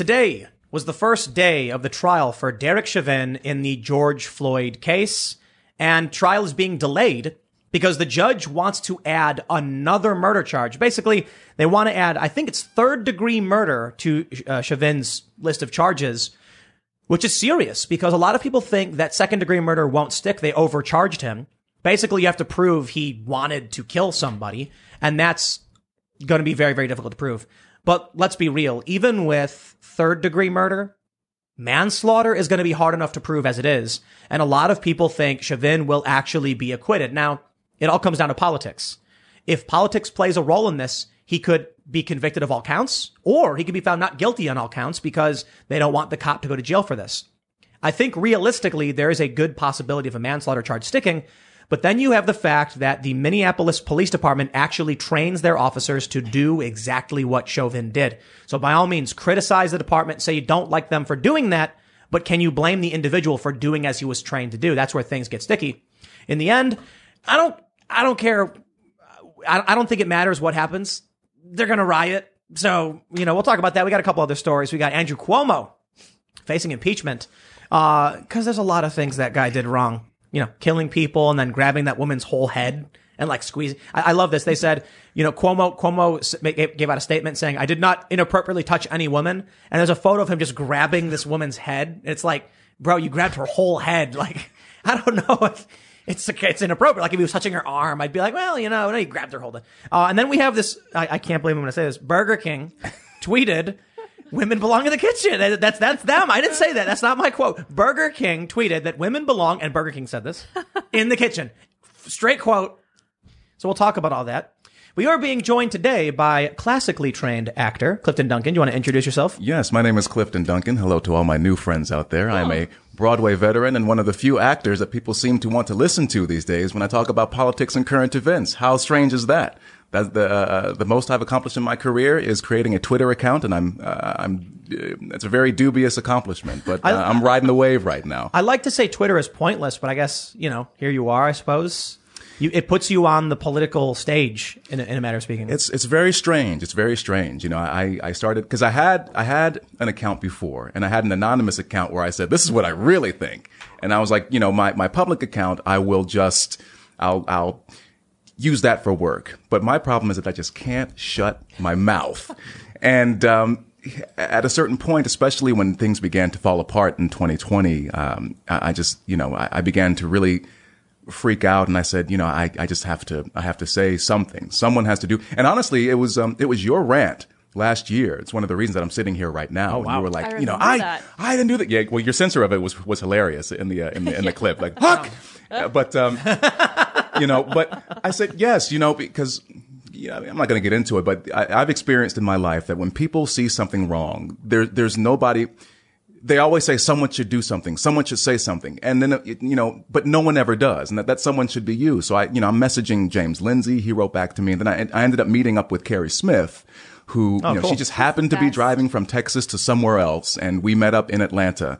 Today was the first day of the trial for Derek Chauvin in the George Floyd case, and trial is being delayed because the judge wants to add another murder charge. Basically, they want to add, I think it's third degree murder to uh, Chauvin's list of charges, which is serious because a lot of people think that second degree murder won't stick. They overcharged him. Basically, you have to prove he wanted to kill somebody, and that's going to be very, very difficult to prove. But let's be real. Even with third degree murder, manslaughter is going to be hard enough to prove as it is. And a lot of people think Chauvin will actually be acquitted. Now, it all comes down to politics. If politics plays a role in this, he could be convicted of all counts, or he could be found not guilty on all counts because they don't want the cop to go to jail for this. I think realistically, there is a good possibility of a manslaughter charge sticking, but then you have the fact that the Minneapolis Police Department actually trains their officers to do exactly what Chauvin did. So by all means, criticize the department, say you don't like them for doing that, but can you blame the individual for doing as he was trained to do? That's where things get sticky. In the end, I don't, I don't care. I, don't think it matters what happens. They're going to riot. So, you know, we'll talk about that. We got a couple other stories. We got Andrew Cuomo facing impeachment. Uh, cause there's a lot of things that guy did wrong you know, killing people and then grabbing that woman's whole head and like squeezing. I, I love this. They said, you know, Cuomo, Cuomo gave, out a statement saying, I did not inappropriately touch any woman. And there's a photo of him just grabbing this woman's head. It's like, bro, you grabbed her whole head. Like, I don't know if it's, it's inappropriate. Like if he was touching her arm, I'd be like, well, you know, no, he grabbed her whole. Uh, and then we have this, I, I can't believe I'm going to say this. Burger King tweeted, women belong in the kitchen. That's that's them. I didn't say that. That's not my quote. Burger King tweeted that women belong, and Burger King said this in the kitchen. Straight quote. So we'll talk about all that. We are being joined today by classically trained actor Clifton Duncan. Do you want to introduce yourself? Yes, my name is Clifton Duncan. Hello to all my new friends out there. Oh. I'm a Broadway veteran and one of the few actors that people seem to want to listen to these days when I talk about politics and current events. How strange is that? That's the uh, the most I've accomplished in my career is creating a Twitter account, and I'm uh, I'm uh, it's a very dubious accomplishment, but uh, I, am riding the wave right now. I like to say Twitter is pointless, but I guess you know here you are. I suppose you, it puts you on the political stage in a, in a matter of speaking. It's it's very strange. It's very strange. You know, I I started because I had I had an account before, and I had an anonymous account where I said this is what I really think, and I was like, you know, my my public account, I will just I'll I'll use that for work. But my problem is that I just can't shut my mouth. And, um, at a certain point, especially when things began to fall apart in 2020, um, I, just, you know, I, I, began to really freak out, and I said, you know, I, I just have to, I have to say something. Someone has to do. And honestly, it was, um, it was your rant last year. It's one of the reasons that I'm sitting here right now. Oh, wow. You were like, you know, I, that. I didn't do that. Yeah. Well, your censor of it was was hilarious in the uh, in the in the clip. Like, Huck. but um, you know, but I said yes, you know, because yeah, I'm not going to get into it, but I, have experienced in my life that when people see something wrong, there, there's nobody. They always say someone should do something, someone should say something, and then you know, but no one ever does, and that, that someone should be you. So I, you know, I'm messaging James Lindsay. He wrote back to me, and then I, I ended up meeting up with Carrie Smith, who oh, you know, cool. she just happened to be driving from Texas to somewhere else, and we met up in Atlanta,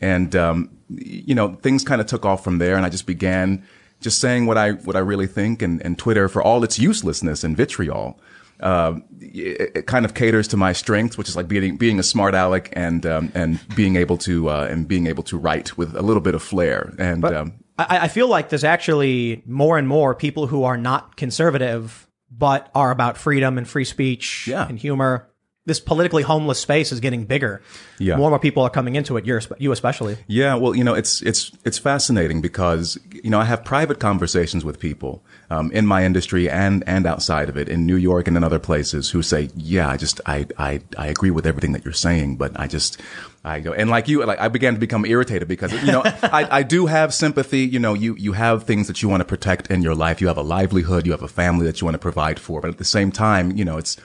and um, you know, things kind of took off from there, and I just began just saying what I what I really think, and, and Twitter for all its uselessness and vitriol. Uh, it, it, kind of caters to my strengths, which is like being being a smart aleck and um, and being able to uh, and being able to write with a little bit of flair. And um, I, I feel like there's actually more and more people who are not conservative but are about freedom and free speech yeah. and humor this politically homeless space is getting bigger. Yeah. More and more people are coming into it, you especially. Yeah, well, you know, it's, it's, it's fascinating because, you know, I have private conversations with people, um, in my industry and, and outside of it in New York and in other places who say, yeah, I just, I, I, I agree with everything that you're saying, but I just, I go, and like you, like I began to become irritated because, you know, I, I do have sympathy. You know, you, you have things that you want to protect in your life. You have a livelihood. You have a family that you want to provide for. But at the same time, you know, it's,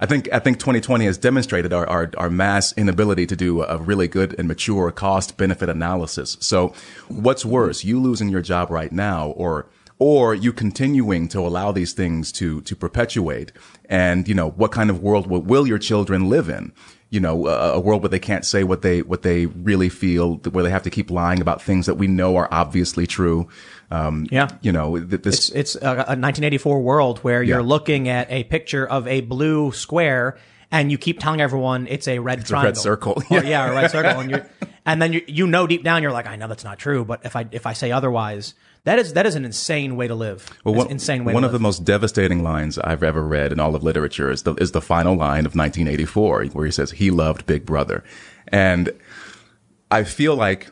I think I think 2020 has demonstrated our, our, our mass inability to do a really good and mature cost benefit analysis. So, what's worse, you losing your job right now, or or you continuing to allow these things to to perpetuate? And you know, what kind of world will, will your children live in? you know, a, a, world where they can't say what they what they really feel, where they have to keep lying about things that we know are obviously true. Um, yeah, you know, this it's, it's a, a 1984 world where you're yeah. looking at a picture of a blue square and you keep telling everyone it's a red triangle, a red circle. Or, yeah, a red circle, and and then you you know deep down you're like, I know that's not true, but if I if I say otherwise, that is that is an insane way to live. Well, one, insane way. one of the most devastating lines I've ever read in all of literature is the is the final line of 1984, where he says he loved Big Brother, and I feel like.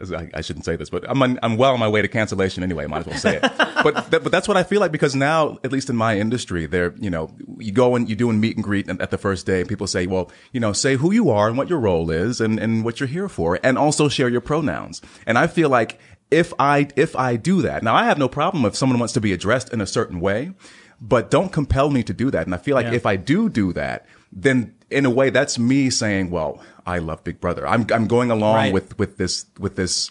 I, I shouldn't say this, but I'm on, I'm well on my way to cancellation anyway. Might as well say it. but th- but that's what I feel like because now, at least in my industry, there you know you go and you do a meet and greet at the first day. and People say, well, you know, say who you are and what your role is and and what you're here for, and also share your pronouns. And I feel like if I if I do that, now I have no problem if someone wants to be addressed in a certain way, but don't compel me to do that. And I feel like Yeah. if I do do that, then in a way that's me saying, well, I love Big Brother. I'm I'm going along Right. with with this with this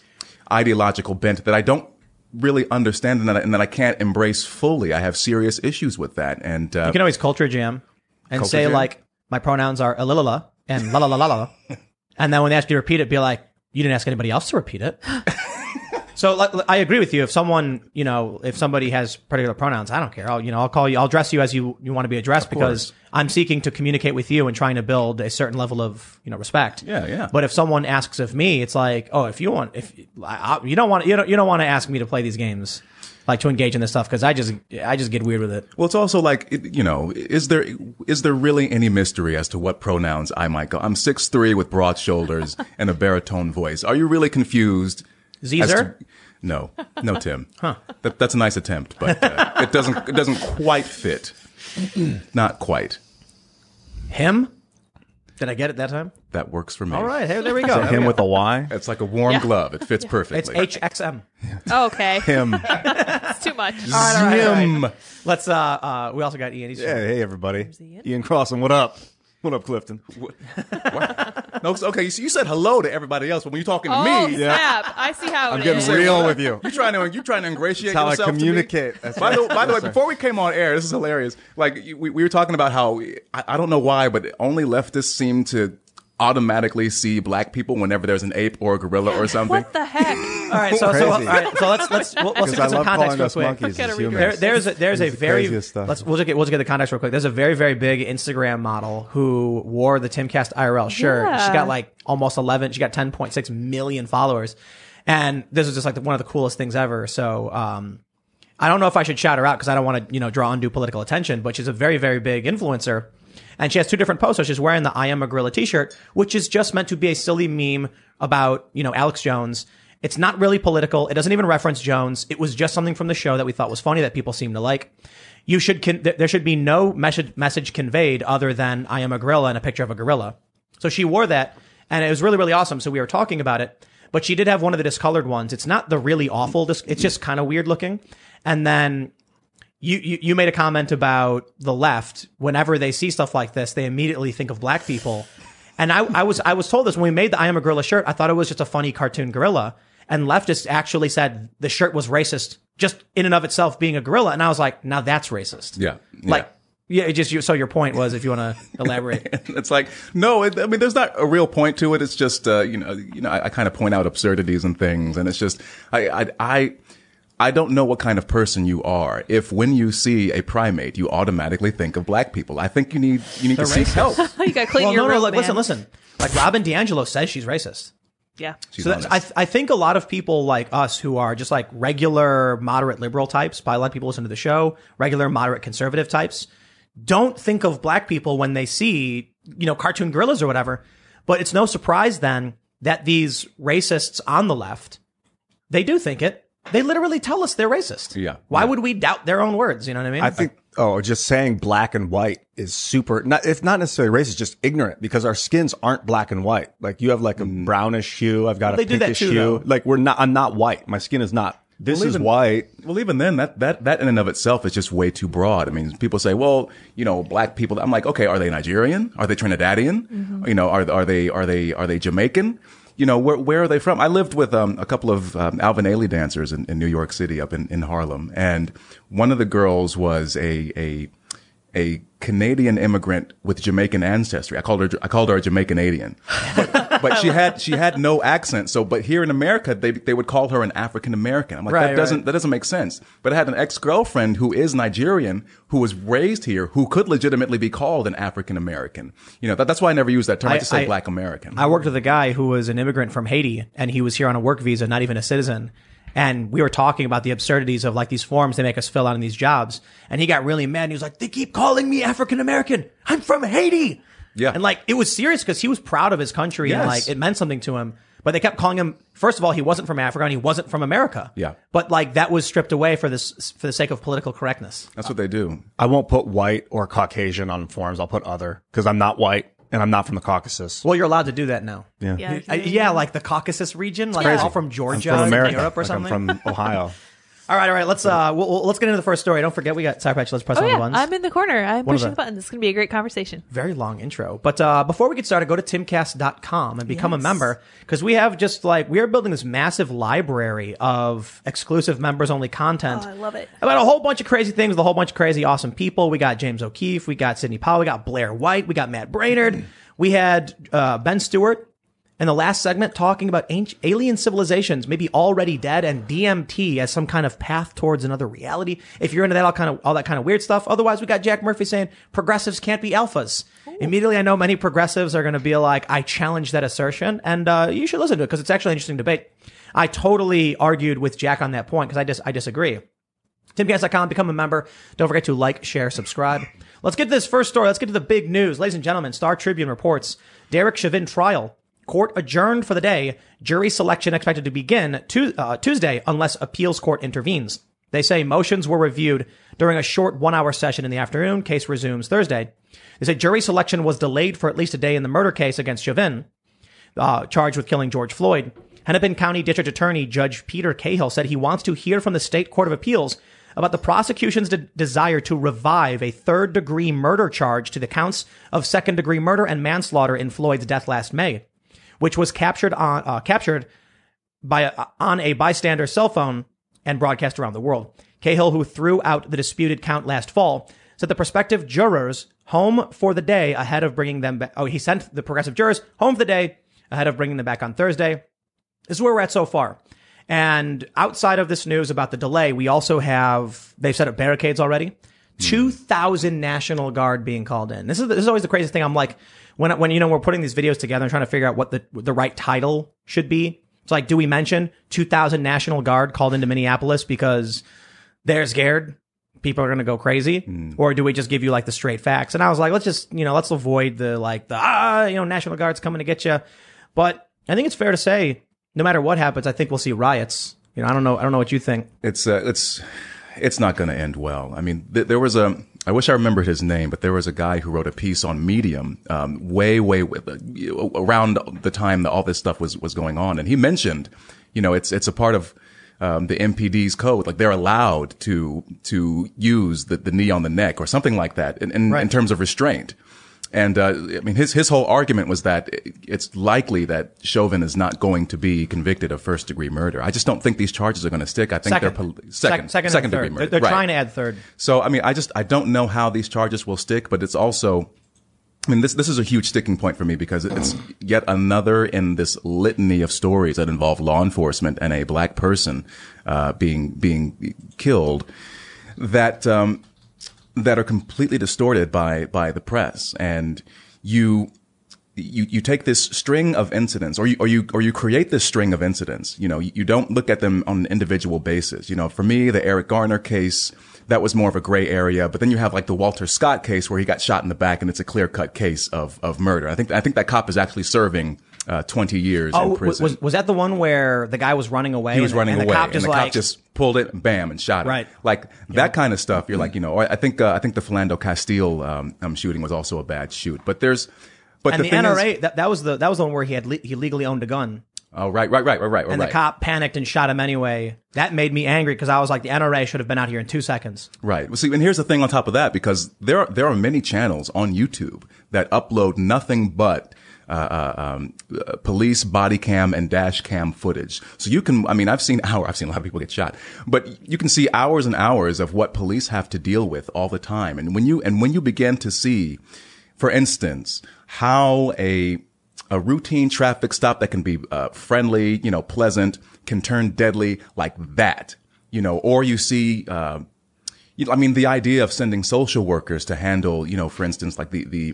ideological bent that I don't really understand and that I, and that I can't embrace fully. I have serious issues with that. And uh, You can always culture jam and Culture say jam? like, my pronouns are alilala and la la la la la. and then when they ask you to repeat it, be like, you didn't ask anybody else to repeat it. so like, I agree with you. If someone, you know, if somebody has particular pronouns, I don't care. I'll, you know, I'll call you, I'll address you as you, you want to be addressed because I'm seeking to communicate with you and trying to build a certain level of, you know, respect. Yeah, yeah. But if someone asks of me, it's like, oh, if you want, if I, I, you don't want, you don't, you don't want to ask me to play these games. Like to engage in this stuff because I just I just get weird with it. Well, it's also like you know, is there is there really any mystery as to what pronouns I might go? I'm six three with broad shoulders and a baritone voice. Are you really confused? As Caesar? to- no, no, Tim. Huh. That, that's a nice attempt, but uh, it doesn't it doesn't quite fit. Not quite. Him? Did I get it that time? That works for me. All right, hey, there we go. Him with a Y. It's like a warm Yeah. glove. It fits perfectly. It's perfectly. HXM. Okay. Him. It's too much. All right, all right, all right. Him. Let's. Uh, uh, we also got Ian. He's Yeah, hey everybody. Ian Crossland, what up? What up, Clifton? No, okay. You, you said hello to everybody else, but when you're talking to Oh, me, snap. I see how it is. I'm it getting is. real with you. You're trying to you're trying to ingratiate That's how I yourself to me? communicate. That's by the right. by the way, Yes, before we came on air, this is hilarious. Like we, we were talking about how I, I don't know why, but only leftists seem to automatically see black people whenever there's an ape or a gorilla or something. What the heck? all right. So, so, all Crazy. right, so let's let's we'll, let's Because get some context calling real us quick. monkeys Gotta as read humans. There, there's a there's a It's the very stuff. let's we'll just get we'll just get the context real quick. There's a very very big Instagram model who wore the Timcast IRL shirt. Yeah. She got like almost 11. She got 10.6 million followers, and this is just like the, one of the coolest things ever. So um, I don't know if I should shout her out because I don't want to you know draw undue political attention, but she's a very very big influencer. And she has two different posts. So she's wearing the I am a gorilla t-shirt, which is just meant to be a silly meme about, you know, Alex Jones. It's not really political. It doesn't even reference Jones. It was just something from the show that we thought was funny that people seem to like. You should, con- th- there should be no message, message conveyed other than I am a gorilla and a picture of a gorilla. So she wore that and it was really, really awesome. So we were talking about it, but she did have one of the discolored ones. It's not the really awful, dis- it's just kind of weird looking. And then you, you you made a comment about the left. Whenever they see stuff like this, they immediately think of black people. And I, I was I was told this when we made the I am a gorilla shirt. I thought it was just a funny cartoon gorilla. And leftists actually said the shirt was racist just in and of itself being a gorilla. And I was like, now that's racist. Yeah. Like, yeah, it just you, so your point was if you want to elaborate. it's like no. It, I mean, there's not a real point to it. It's just uh, you know, you know, I, I kind of point out absurdities and things, and it's just I, I, I, I don't know what kind of person you are if when you see a primate, you automatically think of black people. I think you need you need to seek help. you gotta clean well, your no, no, room, like, listen, man. listen. Like Robin DiAngelo says she's racist. Yeah. She's so that's, honest. I, I think a lot of people like us who are just like regular moderate liberal types, by a lot of people listen to the show, regular moderate conservative types, don't think of black people when they see, you know, cartoon gorillas or whatever. But it's no surprise then that these racists on the left, they do think it. They literally tell us they're racist. Yeah. Why Yeah. would we doubt their own words? You know what I mean? I think, oh, just saying black and white is super, not, it's not necessarily racist, just ignorant because our skins aren't black and white. Like you have like a mm. brownish hue. I've got Well, a they do that pinkish too, hue. though. Like we're not, I'm not white. My skin is not. This Well, is white. Well, even then, that, that, that in and of itself is just way too broad. I mean, people say, well, you know, black people. I'm like, okay, are they Nigerian? Are they Trinidadian? Mm-hmm. You know, are, are they, are they, are they Jamaican? You know, where, where are they from? I lived with, um, a couple of, um, Alvin Ailey dancers in, in New York City up in, in Harlem. And one of the girls was a, a, a Canadian immigrant with Jamaican ancestry. I called her I called her a Jamaicanadian, but, but she had she had no accent. So, but here in America, they they would call her an African American. I'm like Right, that doesn't right. that doesn't make sense. But I had an ex girlfriend who is Nigerian who was raised here who could legitimately be called an African American. You know that, that's why I never use that term. I, I- just say I- Black American. I worked with a guy who was an immigrant from Haiti and he was here on a work visa, not even a citizen. And we were talking about the absurdities of like these forms they make us fill out in these jobs. And he got really mad. And he was like, they keep calling me African American. I'm from Haiti. Yeah. And like, it was serious because he was proud of his country and like it meant something to him. But they kept calling him, first of all, he wasn't from Africa and he wasn't from America. Yeah. But like that was stripped away for this, for the sake of political correctness. that's what they do. I won't put white or Caucasian on forms. I'll put other because I'm not white and I'm not from the Caucasus. Well, you're allowed to do that now. Yeah. Yeah. Uh, yeah, like the Caucasus region, like Crazy. all from Georgia, from America, Europe or Like, I'm from Ohio. All right, all right. Let's uh, we'll, we'll- let's get into the first story. Don't forget, we got Sour Patch. Let's press Oh on the yeah, buttons. I'm in the corner. I'm One of pushing the- the button. This is going to be a great conversation. Very long intro, but uh, before we get started, go to timcast.com and become a Yes. member because we have just like we are building this massive library of exclusive members only content. Oh, I love it. About a whole bunch of crazy things with a whole bunch of crazy awesome people. We got James O'Keefe, we got Sidney Powell, we got Blair White, we got Matt Braynard, we had uh, Ben Stewart in the last segment talking about ancient alien civilizations, maybe already dead, and DMT as some kind of path towards another reality. If you're into that, all kind of all that kind of weird stuff. Otherwise, we got Jack Murphy saying progressives can't be alphas. Immediately, I know many progressives are going to be like, I challenge that assertion, and uh, you should listen to it because it's actually an interesting debate. I totally argued with Jack on that point because I dis- I disagree. TimCast.com, become a member. Don't forget to like, share, subscribe. Let's get to this first story. Let's get to the big news. Ladies and gentlemen, Star Tribune reports Derek Chauvin trial. Court adjourned for the day. Jury selection expected to begin tu- uh, Tuesday unless appeals court intervenes. They say motions were reviewed during a short one hour session in the afternoon. Case resumes Thursday. They say jury selection was delayed for at least a day in the murder case against Chauvin uh, charged with killing George Floyd. Hennepin County District Attorney Judge Peter Cahill said he wants to hear from the state court of appeals about the prosecution's de- desire to revive a third degree murder charge to the counts of second degree murder and manslaughter in Floyd's death last May, which was captured on uh, captured by a, on a bystander's cell phone and broadcast around the world. Cahill, who threw out the disputed count last fall, said the prospective jurors home for the day ahead of bringing them back. Oh, he sent the progressive jurors home for the day ahead of bringing them back on Thursday. This is where we're at so far. And outside of this news about the delay, we also have, they've set up barricades already. 2,000 National Guard being called in. This is, this is always the craziest thing. I'm like, when, when, you know, we're putting these videos together and trying to figure out what the, the right title should be. It's like, do we mention 2,000 National Guard called into Minneapolis because they're scared? People are going to go crazy, or do we just give you like the straight facts? And I was like, let's just, you know, let's avoid the like the ah, you know, National Guard's coming to get you. But I think it's fair to say, no matter what happens, I think we'll see riots. You know, I don't know, I don't know what you think. it's uh, it's it's not going to end well. I mean, th- there was a I wish I remembered his name, but there was a guy who wrote a piece on Medium, um, way way uh, around the time that all this stuff was was going on, and he mentioned, you know, it's it's a part of. Um, the MPD's code, like they're allowed to to use the, the knee on the neck or something like that in, in, Right. in terms of restraint. And uh, I mean, his his whole argument was that it's likely that Chauvin is not going to be convicted of first degree murder. I just don't think these charges are going to stick. I think Second, they're pol- second, second, second degree murder. They're, they're Right. trying to add third. So I mean, I just I don't know how these charges will stick, but it's also. I mean, this this is a huge sticking point for me because it's yet another in this litany of stories that involve law enforcement and a black person uh, being being killed that um, that are completely distorted by by the press, and you you, you take this string of incidents or you, or you, or you create this string of incidents. You know, you, don't look at them on an individual basis. You know, for me, the Eric Garner case, that was more of a gray area. But then you have like the Walter Scott case where he got shot in the back and it's a clear cut case of, of murder. I think, I think that cop is actually serving, uh, 20 years Oh, in prison. was was that the one where the guy was running away? he was and, running and away the cop just and the like cop just pulled it, bam, and shot him. Right. Like that kind of stuff. You're like, you know, I think, uh, I think the Philando Castile, um, um, shooting was also a bad shoot, but there's, but and the, the, NRA is, that, that was the that was the one where he had le- he legally owned a gun oh, right, right, right, right, right, and right. the cop panicked and shot him anyway. That made me angry because I was like the NRA should have been out here in two seconds. Right. Well, see, and here's the thing on top of that, because there are, there are many channels on YouTube that upload nothing but uh, um, uh, police body cam and dash cam footage. So you can, I mean, I've seen hour, I've seen a lot of people get shot, but you can see hours and hours of what police have to deal with all the time. And when you, and when you begin to see, for instance, how a, a routine traffic stop that can be uh, friendly, you know, pleasant, can turn deadly like that, you know, or you see, uh, you I mean, the idea of sending social workers to handle, you know, for instance, like the, the,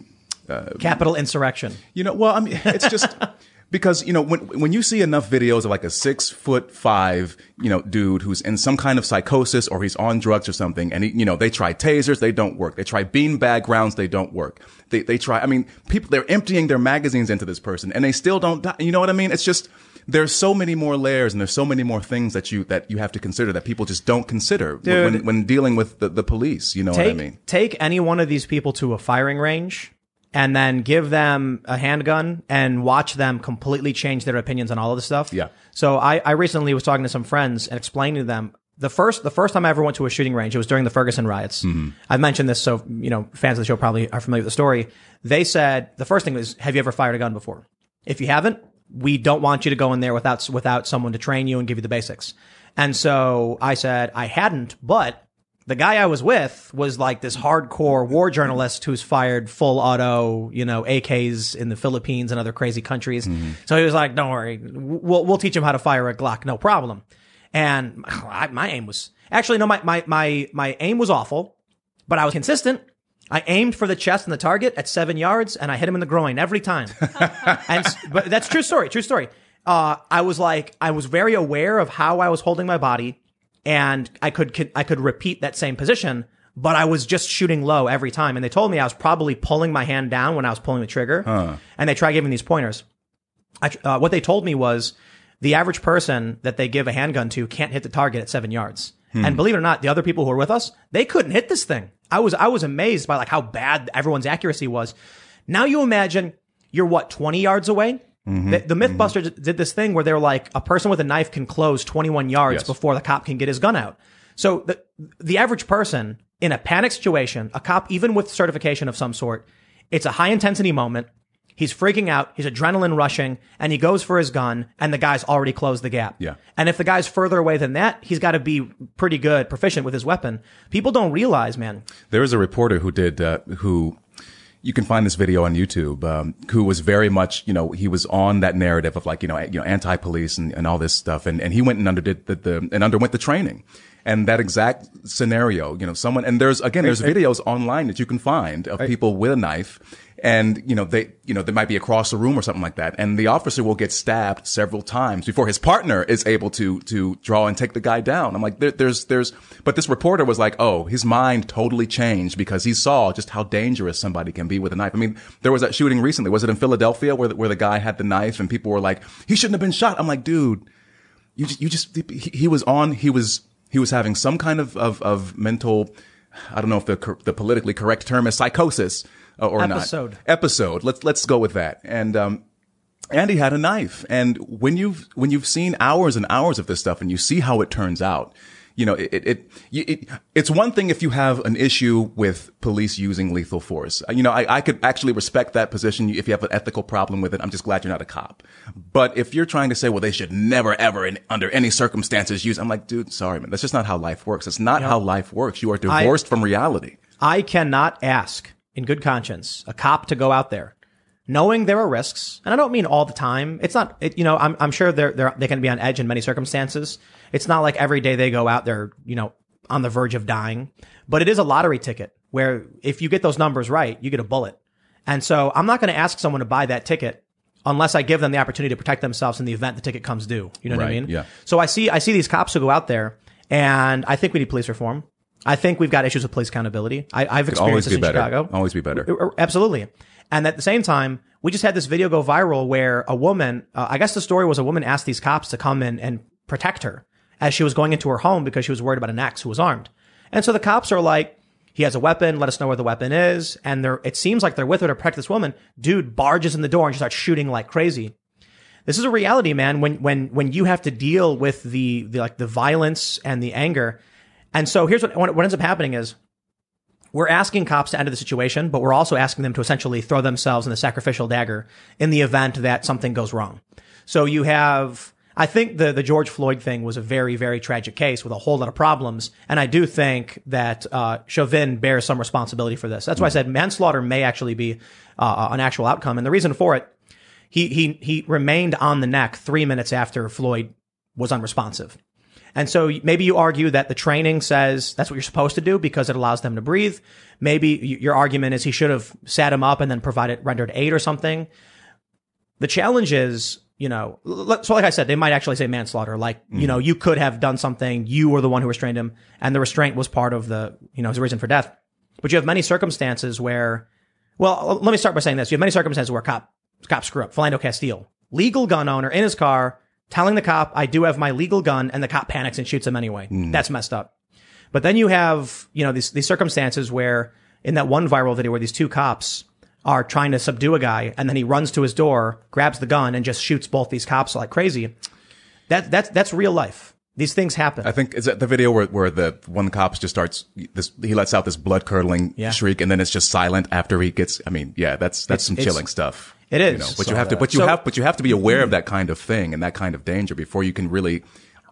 Uh, Capitol insurrection. you know, well, I mean, it's just because, you know, when, when you see enough videos of like a six foot five, you know, dude who's in some kind of psychosis or he's on drugs or something and, he, you know, they try tasers, they don't work. They try beanbag rounds, they don't work. They, they try, I mean, people, they're emptying their magazines into this person and they still don't die. You know what I mean? It's just, there's so many more layers and there's so many more things that you, that you have to consider that people just don't consider when, when dealing with the, the police. You know Take what I mean? take any one of these people to a firing range and then give them a handgun and watch them completely change their opinions on all of this stuff. Yeah. So I, I recently was talking to some friends and explaining to them the first the first time I ever went to a shooting range, it was during the Ferguson riots. Mm-hmm. I've mentioned this, so you know fans of the show probably are familiar with the story. They said the first thing was, "Have you ever fired a gun before? If you haven't, we don't want you to go in there without without someone to train you and give you the basics." And so I said I hadn't, but the guy I was with was like this hardcore war journalist who's fired full auto, you know, AKs in the Philippines and other crazy countries. So he was like, "Don't worry, we'll we'll teach him how to fire a Glock, no problem." And I, my aim was actually no, my my my my aim was awful, but I was consistent. I aimed for the chest and the target at seven yards, and I hit him in the groin every time. and but that's true story. True story. Uh, I was like, I was very aware of how I was holding my body, and I could I could repeat that same position, but I was just shooting low every time. And they told me I was probably pulling my hand down when I was pulling the trigger, and they tried giving these pointers. I, uh, what they told me was the average person that they give a handgun to can't hit the target at seven yards. And believe it or not, the other people who were with us, they couldn't hit this thing. I was, I was amazed by like how bad everyone's accuracy was. Now you imagine you're what, 20 yards away? The, the Mythbusters did this thing where they're like, a person with a knife can close 21 yards Yes. before the cop can get his gun out. So the, the average person in a panic situation, a cop, even with certification of some sort, it's a high intensity moment. He's freaking out. He's adrenaline rushing and he goes for his gun and the guy's already closed the gap. Yeah. And if the guy's further away than that, he's got to be pretty good, proficient with his weapon. People don't realize, man. There is a reporter who did uh, who you can find this video on YouTube um, who was very much you know he was on that narrative of like you know you know anti police and, and all this stuff. And, and he went and underdid the, the and underwent the training. And that exact scenario you know someone and there's again there's videos online that you can find of people with a knife and you know they you know they might be across the room or something like that. And the officer will get stabbed several times before his partner is able to to draw and take the guy down. I'm like there, there's there's but this reporter was like oh his mind totally changed because he saw just how dangerous somebody can be with a knife. I mean there was that shooting recently. Was it in philadelphia where the, where the guy had the knife and people were like he shouldn't have been shot? I'm like dude you just, you just, he, he was on, he was, he was having some kind of, of, of mental, I don't know if the, the politically correct term is psychosis uh, or Episode. not. Episode. Let's, let's go with that. And, um, and he had a knife. And when you've, when you've seen hours and hours of this stuff and you see how it turns out, you know, it, it, it, it, it's one thing if you have an issue with police using lethal force. You know, I, I could actually respect that position if you have an ethical problem with it. I'm just glad you're not a cop. But if you're trying to say, well, they should never, ever, in, under any circumstances use, I'm like, dude, sorry, man. That's just not how life works. It's not how life works. You are divorced from reality. I cannot ask in good conscience a cop to go out there knowing there are risks. And I don't mean all the time. It's not, it, you know, I'm, I'm sure they're, they're, they can be on edge in many circumstances. It's not like every day they go out, they're, you know, on the verge of dying, but it is a lottery ticket where if you get those numbers right, you get a bullet. And so I'm not going to ask someone to buy that ticket unless I give them the opportunity to protect themselves in the event the ticket comes due. You know what I mean? yeah. So I see, I see these cops who go out there and I think we need police reform. I think we've got issues with police accountability. I, I've Always experienced this be in better. Chicago. Always be better. Uh, Absolutely. And at the same time, we just had this video go viral where a woman, uh, I guess the story was a woman asked these cops to come in and protect her as she was going into her home because she was worried about an ex who was armed. And so the cops are like, he has a weapon. Let us know where the weapon is. And they're, it seems like they're with her to protect this woman. Dude barges in the door and she starts shooting like crazy. This is a reality, man. When, when, when you have to deal with the, the, like the violence and the anger. And so here's what, what ends up happening is we're asking cops to enter the situation, but we're also asking them to essentially throw themselves in the sacrificial dagger in the event that something goes wrong. So you have, I think the, the George Floyd thing was a very, very tragic case with a whole lot of problems. And I do think that, uh, Chauvin bears some responsibility for this. That's why I said manslaughter may actually be, uh, an actual outcome. And the reason for it, he, he, he remained on the neck three minutes after Floyd was unresponsive. And so maybe you argue that the training says that's what you're supposed to do because it allows them to breathe. Maybe your argument is he should have sat him up and then provided rendered aid or something. The challenge is, you know, so like I said, they might actually say manslaughter. Like, mm. you know, you could have done something. You were the one who restrained him and the restraint was part of the, you know, his reason for death. But you have many circumstances where, well, let me start by saying this. You have many circumstances where cop, cops screw up. Philando Castile, legal gun owner in his car, telling the cop, I do have my legal gun, and the cop panics and shoots him anyway. Mm. That's messed up. But then you have, you know, these, these circumstances where in that one viral video where these two cops are trying to subdue a guy and then he runs to his door, grabs the gun and just shoots both these cops like crazy. That, that's, that's real life. These things happen. I think is that the video where, where the one cop just starts this he lets out this blood curdling yeah. shriek and then it's just silent after he gets I mean yeah that's that's it's, some chilling stuff. It is. You know, but you have that. to but you so, have but you have to be aware of that kind of thing and that kind of danger before you can really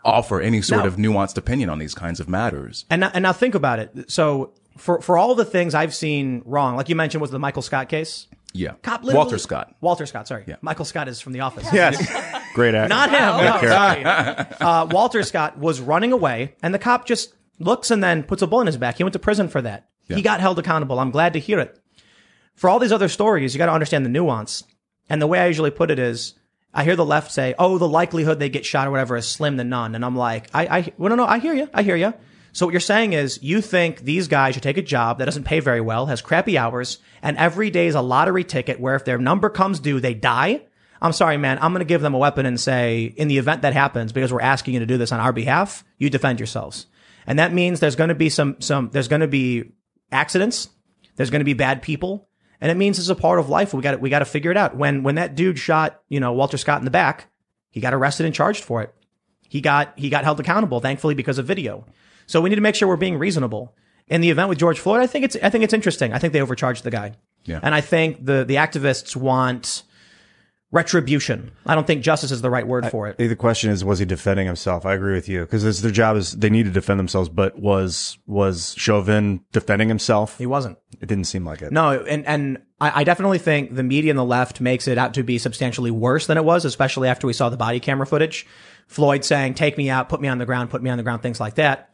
offer any sort now, of nuanced opinion on these kinds of matters. And now, and now think about it. So for for all the things I've seen wrong, like you mentioned, was the Michael Scott case. Yeah, Cop Walter Scott. Walter Scott. Sorry. Yeah. Michael Scott is from The Office. Yes. Great actor. Not him. No, sorry. Uh, Walter Scott was running away, and the cop just looks and then puts a bullet in his back. He went to prison for that. Yeah. He got held accountable. I'm glad to hear it. For all these other stories, you got to understand the nuance. And the way I usually put it is, I hear the left say, "Oh, the likelihood they get shot or whatever is slim to none," and I'm like, "I, I, well, no, no, I hear you, I hear you." So what you're saying is you think these guys should take a job that doesn't pay very well, has crappy hours, and every day is a lottery ticket where if their number comes due, they die. I'm sorry, man. I'm going to give them a weapon and say, in the event that happens, because we're asking you to do this on our behalf, you defend yourselves. And that means there's going to be some, some, there's going to be accidents. There's going to be bad people. And it means it's a part of life. We got we got to figure it out. When, when that dude shot, you know, Walter Scott in the back, he got arrested and charged for it. He got, he got held accountable, thankfully, because of video. So we need to make sure we're being reasonable. In the event with George Floyd, I think it's I think it's interesting. I think they overcharged the guy. Yeah. And I think the the activists want retribution. I don't think justice is the right word for it. I, the question is, was he defending himself? I agree with you because their job is they need to defend themselves. But was was Chauvin defending himself? He wasn't. It didn't seem like it. No, and and I, I definitely think the media and the left makes it out to be substantially worse than it was, especially after we saw the body camera footage. Floyd saying, "Take me out, put me on the ground, put me on the ground," things like that.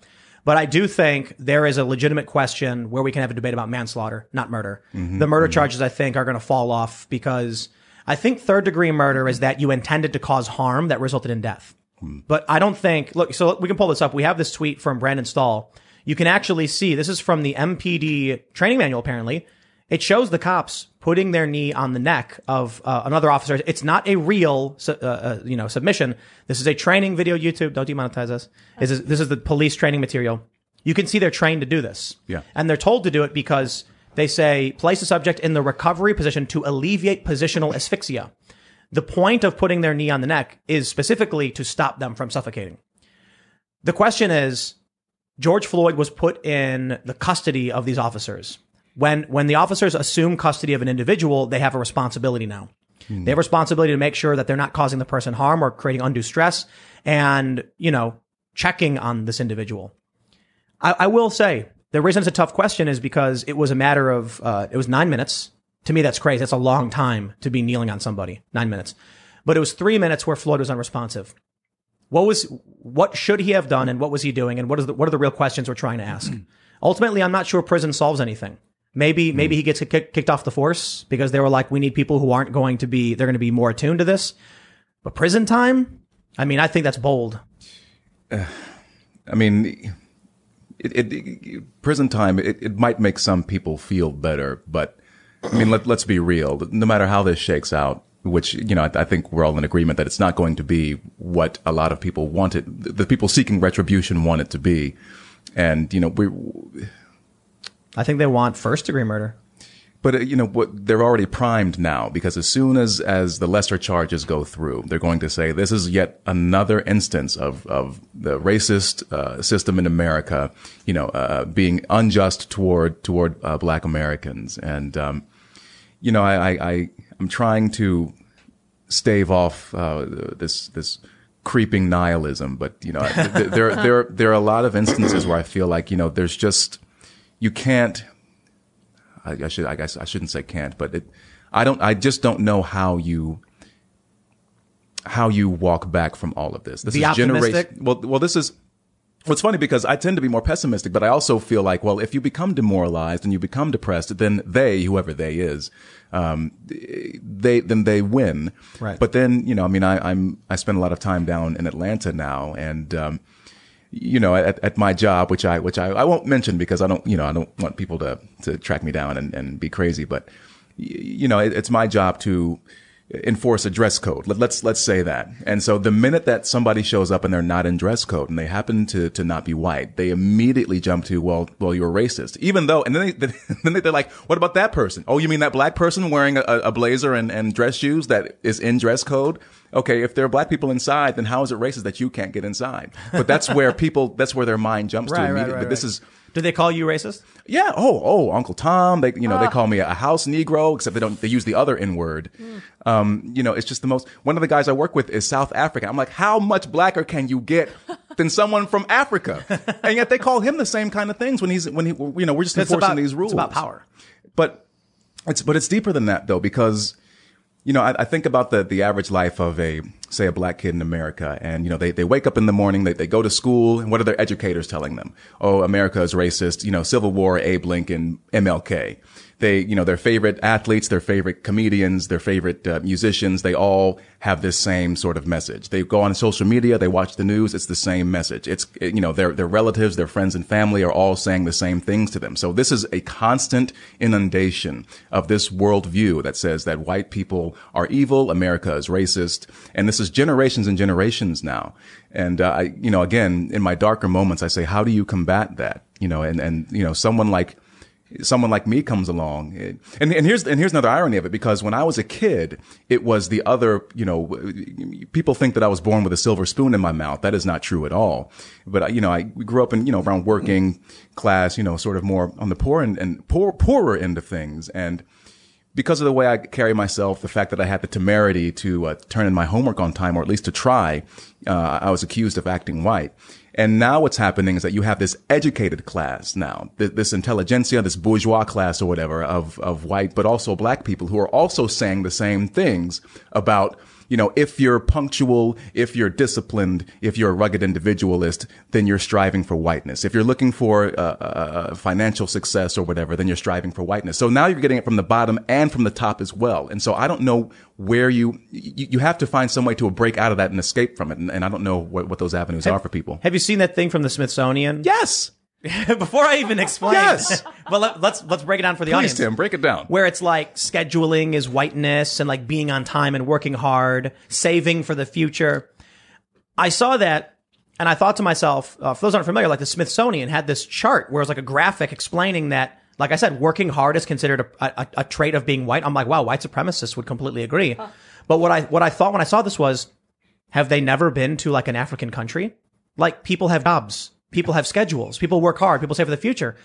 But I do think there is a legitimate question where we can have a debate about manslaughter, not murder. Mm-hmm, the murder mm-hmm. charges, I think, are going to fall off because I think third degree murder is that you intended to cause harm that resulted in death. Mm. But I don't think, look, so we can pull this up. We have this tweet from Brandon Stahl. You can actually see, this is from the MPD training manual, apparently. It shows the cops putting their knee on the neck of uh, another officer. It's not a real, uh, uh, you know, submission. This is a training video. YouTube, don't demonetize us. This is this is the police training material. You can see they're trained to do this. Yeah, and they're told to do it because they say place the subject in the recovery position to alleviate positional asphyxia. The point of putting their knee on the neck is specifically to stop them from suffocating. The question is, George Floyd was put in the custody of these officers when when the officers assume custody of an individual, they have a responsibility now. Hmm. They have a responsibility to make sure that they're not causing the person harm or creating undue stress and, you know, checking on this individual. I, I will say the reason it's a tough question is because it was a matter of, uh, it was nine minutes. To me, that's crazy. That's a long time to be kneeling on somebody. Nine minutes. But it was three minutes where Floyd was unresponsive. What was, what should he have done and what was he doing? And what is the, what are the real questions we're trying to ask? Ultimately, I'm not sure prison solves anything. Maybe maybe he gets kick, kicked off the force because they were like, we need people who aren't going to be they're going to be more attuned to this. But prison time, I mean, I think that's bold. Uh, I mean, it, it, prison time it, it might make some people feel better, but I mean, let, let's be real. No matter how this shakes out, which you know, I, I, think we're all in agreement that it's not going to be what a lot of people wanted. The people seeking retribution want it to be, and you know, we I think they want first degree murder. But uh, you know what? They're already primed now because as soon as as the lesser charges go through, they're going to say this is yet another instance of of the racist uh, system in America, you know, uh, being unjust toward toward uh, Black Americans, and um, you know, I, I, I I'm trying to stave off uh, this this creeping nihilism, but you know, th- there there there are a lot of instances where I feel like you know, there's just you can't I, I should, I guess I shouldn't say can't, but it, I don't, I just don't know how you, how you walk back from all of this. This Be is generation. Well, well, this is, What's funny because I tend to be more pessimistic, but I also feel like, well, if you become demoralized and you become depressed, then they, whoever they is, um, they, then they win. Right. But then, you know, I mean, I, I'm, I spend a lot of time down in Atlanta now and, um, you know, at, at my job, which I, which I, I won't mention because I don't, you know, I don't want people to, to track me down and, and be crazy, but, you know, it, it's my job to enforce a dress code. Let, let's, let's say that. And so the minute that somebody shows up and they're not in dress code and they happen to, to not be white, they immediately jump to, well, well, you're racist. Even though, and then they, then they're like, what about that person? Oh, you mean that black person wearing a, a blazer and, and dress shoes that is in dress code? Okay, if there are black people inside, then how is it racist that you can't get inside? But that's where people, that's where their mind jumps to Right, right, immediately. right, But this right. is, Do they call you racist? yeah. Oh, oh, Uncle Tom. They, you know, they call me a house Negro, except they don't, they use the other N word. Hmm. Um, you know, it's just the most, one of the guys I work with is South African. I'm like, how much blacker can you get than someone from Africa? and yet they call him the same kind of things when he's, when he, you know, we're just It's enforcing about these rules. It's about power. But it's, but it's deeper than that though, because, you know, I, I think about the, the average life of a, say a black kid in America and, you know, they, they wake up in the morning, they, they go to school and what are their educators telling them? Oh, America is racist, you know, Civil War, Abe Lincoln, MLK. They, you know, their favorite athletes, their favorite comedians, their favorite uh, musicians, they all have this same sort of message. They go on social media, they watch the news, it's the same message. It's, you know, their, their relatives, their friends and family are all saying the same things to them. So this is a constant inundation of this worldview that says that white people are evil, America is racist, and this is generations and generations now. And, uh, I, you know, again, in my darker moments, I say, how do you combat that? You know, and, and, you know, someone like, someone like me comes along. And, and here's, and here's another irony of it, because when I was a kid, it was the other, you know, people think that I was born with a silver spoon in my mouth. That is not true at all. But, you know, I grew up in, you know, around working class, you know, sort of more on the poor and, and poor, poorer end of things. And, because of the way I carry myself, the fact that I had the temerity to uh, turn in my homework on time, or at least to try, uh, I was accused of acting white. And now what's happening is that you have this educated class now, th- this intelligentsia, this bourgeois class or whatever of, of white, but also black people who are also saying the same things about you know, if you're punctual, if you're disciplined, if you're a rugged individualist, then you're striving for whiteness. If you're looking for uh, uh, financial success or whatever, then you're striving for whiteness. So now you're getting it from the bottom and from the top as well. And so I don't know where you, you, you have to find some way to break out of that and escape from it. And, and I don't know what, what those avenues are for people. Have you seen that thing from the Smithsonian? Yes. Before I even explain, Yes. well, let, let's let's break it down for the Please, audience. Tim, break it down. where it's like scheduling is whiteness and like being on time and working hard, saving for the future. I saw that and I thought to myself, uh, for those aren't familiar, like the Smithsonian had this chart where it was like a graphic explaining that, like I said, working hard is considered a, a, a trait of being white. I'm like, wow, white supremacists would completely agree. But what I, what I thought when I saw this was, have they never been to like an African country? Like people have jobs, people have schedules, people work hard, people save for the future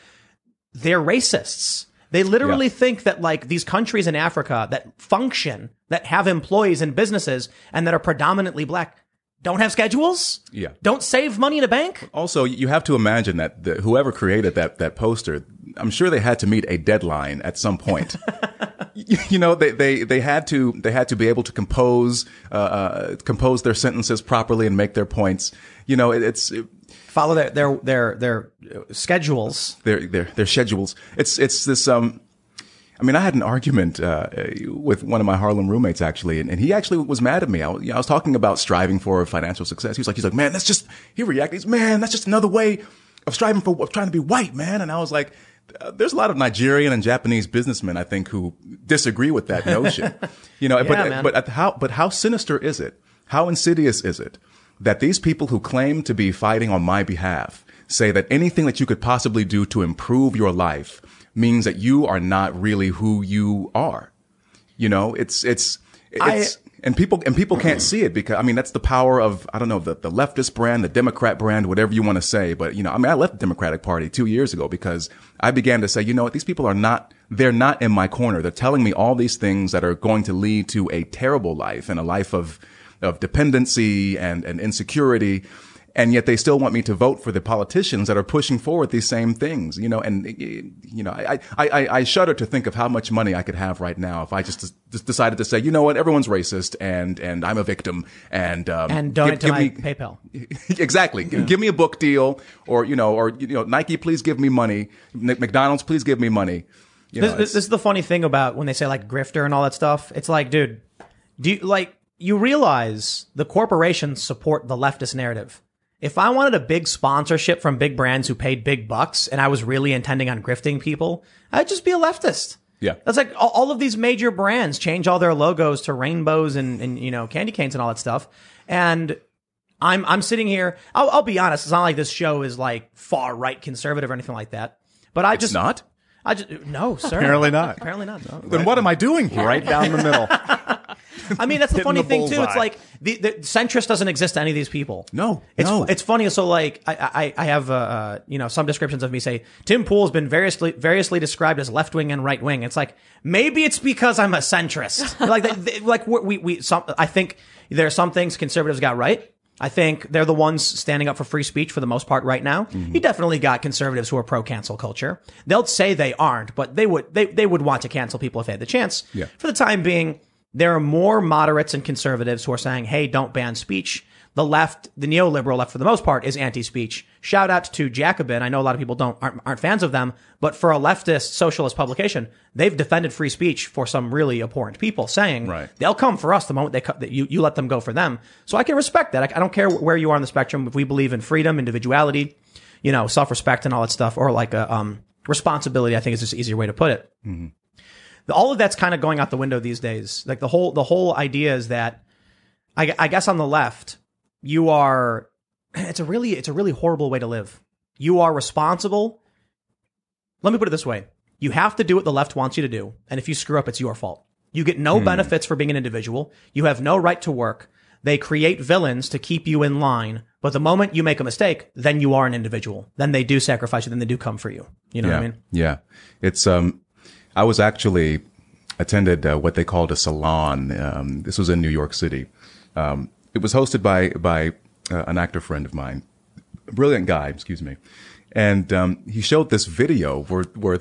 they're racists. They literally Yeah. think that like these countries in Africa that function, that have employees and businesses and that are predominantly black don't have schedules? Yeah. Don't save money in a bank? Also, you have to imagine that the, whoever created that that poster, I'm sure they had to meet a deadline at some point. you, know, they, they they had to they had to be able to compose uh, uh, compose their sentences properly and make their points. You know, it, it's it, Follow their their their their schedules. their their their schedules. It's it's this um. I mean, I had an argument uh, with one of my Harlem roommates actually, and, and he actually was mad at me. I, was- you know, I was talking about striving for financial success. He was like, he's like, man, that's just. He reacted, he's, man, that's just another way of striving for of trying to be white, man. And I was like, uh, there's a lot of Nigerian and Japanese businessmen, I think, who disagree with that notion. you know, Yeah, but man. but at how but how sinister is it? How insidious is it that these people who claim to be fighting on my behalf say that anything that you could possibly do to improve your life means that you are not really who you are. You know, it's it's it's and people and people can't see it because I mean that's the power of I don't know the, the leftist brand, the Democrat brand, whatever you want to say. But you know, I mean, I left the Democratic Party two years ago because I began to say, you know what, these people are not they're not in my corner. They're telling me all these things that are going to lead to a terrible life and a life of of dependency and and insecurity and yet they still want me to vote for the politicians that are pushing forward these same things, you know, and, you know, I, I, I, I shudder to think of how much money I could have right now if I just, just decided to say, you know what, everyone's racist and, and I'm a victim and, um, And donate to give my me- PayPal. exactly. Give me a book deal or, you know, or, you know, Nike, please give me money. McDonald's, please give me money. You know, This, this, this is the funny thing about when they say like grifter and all that stuff. It's like, dude, do you like you realize the corporations support the leftist narrative? If I wanted a big sponsorship from big brands who paid big bucks and I was really intending on grifting people, I'd just be a leftist. Yeah. That's like all, all of these major brands change all their logos to rainbows and, and, you know, candy canes and all that stuff. And I'm, I'm sitting here. I'll, I'll be honest. It's not like this show is like far right conservative or anything like that. But I it's just, not. I just, no, sir. Apparently not. Apparently not. Then what am I doing here? Right down the middle. I mean, that's the funny the thing too. It's like the, the centrist doesn't exist to any of these people. No, it's no. it's funny. So like, I I, I have uh, uh you know some descriptions of me say Tim Pool has been variously variously described as left wing and right wing. It's like maybe it's because I'm a centrist. like they, they- like we we we some I think there are some things conservatives got right. I think they're the ones standing up for free speech for the most part right now. Mm-hmm. You definitely got conservatives who are pro cancel culture. They'll say they aren't, but they would they they would want to cancel people if they had the chance. Yeah. For the time being, there are more moderates and conservatives who are saying, "Hey, don't ban speech." The left, the neoliberal left, for the most part, is anti-speech. Shout out to Jacobin. I know a lot of people don't aren't, aren't fans of them, but for a leftist socialist publication, they've defended free speech for some really abhorrent people, saying Right. they'll come for us the moment they co- that you you let them go for them. So I can respect that. I, I don't care where you are on the spectrum. If we believe in freedom, individuality, you know, self-respect, and all that stuff, or like a um, responsibility, I think is just an easier way to put it the- all of that's kind of going out the window these days. Like the whole the whole idea is that I, I guess on the left you are it's a really it's a really horrible way to live. You are responsible. Let me put it this way: you have to do what the left wants you to do, and if you screw up, it's your fault. You get no benefits for being an individual. You have no right to work. They create villains to keep you in line. But the moment you make a mistake, then you are an individual. Then they do sacrifice you. Then they do come for you. You know yeah. what I mean? Yeah. It's, um, I was actually attended uh, what they called a salon. Um, this was in New York City. Um, it was hosted by, by uh, an actor friend of mine, brilliant guy, excuse me. And, um, he showed this video where, where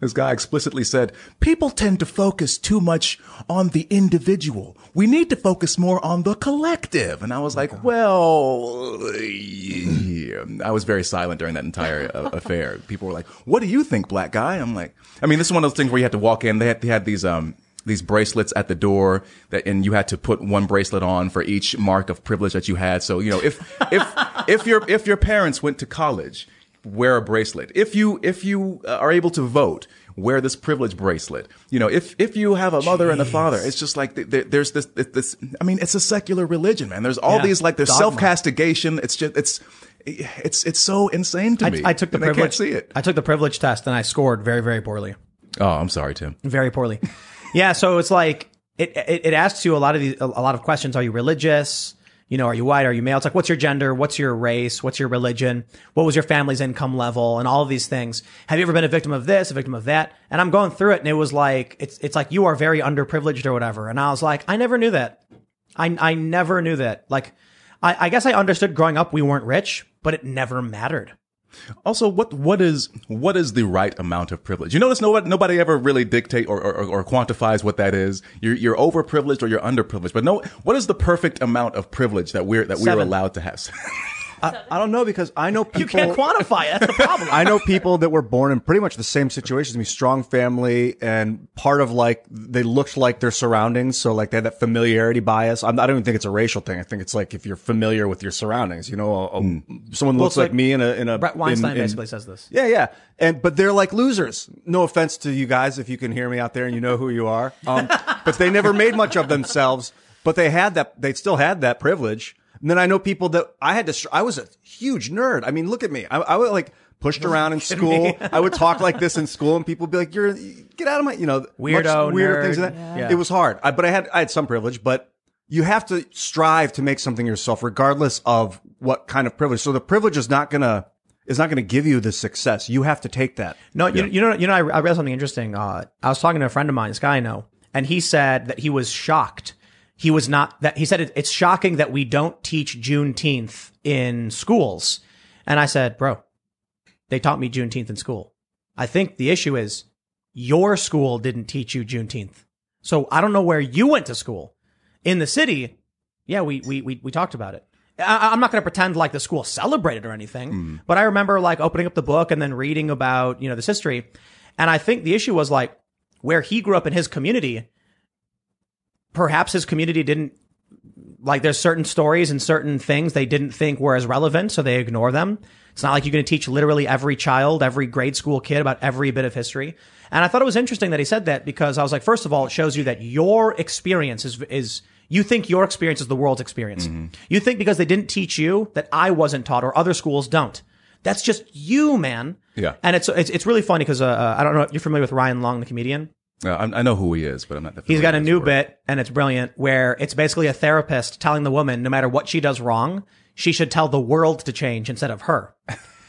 this guy explicitly said, people tend to focus too much on the individual. We need to focus more on the collective. And I was like, well, yeah. I was very silent during that entire uh, affair. People were like, what do you think, black guy? I'm like, I mean, this is one of those things where you had to walk in. They had, they had these, um, these bracelets at the door that, and you had to put one bracelet on for each mark of privilege that you had. So, you know, if, if, if your, if your parents went to college, wear a bracelet. If you, if you uh, are able to vote, wear this privilege bracelet. You know, if, if you have a mother and a father, it's just like th- th- there's this, this, I mean, it's a secular religion, man. There's all Yeah. these, like, there's self-castigation. It's just, it's, it's, it's so insane to me. I, I took the I privilege. can't see it. I took the privilege test and I scored very, very poorly. Oh, I'm sorry, Tim. Very poorly. yeah. So it's like it, it it asks you a lot of these a lot of questions. Are you religious? You know, are you white? Are you male? It's like, what's your gender? What's your race? What's your religion? What was your family's income level? And all of these things. Have you ever been a victim of this, a victim of that? And I'm going through it, and it was like, it's it's like you are very underprivileged or whatever. And I was like, I never knew that. I I never knew that. Like, I, I guess I understood growing up we weren't rich, but it never mattered. Also, what what is what is the right amount of privilege? You notice nobody nobody ever really dictate or, or, or quantifies what that is. You're you're overprivileged or you're underprivileged, but no, what is the perfect amount of privilege that we're that we're allowed to have? I, I don't know because I know people. You can't quantify it. That's the problem. I know people that were born in pretty much the same situation as me, strong family, and part of like they looked like their surroundings, so like they had that familiarity bias. I'm, I don't even think it's a racial thing. I think it's like if you're familiar with your surroundings, you know, a, a- someone looks it's like, like me in a in a Bret Weinstein in- in- basically says this. Yeah, yeah, and but they're like losers. No offense to you guys if you can hear me out there and you know who you are, um, but they never made much of themselves. But they had that. They still had that privilege. And then I know people that I had to. str- I was a huge nerd. I mean, look at me. I, I was like pushed around in school. I would talk like this in school, and people would be like, "You're get out of my," you know, Weirdo, much weirder nerd. things than that. Yeah. It was hard, I, but I had I had some privilege, but you have to strive to make something yourself, regardless of what kind of privilege. So the privilege is not gonna is not gonna give you the success. You have to take that. No, you, you know, you know, I, I read something interesting. Uh, I was talking to a friend of mine, this guy I know, and he said that he was shocked. He was not that he said it, it's shocking that we don't teach Juneteenth in schools. And I said, bro, they taught me Juneteenth in school. I think the issue is your school didn't teach you Juneteenth. So I don't know where you went to school. In the city, yeah, we we we, we talked about it. I, I'm not going to pretend like the school celebrated or anything, mm. but I remember like opening up the book and then reading about you know this history, and I think the issue was like where he grew up in his community. Perhaps his community didn't like. There's certain stories and certain things they didn't think were as relevant, so they ignore them. It's not like you're going to teach literally every child, every grade school kid about every bit of history. And I thought it was interesting that he said that because I was like, first of all, it shows you that your experience is, is, you think your experience is the world's experience. You think because they didn't teach you that I wasn't taught or other schools don't. That's just you, man. Yeah. And it's, it's, it's really funny because, uh, uh, I don't know, if you're familiar with Ryan Long, the comedian? Uh, I, I know who he is, but I'm not. He's got a new bit and it's brilliant where it's basically a therapist telling the woman no matter what she does wrong, she should tell the world to change instead of her.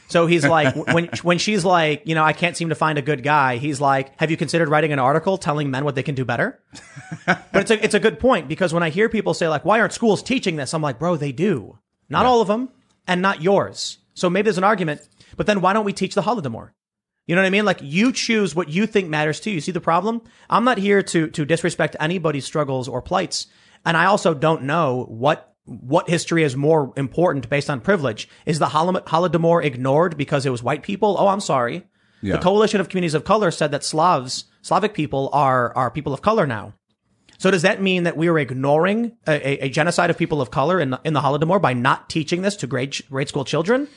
So he's like, when, when she's like, you know, I can't seem to find a good guy, he's like, have you considered writing an article telling men what they can do better? but it's a, it's a good point because when I hear people say like, why aren't schools teaching this? I'm like, bro, they do. Not all of them and not yours. So maybe there's an argument, but then why don't we teach the Holodomor? You know what I mean? Like you choose what you think matters to you. See the problem? I'm not here to to disrespect anybody's struggles or plights, and I also don't know what what history is more important based on privilege. Is the Holodomor ignored because it was white people? Oh, I'm sorry. Yeah. The Coalition of Communities of Color said that Slavs, Slavic people are are people of color now. So does that mean that we are ignoring a, a, a genocide of people of color in the, in the Holodomor by not teaching this to grade grade school children?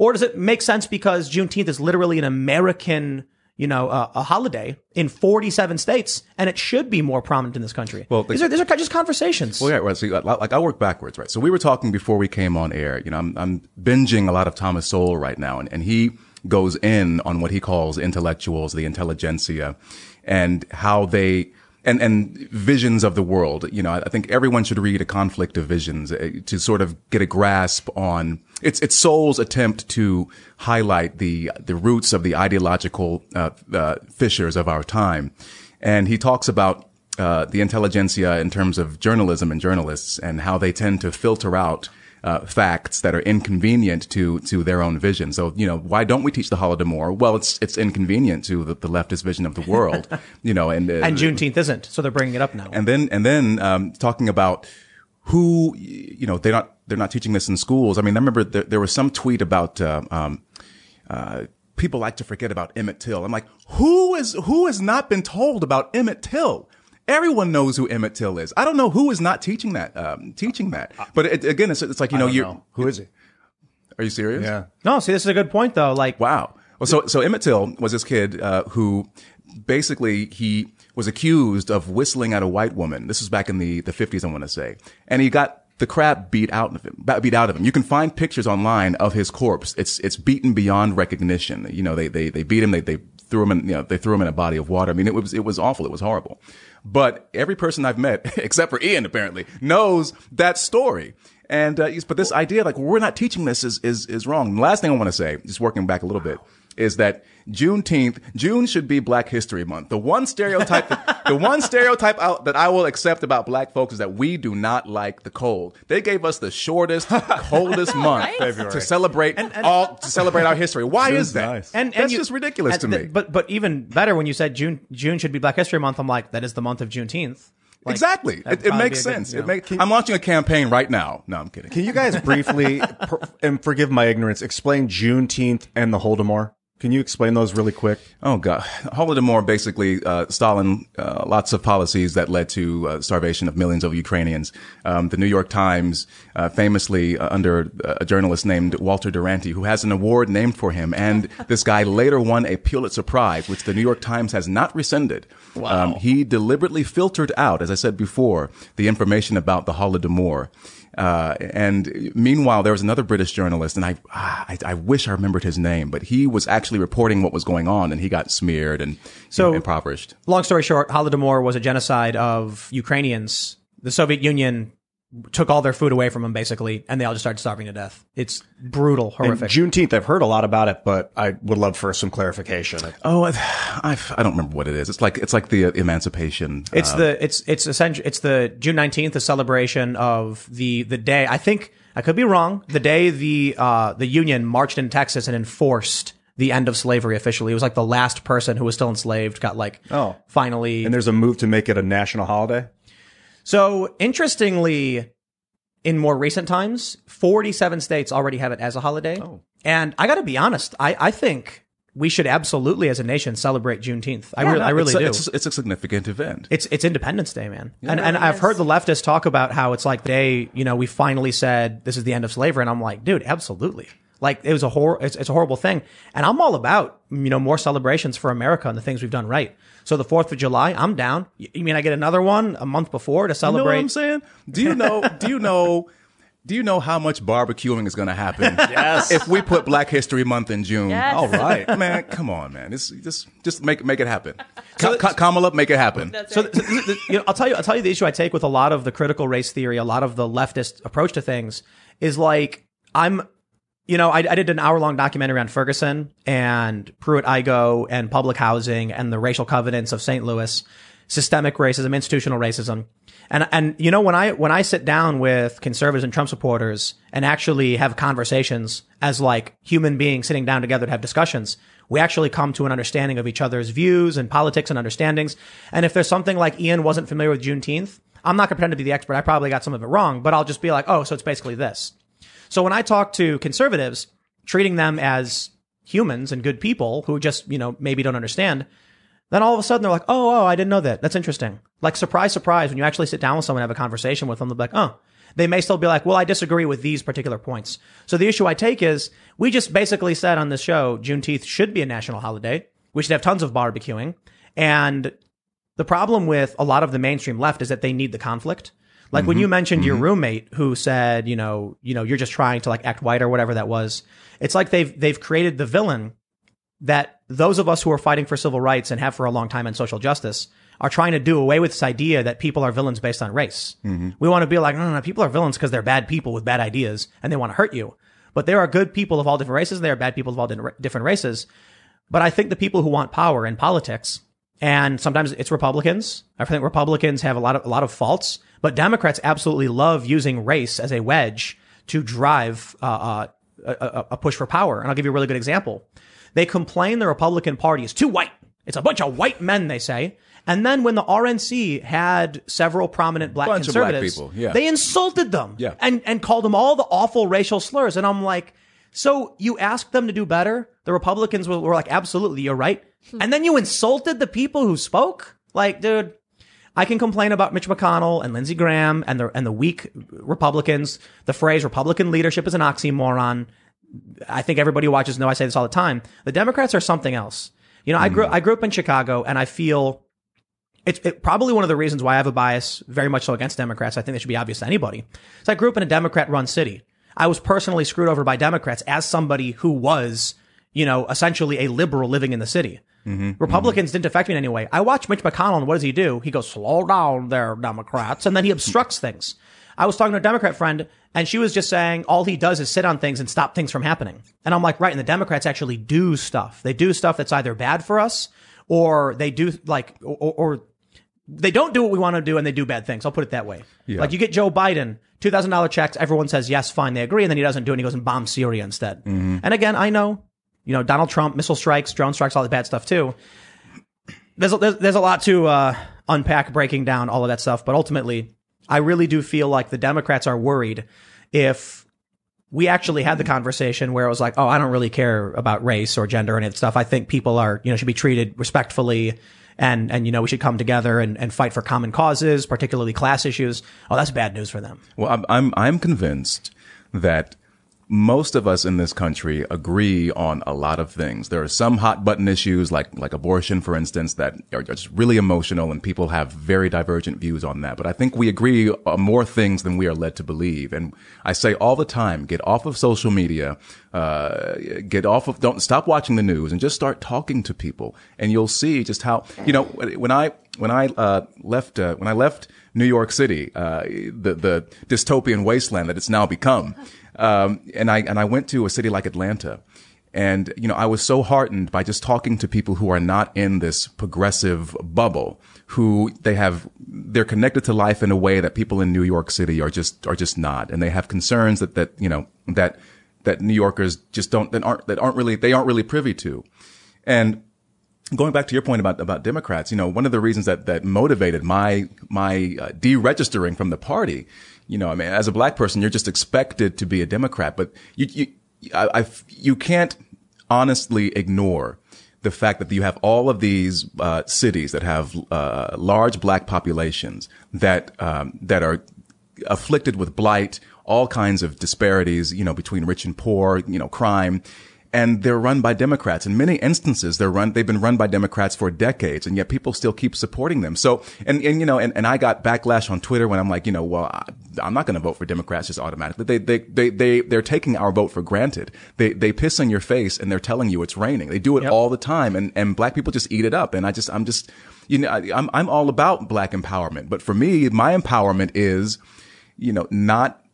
Or does it make sense because Juneteenth is literally an American, you know, uh, a holiday in 47 states, and it should be more prominent in this country? Well, the- these are these are just conversations. Well, yeah, right. So, like, like I work backwards, right? So we were talking before we came on air. You know, I'm, I'm binging a lot of Thomas Sowell right now, and, and he goes in on what he calls intellectuals, the intelligentsia, and how they and and visions of the world. You know, I think everyone should read a conflict of visions uh, to sort of get a grasp on it's it's Sowell's attempt to highlight the the roots of the ideological uh, uh, fissures of our time, and he talks about uh, the intelligentsia in terms of journalism and journalists and how they tend to filter out uh, facts that are inconvenient to to their own vision. So you know, why don't we teach the Holodomor? Well, it's it's inconvenient to the, the leftist vision of the world. you know, and uh, and Juneteenth isn't, so they're bringing it up now. and then and then um, talking about who you know they're not they're not teaching this in schools. I mean, I remember there, there was some tweet about. Uh, um, uh, people like to forget about Emmett Till. I'm like, who is who has not been told about Emmett Till? Everyone knows who Emmett Till is. I don't know who is not teaching that. Um, teaching that, but it, again, it's, it's like you know, you Who is it? are you serious? Yeah. no, see, this is a good point though. Like, Wow. Well, so so Emmett Till was this kid uh, who basically he was accused of whistling at a white woman. This was back in the the fifties, I want to say, and he got the crap beat out of him. Beat out of him. You can find pictures online of his corpse. It's it's beaten beyond recognition. You know, they they they beat him. They they threw him in. You know, they threw him in a body of water. I mean, it was it was awful. It was horrible. But every person I've met, except for Ian, apparently, knows that story. And uh, but this idea, like we're not teaching this, is is is wrong. The last thing I want to say, just working back a little bit, is that Juneteenth, June should be Black History Month. The one stereotype, that, the one stereotype out, that I will accept about Black folks is that we do not like the cold. They gave us the shortest, coldest month right? to celebrate all to celebrate our history. Why June's is that? nice. and, and That's you- just ridiculous and to th- me. But but even better when you said June June should be Black History Month. I'm like, that is the month of Juneteenth. Like, exactly, it, it makes be a good, sense. you It know. make, I'm launching a campaign right now. No, I'm kidding. Can you guys briefly, per, and forgive my ignorance, explain Juneteenth and the Holodomor? Can you explain those really quick? Oh God, Holodomor basically uh, Stalin uh, lots of policies that led to uh, starvation of millions of Ukrainians. Um, the New York Times, uh, famously uh, under a journalist named Walter Duranty, who has an award named for him, and this guy later won a Pulitzer Prize, which the New York Times has not rescinded. Um, he deliberately filtered out, as I said before, the information about the Holodomor. Uh, and meanwhile, there was another British journalist, and I, ah, I, I wish I remembered his name, but he was actually reporting what was going on, and he got smeared and So- impoverished. Long story short, Holodomor was a genocide of Ukrainians. The Soviet Union took all their food away from them, basically, and they all just started starving to death. It's brutal, And horrific. Juneteenth, I've heard a lot about it, but I would love for some clarification. Oh, I, I, I don't remember what it is. It's like it's like the uh, emancipation. It's uh, the it's it's essentially it's the June nineteenth, the celebration of the the day. I think I could be wrong. The day the uh the Union marched in Texas and enforced the end of slavery officially. It was like the last person who was still enslaved got like Oh. finally. And there's a move to make it a national holiday. So interestingly, in more recent times, forty seven states already have it as a holiday. Oh. And I got to be honest, I I think we should absolutely, as a nation, celebrate Juneteenth. I really I really it's, a, do. It's, it's a significant event. It's it's Independence Day, man. and and it I've heard the leftists talk about how it's like the day, you know, we finally said this is the end of slavery. And I'm like, dude, absolutely. Like it was a hor- it's, it's a horrible thing. And I'm all about, you know, more celebrations for America and the things we've done right. So the 4th of July, I'm down. You mean I get another one a month before to You know what celebrate? I'm saying? Do you know? do you know? Do you know how much barbecuing is going to happen? yes. If we put Black History Month in June, Yes. all right, man. Come on, man. It's, just just make make it happen. Ka- Ka- Kamala, make it happen. That's So, right. so th- th- you know, I'll tell you, I'll tell you the issue I take with a lot of the critical race theory, a lot of the leftist approach to things is like, I'm, you know, I, I did an hour long documentary on Ferguson and Pruitt Igoe and public housing and the racial covenants of St. Louis, systemic racism, institutional racism. And, and, you know, when I, when I sit down with conservatives and Trump supporters and actually have conversations as like human beings sitting down together to have discussions, we actually come to an understanding of each other's views and politics and understandings. And if there's something like Ian wasn't familiar with Juneteenth, I'm not going to pretend to be the expert. I probably got some of it wrong, but I'll just be like, oh, so it's basically this. So when I talk to conservatives, treating them as humans and good people who just, you know, maybe don't understand, then all of a sudden they're like, oh, oh, I didn't know that. That's interesting. Like, surprise, surprise, when you actually sit down with someone and have a conversation with them, they'll be like, oh, they may still be like, well, I disagree with these particular points. So the issue I take is we just basically said on this show, Juneteenth should be a national holiday. We should have tons of barbecuing. And the problem with a lot of the mainstream left is that they need the conflict. Like when you mm-hmm. mentioned your mm-hmm. roommate who said, you know, you know, you're just trying to like act white or whatever that was. It's like they've they've created the villain that those of us who are fighting for civil rights and have for a long time and social justice are trying to do away with this idea that people are villains based on race. Mm-hmm. We want to be like, no, no, no, people are villains because they're bad people with bad ideas and they want to hurt you. But there are good people of all different races. and There are bad people of all different races. But I think the people who want power in politics, and sometimes it's Republicans. I think Republicans have a lot of a lot of faults, but Democrats absolutely love using race as a wedge to drive uh, uh, a, a, a push for power. And I'll give you a really good example. They complain the Republican Party is too white. It's a bunch of white men, they say. And then when the RNC had several prominent black Bunch of black conservatives, people, yeah. they insulted them Yeah. and, and called them all the awful racial slurs. And I'm like, so you asked them to do better? The Republicans were, were like, absolutely, you're right. And then you insulted the people who spoke? Like, dude, I can complain about Mitch McConnell and Lindsey Graham and the, and the weak Republicans. The phrase Republican leadership is an oxymoron. I think everybody who watches know I say this all the time. The Democrats are something else. You know, I grew, hmm. I grew up in Chicago and I feel it's it, probably one of the reasons why I have a bias very much so against Democrats. I think that should be obvious to anybody. So I grew up in a Democrat run city. I was personally screwed over by Democrats as somebody who was, you know, essentially a liberal living in the city. Mm-hmm. Republicans didn't affect me in any way. I watch Mitch McConnell and what does he do? He goes, slow down there, Democrats. And then he obstructs things. I was talking to a Democrat friend and she was just saying all he does is sit on things and stop things from happening. And I'm like, right. And the Democrats actually do stuff. They do stuff that's either bad for us or they do like, or, or they don't do what we want to do and they do bad things. I'll put it that way. Yeah. Like you get Joe Biden, $2,000 checks. Everyone says, yes, fine. They agree. And then he doesn't do it. And he goes and bombs Syria instead. Mm-hmm. And again, I know, you know, Donald Trump, missile strikes, drone strikes, all the bad stuff too. There's a, there's, there's a lot to, uh, unpack breaking down all of that stuff. But ultimately, I really do feel like the Democrats are worried if we actually had the conversation where it was like, oh, I don't really care about race or gender or any of that stuff. I think people are, you know, should be treated respectfully and, and, you know, we should come together and, and fight for common causes, particularly class issues. Oh, that's bad news for them. Well, I'm I'm, I'm convinced that most of us in this country agree on a lot of things. There are some hot button issues like, like abortion, for instance, that are just really emotional and people have very divergent views on that. But I think we agree on more things than we are led to believe. And I say all the time, get off of social media, uh, get off of, don't stop watching the news and just start talking to people. And you'll see just how, you know, when I, when I, uh, left, uh, when I left New York City, uh, the, the dystopian wasteland that it's now become, um, and I and I went to a city like Atlanta, and you know I was so heartened by just talking to people who are not in this progressive bubble, who they have they're connected to life in a way that people in New York City are just are just not, and they have concerns that that you know that that New Yorkers just don't that aren't that aren't really they aren't really privy to, and going back to your point about about Democrats, you know, one of the reasons that that motivated my my uh, deregistering from the party you know, I mean, as a black person, you're just expected to be a Democrat, but you, you, I, I, you can't honestly ignore the fact that you have all of these uh, cities that have uh, large black populations that um, that are afflicted with blight, all kinds of disparities, you know, between rich and poor, you know, crime, and they're run by Democrats. In many instances, they're run, they've been run by Democrats for decades, and yet people still keep supporting them. So, and, and, you know, and, and I got backlash on Twitter when I'm like, you know, well, I, am not going to vote for Democrats just automatically. They, they, they, they, they're taking our vote for granted. They, they piss in your face and they're telling you it's raining. They do it yep. all the time, and, and black people just eat it up. And I just, I'm just, you know, I, I'm, I'm all about black empowerment. But for me, my empowerment is, you know, not,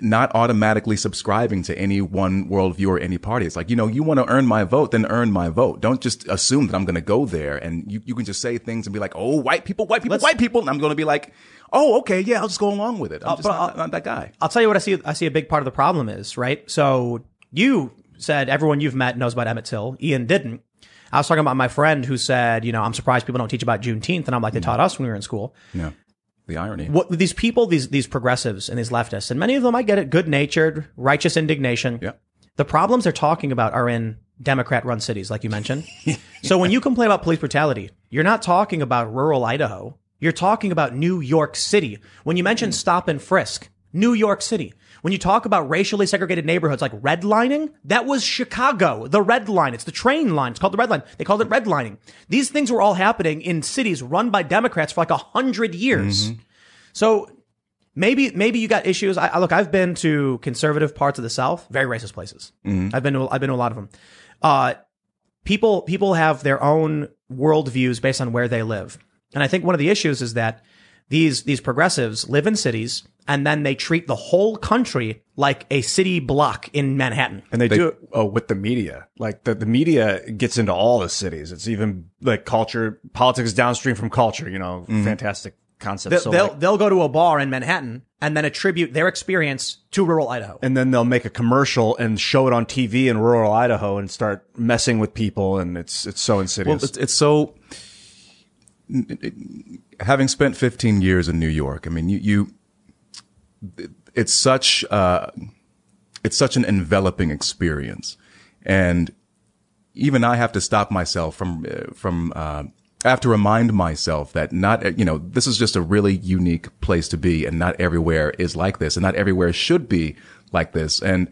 not automatically subscribing to any one worldview or any party. It's like, you know, you want to earn my vote, then earn my vote. Don't just assume that I'm going to go there and you, you can just say things and be like, oh, white people, white people, Let's, white people. And I'm going to be like, oh, okay, yeah, I'll just go along with it. I'm uh, just not, not, that guy. I'll tell you what I see. I see a big part of the problem is, right? So you said everyone you've met knows about Emmett Till. Ian didn't. I was talking about my friend who said, you know, I'm surprised people don't teach about Juneteenth. And I'm like, they taught us when we were in school. Yeah. The irony. What these people, these these progressives and these leftists, and many of them, I get it, good natured, righteous indignation. Yeah. The problems they're talking about are in Democrat run cities, like you mentioned. so when you complain about police brutality, you're not talking about rural Idaho. You're talking about New York City. When you mention stop and frisk, New York City. When you talk about racially segregated neighborhoods like redlining, that was Chicago, the red line. It's the train line. It's called the red line. They called it redlining. These things were all happening in cities run by Democrats for like a hundred years. Mm-hmm. So maybe maybe you got issues. I, look, I've been to conservative parts of the South, very racist places. Mm-hmm. I've been to, I've been to a lot of them. Uh, people people have their own worldviews based on where they live, and I think one of the issues is that these these progressives live in cities and then they treat the whole country like a city block in Manhattan. And they, they do it oh, with the media. Like the, the media gets into all the cities. It's even like culture, politics downstream from culture, you know, mm-hmm. fantastic concept. They'll, so they'll, like, they'll go to a bar in Manhattan and then attribute their experience to rural Idaho. And then they'll make a commercial and show it on TV in rural Idaho and start messing with people. And it's, it's so insidious. Well, it's, it's so, having spent 15 years in New York, I mean, you, you, it's such uh, it's such an enveloping experience, and even I have to stop myself from uh, from uh, I have to remind myself that not you know this is just a really unique place to be, and not everywhere is like this, and not everywhere should be like this, and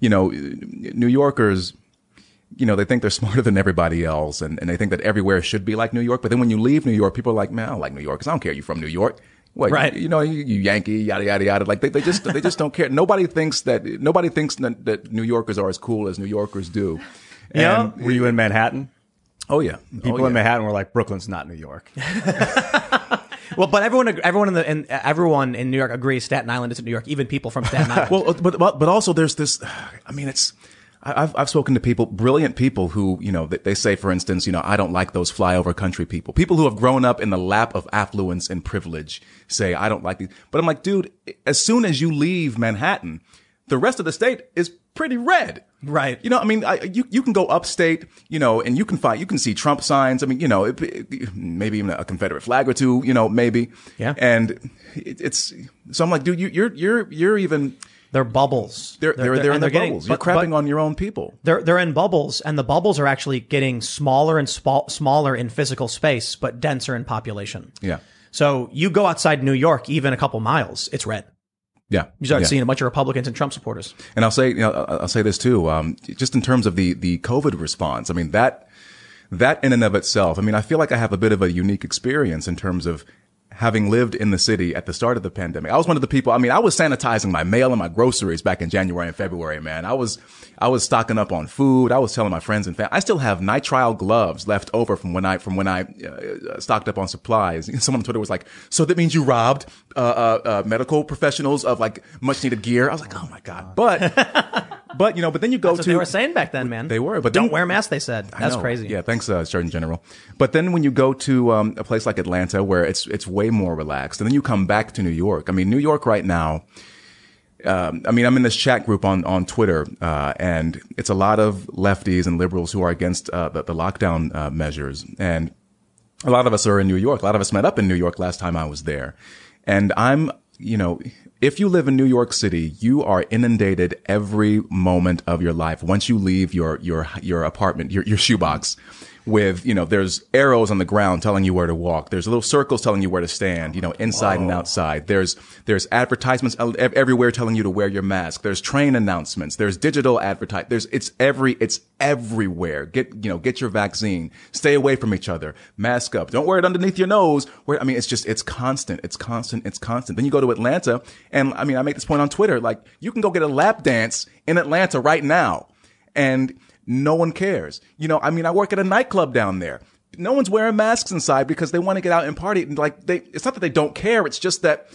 you know New Yorkers you know, they think they're smarter than everybody else and, and they think that everywhere should be like New York. But then when you leave New York, people are like, man, I don't like New York because I don't care you're from New York. What, right. You, you know, you, you, Yankee, yada, yada, yada. Like they, they just, they just don't care. Nobody thinks that, nobody thinks that, that New Yorkers are as cool as New Yorkers do. Yeah. Were you in Manhattan? Oh yeah. People oh, yeah. in Manhattan were like, Brooklyn's not New York. well, but everyone, everyone in the, and everyone in New York agrees Staten Island isn't New York. Even people from Staten Island. well, but, but, but also there's this, I mean, it's, I've, I've spoken to people, brilliant people who, you know, they say, for instance, you know, I don't like those flyover country people. People who have grown up in the lap of affluence and privilege say, I don't like these. But I'm like, dude, as soon as you leave Manhattan, the rest of the state is pretty red. Right. You know, I mean, I, you, you can go upstate, you know, and you can find, you can see Trump signs. I mean, you know, it, it, maybe even a Confederate flag or two, you know, maybe. Yeah. And it, it's, so I'm like, dude, you, you're, you're, you're even, they're bubbles. They're they're, they're, they're in the getting, bubbles. You're crapping on your own people. They're they're in bubbles, and the bubbles are actually getting smaller and sp- smaller in physical space, but denser in population. Yeah. So you go outside New York, even a couple miles, it's red. Yeah. You start yeah. seeing a bunch of Republicans and Trump supporters. And I'll say, you know, I'll I'll say this too, um, just in terms of the, the COVID response. I mean, that, that in and of itself, I mean, I feel like I have a bit of a unique experience in terms of having lived in the city at the start of the pandemic. I was one of the people, I mean, I was sanitizing my mail and my groceries back in January and February, man. I was, I was stocking up on food. I was telling my friends and family, I still have nitrile gloves left over from when I, from when I uh, stocked up on supplies. Someone on Twitter was like, so that means you robbed, uh, uh, uh, medical professionals of like much needed gear. I was like, oh my God. But, but, you know, but then you go That's what to, they were saying back then, man. They were, but don't wear masks. They said that's crazy. Yeah, thanks, uh, Surgeon General. But then when you go to um, a place like Atlanta, where it's it's way more relaxed, and then you come back to New York. I mean, New York right now. Um, I mean, I'm in this chat group on on Twitter, uh, and it's a lot of lefties and liberals who are against uh, the, the lockdown uh, measures, and a lot of us are in New York. A lot of us met up in New York last time I was there. And I'm, you know, if you live in New York City, you are inundated every moment of your life. Once you leave your, your, your apartment, your, your shoebox with, you know, there's arrows on the ground telling you where to walk. There's little circles telling you where to stand, you know, inside and outside. There's, there's advertisements everywhere telling you to wear your mask. There's train announcements. There's digital advertise. There's, it's every, it's everywhere. Get, you know, get your vaccine. Stay away from each other. Mask up. Don't wear it underneath your nose. Where, I mean, it's just, it's constant. It's constant. It's constant. Then you go to Atlanta and I mean, I make this point on Twitter, like you can go get a lap dance in Atlanta right now and no one cares. You know, I mean, I work at a nightclub down there. No one's wearing masks inside because they want to get out and party. And like they, it's not that they don't care. It's just that,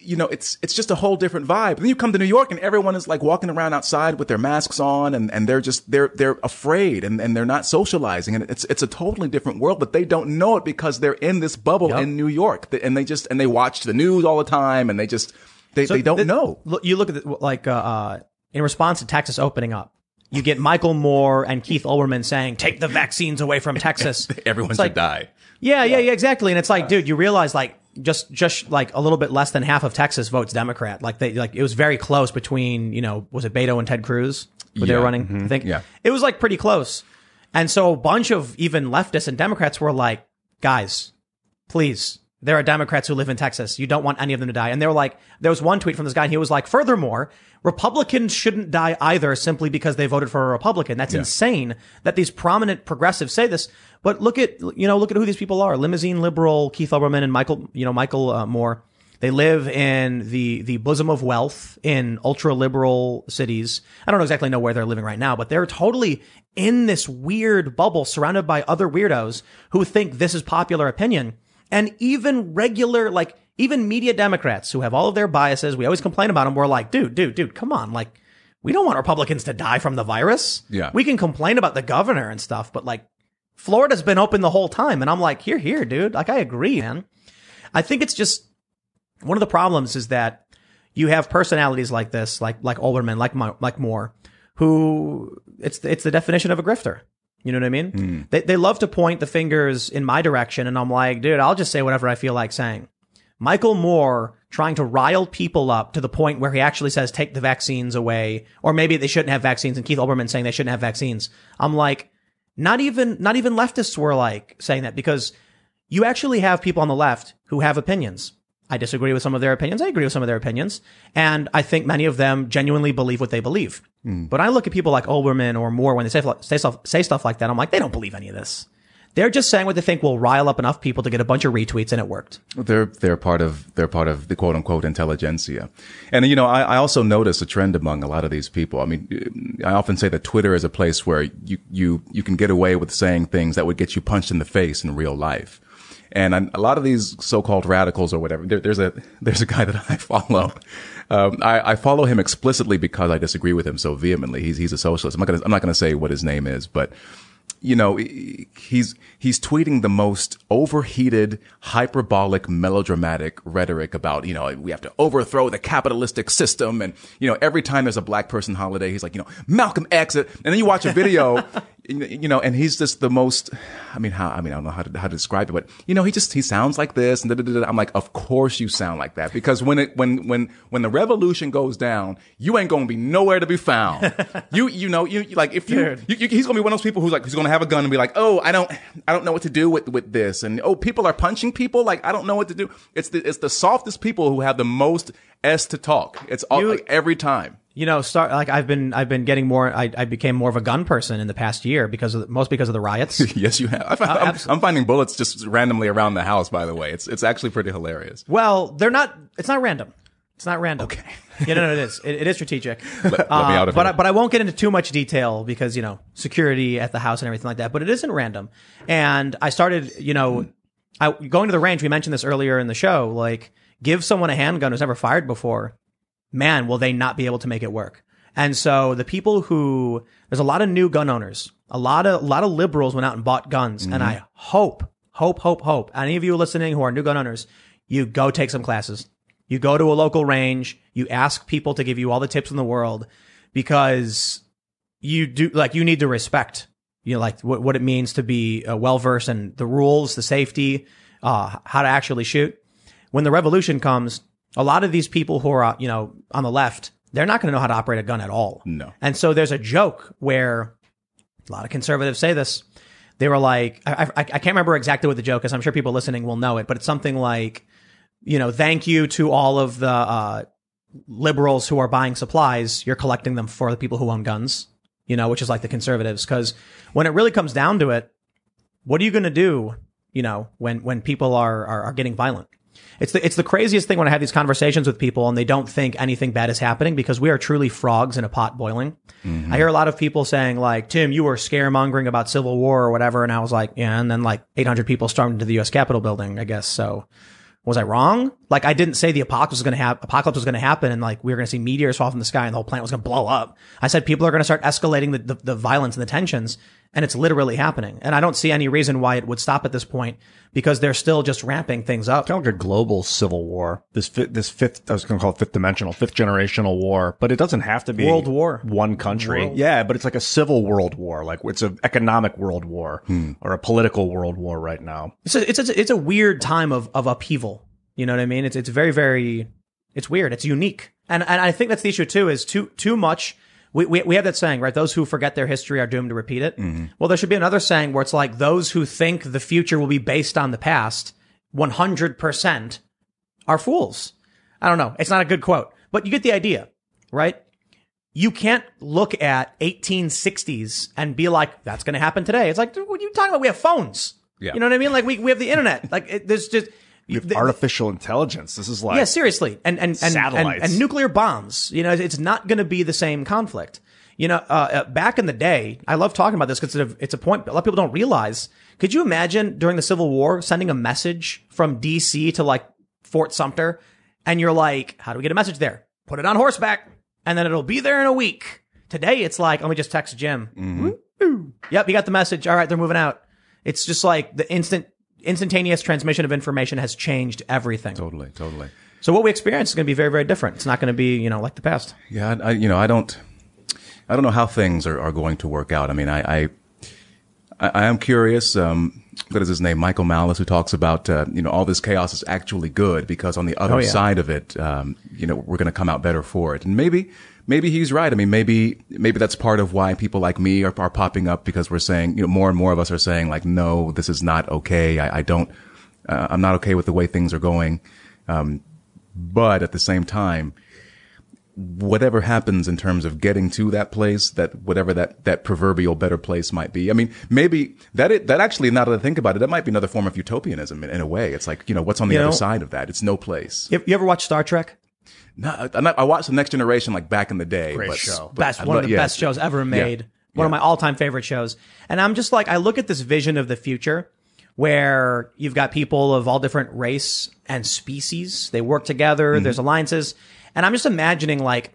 you know, it's, it's just a whole different vibe. Then you come to New York and everyone is like walking around outside with their masks on and, and they're just, they're, they're afraid and, and they're not socializing. And it's, it's a totally different world, but they don't know it because they're in this bubble Yep. in New York. And they just, and they watch the news all the time and they just, they, they don't th- know. Look, you look at the, like uh, uh, in response to Texas opening up, you get Michael Moore and Keith Olbermann saying, "Take the vaccines away from Texas." Everyone It's should like- die. Yeah, yeah, yeah, exactly. And it's like, dude, you realize like just just like a little bit less than half of Texas votes Democrat. Like they like it was very close between you know was it Beto and Ted Cruz where they were Yeah. running? Mm-hmm. I think Yeah. it was like pretty close. And so a bunch of even leftists and Democrats were like, guys, please. There are Democrats who live in Texas. You don't want any of them to die. And they were like, there was one tweet from this guy, and he was like, furthermore, Republicans shouldn't die either simply because they voted for a Republican. That's insane that these prominent progressives say this. But look at, you know, look at who these people are. Limousine liberal Keith Olbermann and Michael, you know, Michael uh, Moore. They live in the, the bosom of wealth in ultra liberal cities. I don't exactly know where they're living right now, but they're totally in this weird bubble surrounded by other weirdos who think this is popular opinion. And even regular, like, even media Democrats who have all of their biases, we always complain about them. We're like, dude, dude, dude, come on. Like, we don't want Republicans to die from the virus. Yeah. We can complain about the governor and stuff, but like, Florida's been open the whole time. And I'm like, here, here, dude. Like, I agree, man. I think it's just one of the problems is that you have personalities like this, like, like Olbermann, like, Mo- like Moore, who it's, it's the definition of a grifter. You know what I mean? Hmm. They, they love to point the fingers in my direction. And I'm like, dude, I'll just say whatever I feel like saying. Michael Moore trying to rile people up to the point where he actually says, take the vaccines away, or maybe they shouldn't have vaccines. And Keith Olbermann saying they shouldn't have vaccines. I'm like, not even, not even leftists were like saying that because you actually have people on the left who have opinions. I disagree with some of their opinions. I agree with some of their opinions. And I think many of them genuinely believe what they believe. Hmm. But I look at people like Olbermann or Moore when they say, say, stuff, say stuff like that. I'm like, they don't believe any of this. They're just saying what they think will rile up enough people to get a bunch of retweets and it worked. They're they're part of they're part of the quote unquote intelligentsia, and you know I, I also notice a trend among a lot of these people. I mean, I often say that Twitter is a place where you you you can get away with saying things that would get you punched in the face in real life. And a lot of these so-called radicals or whatever, there, there's a there's a guy that I follow. Um, I, I follow him explicitly because I disagree with him so vehemently. He's he's a socialist. I'm not gonna I'm not gonna say what his name is, but you know, he's he's tweeting the most overheated, hyperbolic, melodramatic rhetoric about, you know, we have to overthrow the capitalistic system. And, you know, every time there's a black person holiday, he's like, you know, Malcolm X. And then you watch a video, you know, and he's just the most. I mean, how? I mean, I don't know how to how to describe it, but you know, he just he sounds like this, and da, da, da, I'm like, of course you sound like that because when it when when when the revolution goes down, you ain't gonna be nowhere to be found. you you know you like if you, you, you he's gonna be one of those people who's like he's gonna have a gun and be like, oh, I don't I don't know what to do with with this, and oh, people are punching people, like I don't know what to do. It's the it's the softest people who have the most s to talk. It's all You- like, every time. You know, start like I've been I've been getting more. I, I became more of a gun person in the past year because of most because of the riots. Yes, you have. I find, I'm. I'm finding bullets just randomly around the house. By the way, it's it's actually pretty hilarious. well, they're not. It's not random. It's not random. Okay. yeah, no, no, it is. It, it is strategic. Let, let me uh, out of but here. I, but I won't get into too much detail because you know security at the house and everything like that. But it isn't random. And I started, you know, I going to the range. We mentioned this earlier in the show. Like, give someone a handgun who's never fired before. Man, will they not be able to make it work? And so the people who there's a lot of new gun owners, a lot of a lot of liberals went out and bought guns, and I hope, hope, hope, hope. Any of you listening who are new gun owners, you go take some classes. You go to a local range. You ask people to give you all the tips in the world because you do like you need to respect you know like what, what it means to be uh, well versed in the rules, the safety, uh, how to actually shoot. When the revolution comes, a lot of these people who are uh, you know on the left, they're not going to know how to operate a gun at all. No. And so there's a joke where a lot of conservatives say this. They were like, I, I, I can't remember exactly what the joke is. I'm sure people listening will know it, but it's something like, you know, thank you to all of the uh, liberals who are buying supplies. You're collecting them for the people who own guns, you know, which is like the conservatives. Because when it really comes down to it, what are you going to do, you know, when when people are, are are getting violent? It's the it's the craziest thing when I have these conversations with people and they don't think anything bad is happening because we are truly frogs in a pot boiling. Mm-hmm. I hear a lot of people saying like, "Tim, you were scaremongering about civil war or whatever," and I was like, "Yeah," and then like 800 people stormed into the U.S. Capitol building. I guess so. Was I wrong? Like I didn't say the apocalypse was going to have apocalypse was going to happen and like we were going to see meteors fall from the sky and the whole planet was going to blow up. I said people are going to start escalating the, the the violence and the tensions and it's literally happening. And I don't see any reason why it would stop at this point because they're still just ramping things up. kind of like a global civil war. This fi- this fifth, I was going to call it fifth dimensional, fifth generational war, but it doesn't have to be World war. one country. Yeah, but it's like a civil world war, like it's an economic world war hmm. or a political world war right now. It's a, it's a, it's a weird time of, of upheaval. You know what I mean? It's, it's very, very, it's weird. It's unique. And, and I think that's the issue too, is too, too much. We, we, we have that saying, right? Those who forget their history are doomed to repeat it. Mm-hmm. Well, there should be another saying where it's like those who think the future will be based on the past 100% are fools. I don't know. It's not a good quote, but you get the idea, right? You can't look at 1860s and be like, that's going to happen today. It's like, what are you talking about? We have phones. Yeah. You know what I mean? Like we, we have the internet. Like it, there's just, With the- artificial intelligence, this is like yeah, seriously, and and and, and, Satellites. and nuclear bombs. You know, it's not going to be the same conflict. You know, uh, uh, back in the day, I love talking about this because it's a, it's a point a lot of people don't realize. Could you imagine during the Civil War sending a message from D.C. to like Fort Sumter, and you're like, "How do we get a message there? Put it on horseback, and then it'll be there in a week." Today, it's like, let me just text Jim. Woo-hoo. Yep, you got the message. All right, they're moving out. It's just like the instant instantaneous transmission of information has changed everything. Totally, totally. So what we experience is going to be very, very different. It's not going to be, you know, like the past. Yeah, I, I you know, I don't, I don't know how things are, are going to work out. I mean, I, I, I I am curious. Um, what is his name? Michael Malice, who talks about, uh, you know, all this chaos is actually good because on the other Oh, yeah. side of it, um, you know, we're going to come out better for it. And maybe, maybe he's right. I mean, maybe, maybe that's part of why people like me are, are popping up because we're saying, you know, more and more of us are saying like, no, this is not okay. I, I don't, uh, I'm not okay with the way things are going. Um, but at the same time, whatever happens in terms of getting to that place, that whatever that, that proverbial better place might be. I mean, maybe that it, that actually, now that I think about it, that might be another form of utopianism in, in a way. It's like, you know, what's on the You other know- side of that? It's no place. You, you ever watch Star Trek? No, I'm not, I watched the Next Generation like back in the day. Great but, show. but Best, I one of the yeah. best shows ever made. One of my all-time favorite shows. And I'm just like, I look at this vision of the future where you've got people of all different race and species. They work together. Mm-hmm. There's alliances. And I'm just imagining like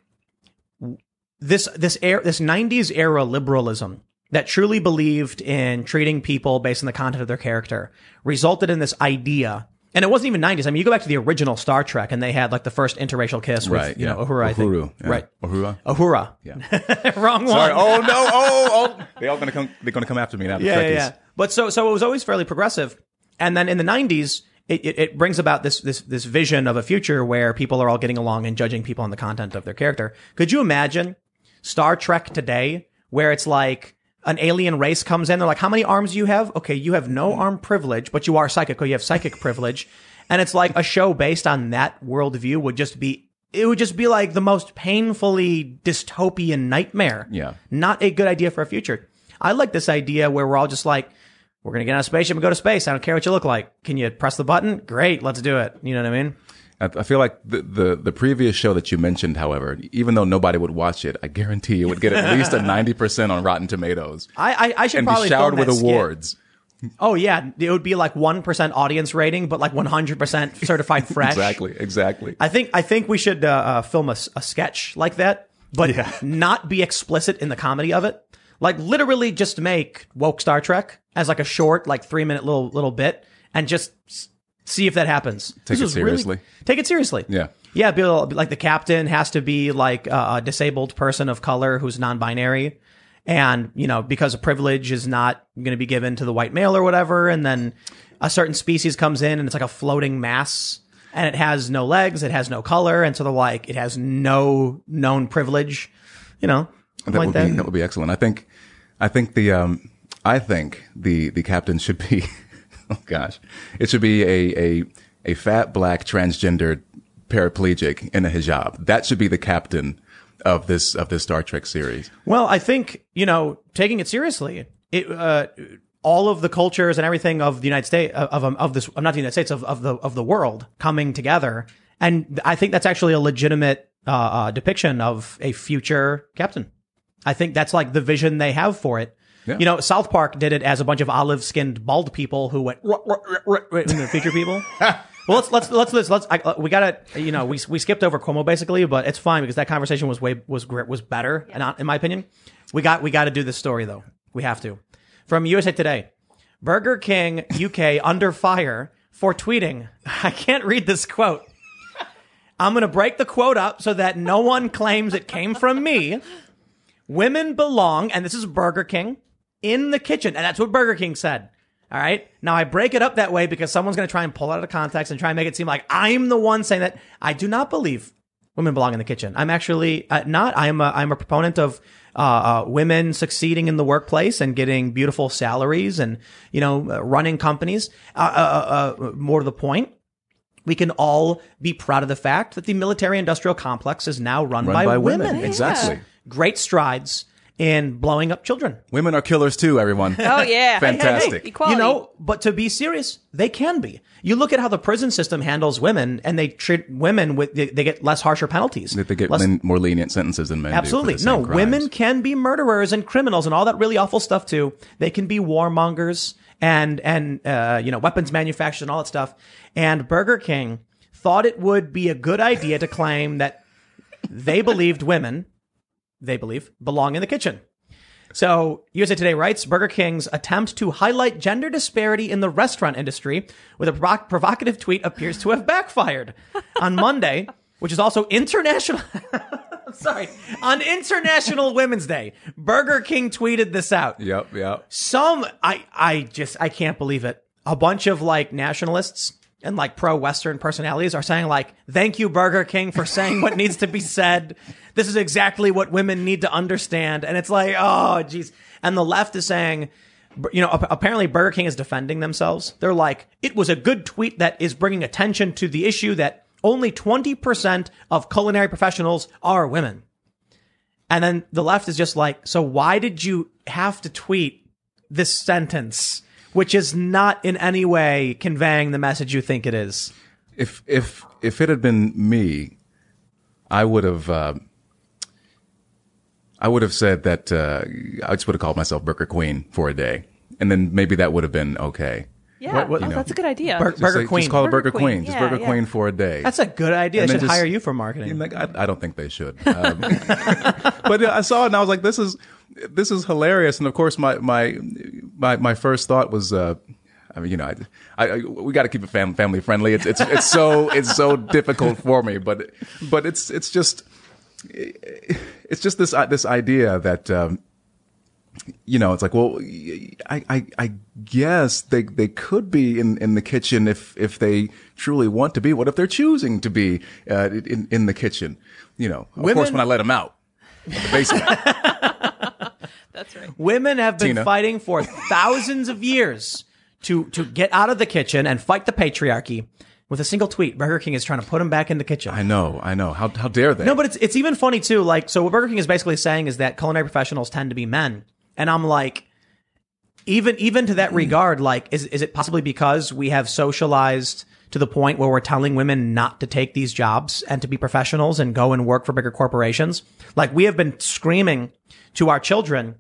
this, this air, this 90s era liberalism that truly believed in treating people based on the content of their character resulted in this idea And it wasn't even 90s. I mean, you go back to the original Star Trek and they had like the first interracial kiss with, Right. you yeah. know, Uhura, I think. Uhuru, yeah. Right. Uhura. Uhura. Yeah. Wrong one. Sorry. Oh no. Oh, oh. They all gonna come. They're gonna come after me now. the yeah, yeah, yeah. But so, so it was always fairly progressive. And then in the 90s, it, it, it brings about this, this, this vision of a future where people are all getting along and judging people on the content of their character. Could you imagine Star Trek today where it's like, an alien race comes in. They're like, how many arms do you have? Okay, you have no arm privilege, but you are psychic. Or you have psychic privilege. And it's like a show based on that worldview would just be, it would just be like the most painfully dystopian nightmare. Yeah. Not a good idea for a future. I like this idea where we're all just like, we're going to get on a spaceship and go to space. I don't care what you look like. Can you press the button? Great. Let's do it. You know what I mean? I, I feel like the, the the previous show that you mentioned, however, even though nobody would watch it, I guarantee it would get at least a ninety percent on Rotten Tomatoes I, I, I should and probably be showered with that skit. awards. Oh yeah. It would be like 1% audience rating, but like 100% certified fresh. Exactly. Exactly. I think I think we should uh, uh, film a, a sketch like that, but yeah. not be explicit in the comedy of it. Like literally, just make woke Star Trek as like a short, like three minute little little bit, and just see if that happens. This it was really- seriously. take it seriously. Yeah. yeah. Be able- like the captain has to be like a, disabled person of color who's non-binary. And, you know, because a privilege is not going to be given to the white male or whatever. And then a certain species comes in and it's like a floating mass and it has no legs. It has no color. And so they're like, it has no known privilege, you know, that like would that. be that would be excellent. I think I think the um I think the the captain should be oh gosh. It should be a a a fat black transgendered paraplegic in a hijab. That should be the captain of this of this Star Trek series. Well, I think you know, taking it seriously, it uh, all of the cultures and everything of the United States of of, of this, I'm not the United States of of the of the world coming together, and I think that's actually a legitimate uh, uh, depiction of a future captain. I think that's like the vision they have for it. Yeah. You know, South Park did it as a bunch of olive-skinned bald people who went "Ruh, ruh, ruh, ruh, ruh," in the future people. well, let's let's let's let's, let's I, uh, we gotta you know we we skipped over Cuomo basically, but it's fine because that conversation was way was was better, and in my opinion, we got we got to do this story though. We have to. From USA Today, Burger King UK under fire for tweeting. I can't read this quote. I'm going to break the quote up so that no one claims it came from me. Women belong, and this is Burger King, in the kitchen. And that's what Burger King said. All right. Now I break it up that way because someone's going to try and pull it out of context and try and make it seem like I'm the one saying that. I do not believe women belong in the kitchen. I'm actually uh, not. I'm a, I'm a proponent of uh, uh, women succeeding in the workplace and getting beautiful salaries and, you know, uh, running companies. Uh, uh, uh, more to the point, we can all be proud of the fact that the military industrial complex is now run, Run by, by women. women. Exactly. Great strides in blowing up children. Women are killers too, everyone. Oh yeah, Fantastic. Equality. You know, but to be serious, they can be. You look at how the prison system handles women, and they treat women with they, they get less harsher penalties. That they get Less- len- more lenient sentences than men. do for Absolutely. the same No, crimes. women can be murderers and criminals and all that really awful stuff too. They can be warmongers and, and, uh, you know, weapons manufacturers and all that stuff. And Burger King thought it would be a good idea to claim that they believed women, they believe, belong in the kitchen. So USA Today writes Burger King's attempt to highlight gender disparity in the restaurant industry with a provoc- provocative tweet appears to have backfired. On Monday, which is also international sorry, on International Women's Day, Burger King tweeted this out. Yep. Yep. Some I I just I can't believe it. A bunch of like nationalists and like pro Western personalities are saying like, "Thank you, Burger King, for saying what needs to be said. This is exactly what women need to understand." And it's like, oh, geez. And the left is saying. You know, apparently Burger King is defending themselves. They're like, it was a good tweet that is bringing attention to the issue that only 20% of culinary professionals are women. And then the left is just like, so why did you have to tweet this sentence, which is not in any way conveying the message you think it is? If if if it had been me, I would have. Uh, I would have said that uh, I just would have called myself Burger Queen for a day, and then maybe that would have been okay. yeah, what- what- oh, that's a good idea. Bur- Burger say- Queen. Just call it Burger Burger Queen. Queen. Just Yeah, Burger yeah. Queen for a day. That's a good idea. And They should just- hire you for marketing. Like, I, I don't think they should. Um, but I saw it and I was like, this is this is hilarious. And of course, my my my my first thought was, uh, I mean, you know, I, I, we got to keep it fam- family friendly. It's, it's, it's so, it's so difficult for me, but, but it's, it's just, it's just this, this idea that, um, you know, it's like, well, I, I, I guess they, they could be in, in the kitchen if, if they truly want to be. What if they're choosing to be, uh, in, in the kitchen? You know, of Women- course, when I let them out the basement. That's right. Women have been Tina. fighting for thousands of years to to get out of the kitchen and fight the patriarchy. With a single tweet, Burger King is trying to put them back in the kitchen. I know, I know. How, how dare they? No, but it's it's even funny too. Like, so what Burger King is basically saying is that culinary professionals tend to be men, and I'm like, even even to that hmm. regard, like, is is it possibly because we have socialized to the point where we're telling women not to take these jobs and to be professionals and go and work for bigger corporations? Like, we have been screaming to our children,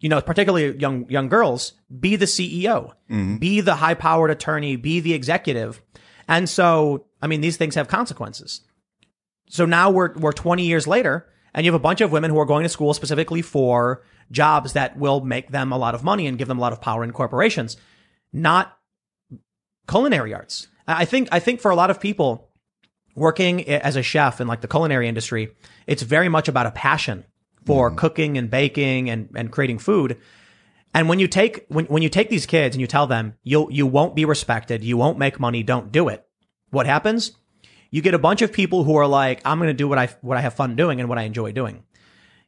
you know, particularly young young girls, be the CEO, mm-hmm. be the high powered attorney, be the executive. And so, I mean, these things have consequences. So now we're we're 20 years later, and you have a bunch of women who are going to school specifically for jobs that will make them a lot of money and give them a lot of power in corporations, not culinary arts. I I think I think for a lot of people working as a chef in like the culinary industry, it's very much about a passion for cooking and baking and, and creating food. And when you take when, when you take these kids and you tell them you'll you won't be respected, you won't make money, don't do it. What happens? You get a bunch of people who are like, I'm going to do what I what I have fun doing and what I enjoy doing.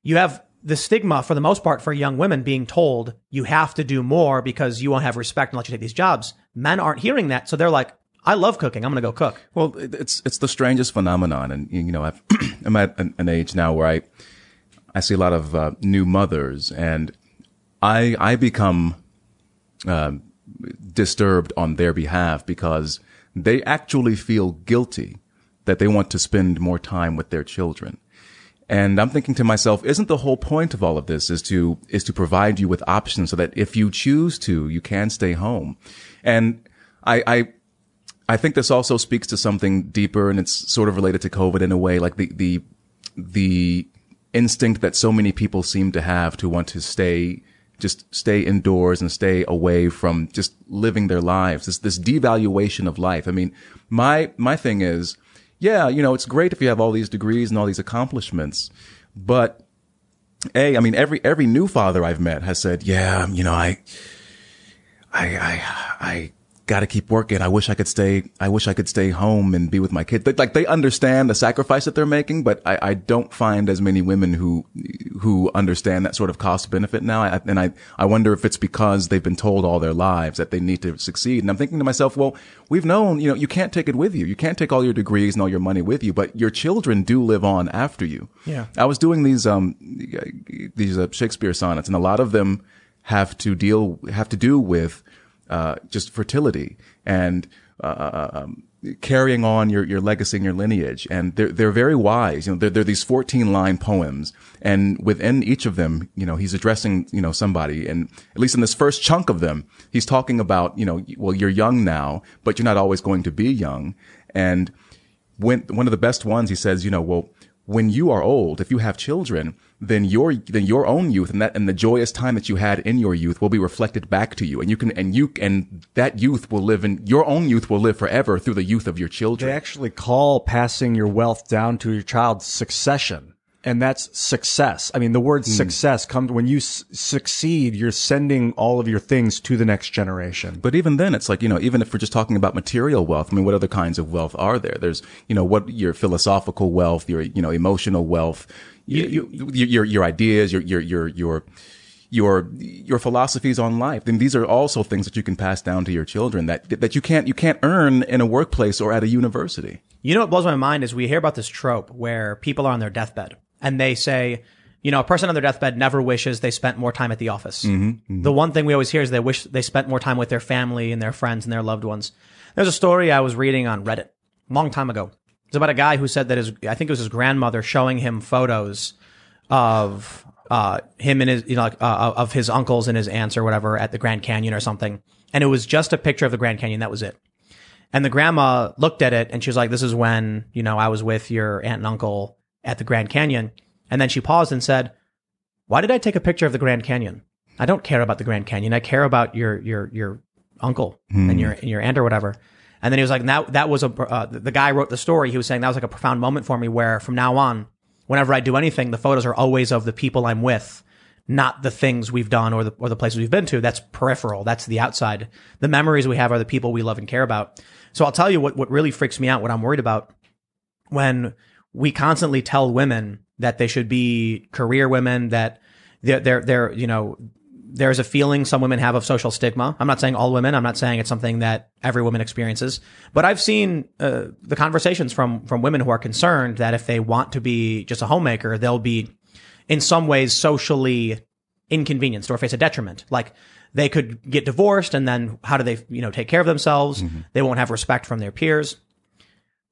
You have the stigma for the most part for young women being told you have to do more because you won't have respect unless you take these jobs. Men aren't hearing that, so they're like, I love cooking. I'm going to go cook. Well, it's it's the strangest phenomenon, and you know, I've, I'm at an, an age now where I I see a lot of uh, new mothers, and I I become um, disturbed on their behalf because they actually feel guilty that they want to spend more time with their children. And I'm thinking to myself, isn't the whole point of all of this is to, is to provide you with options so that if you choose to, you can stay home. And I, I, I think this also speaks to something deeper and it's sort of related to COVID in a way, like the, the, the instinct that so many people seem to have to want to stay, just stay indoors and stay away from just living their lives. This, this devaluation of life. I mean, my, my thing is, yeah, you know, it's great if you have all these degrees and all these accomplishments, but a, I mean, every every new father I've met has said, yeah, you know, I, I, I, I got to keep working. I wish I could stay. I wish I could stay home and be with my kids. They, like they understand the sacrifice that they're making, but I, I don't find as many women who who understand that sort of cost benefit now. I, and I I wonder if it's because they've been told all their lives that they need to succeed. And I'm thinking to myself, well, we've known, you know, you can't take it with you. You can't take all your degrees and all your money with you, but your children do live on after you. Yeah. I was doing these um these uh, Shakespeare sonnets, and a lot of them have to deal have to do with uh, just fertility and uh, um, carrying on your, your legacy and your lineage. And they're, they're very wise. You know, they're, they're these 14 line poems. And within each of them, you know, he's addressing, you know, somebody. And at least in this first chunk of them, he's talking about, you know, well, you're young now, but you're not always going to be young. And when, one of the best ones, he says, you know, well, when you are old, if you have children, then your then your own youth and that and the joyous time that you had in your youth will be reflected back to you, and you can and you and that youth will live in your own youth will live forever through the youth of your children. They actually call passing your wealth down to your child succession. And that's success. I mean, the word hmm. success comes when you s- succeed, you're sending all of your things to the next generation. But even then, it's like, you know, even if we're just talking about material wealth, I mean, what other kinds of wealth are there? There's, you know, what your philosophical wealth, your, you know, emotional wealth, you, you, your, your ideas, your, your, your, your, your, your philosophies on life. Then these are also things that you can pass down to your children that, that you can't, you can't earn in a workplace or at a university. You know what blows my mind is we hear about this trope where people are on their deathbed and they say, you know, a person on their deathbed never wishes they spent more time at the office. Mm-hmm, mm-hmm. The one thing we always hear is they wish they spent more time with their family and their friends and their loved ones. There's a story I was reading on Reddit a long time ago. It's about a guy who said that his, I think it was his grandmother showing him photos of uh, him and his, you know, like, uh, of his uncles and his aunts or whatever at the Grand Canyon or something. And it was just a picture of the Grand Canyon. That was it. And the grandma looked at it and she was like, this is when, you know, I was with your aunt and uncle at the Grand Canyon. And then she paused and said, why did I take a picture of the Grand Canyon? I don't care about the Grand Canyon. I care about your, your, your uncle and your and your aunt or whatever. And then he was like, that that was a uh, the guy wrote the story. He was saying that was like a profound moment for me, where from now on, whenever I do anything, the photos are always of the people I'm with, not the things we've done or the or the places we've been to. That's peripheral. That's the outside. The memories we have are the people we love and care about. So I'll tell you what what really freaks me out. What I'm worried about when we constantly tell women that they should be career women, that they're, they're, they're, you know, there's a feeling some women have of social stigma. I'm not saying all women. I'm not saying it's something that every woman experiences, but I've seen uh, the conversations from from women who are concerned that if they want to be just a homemaker, they'll be in some ways socially inconvenienced or face a detriment. Like they could get divorced, and then how do they, you know, take care of themselves? They won't have respect from their peers.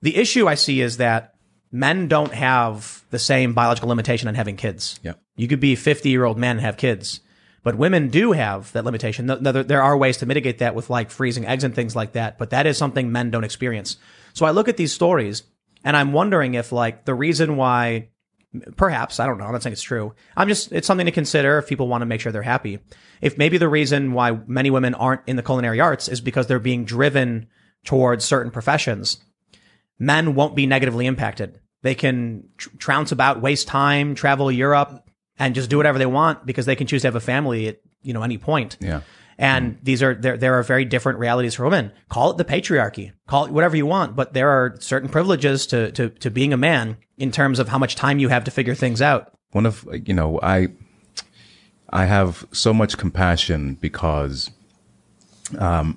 The issue I see is that men don't have the same biological limitation on having kids. Yep. You could be a 50 year old man and have kids, but women do have that limitation. Th- There, there are ways to mitigate that with like freezing eggs and things like that, but that is something men don't experience. So I look at these stories and I'm wondering if like the reason why perhaps I don't know. I'm not saying it's true. I'm just it's something to consider if people want to make sure they're happy. If maybe the reason why many women aren't in the culinary arts is because they're being driven towards certain professions, men won't be negatively impacted. They can tr- trounce about, waste time, travel Europe, and just do whatever they want because they can choose to have a family at you know any point. Yeah. And these are there there are very different realities for women. Call it the patriarchy. Call it whatever you want, but there are certain privileges to to to being a man in terms of how much time you have to figure things out. one of you know i i have so much compassion because um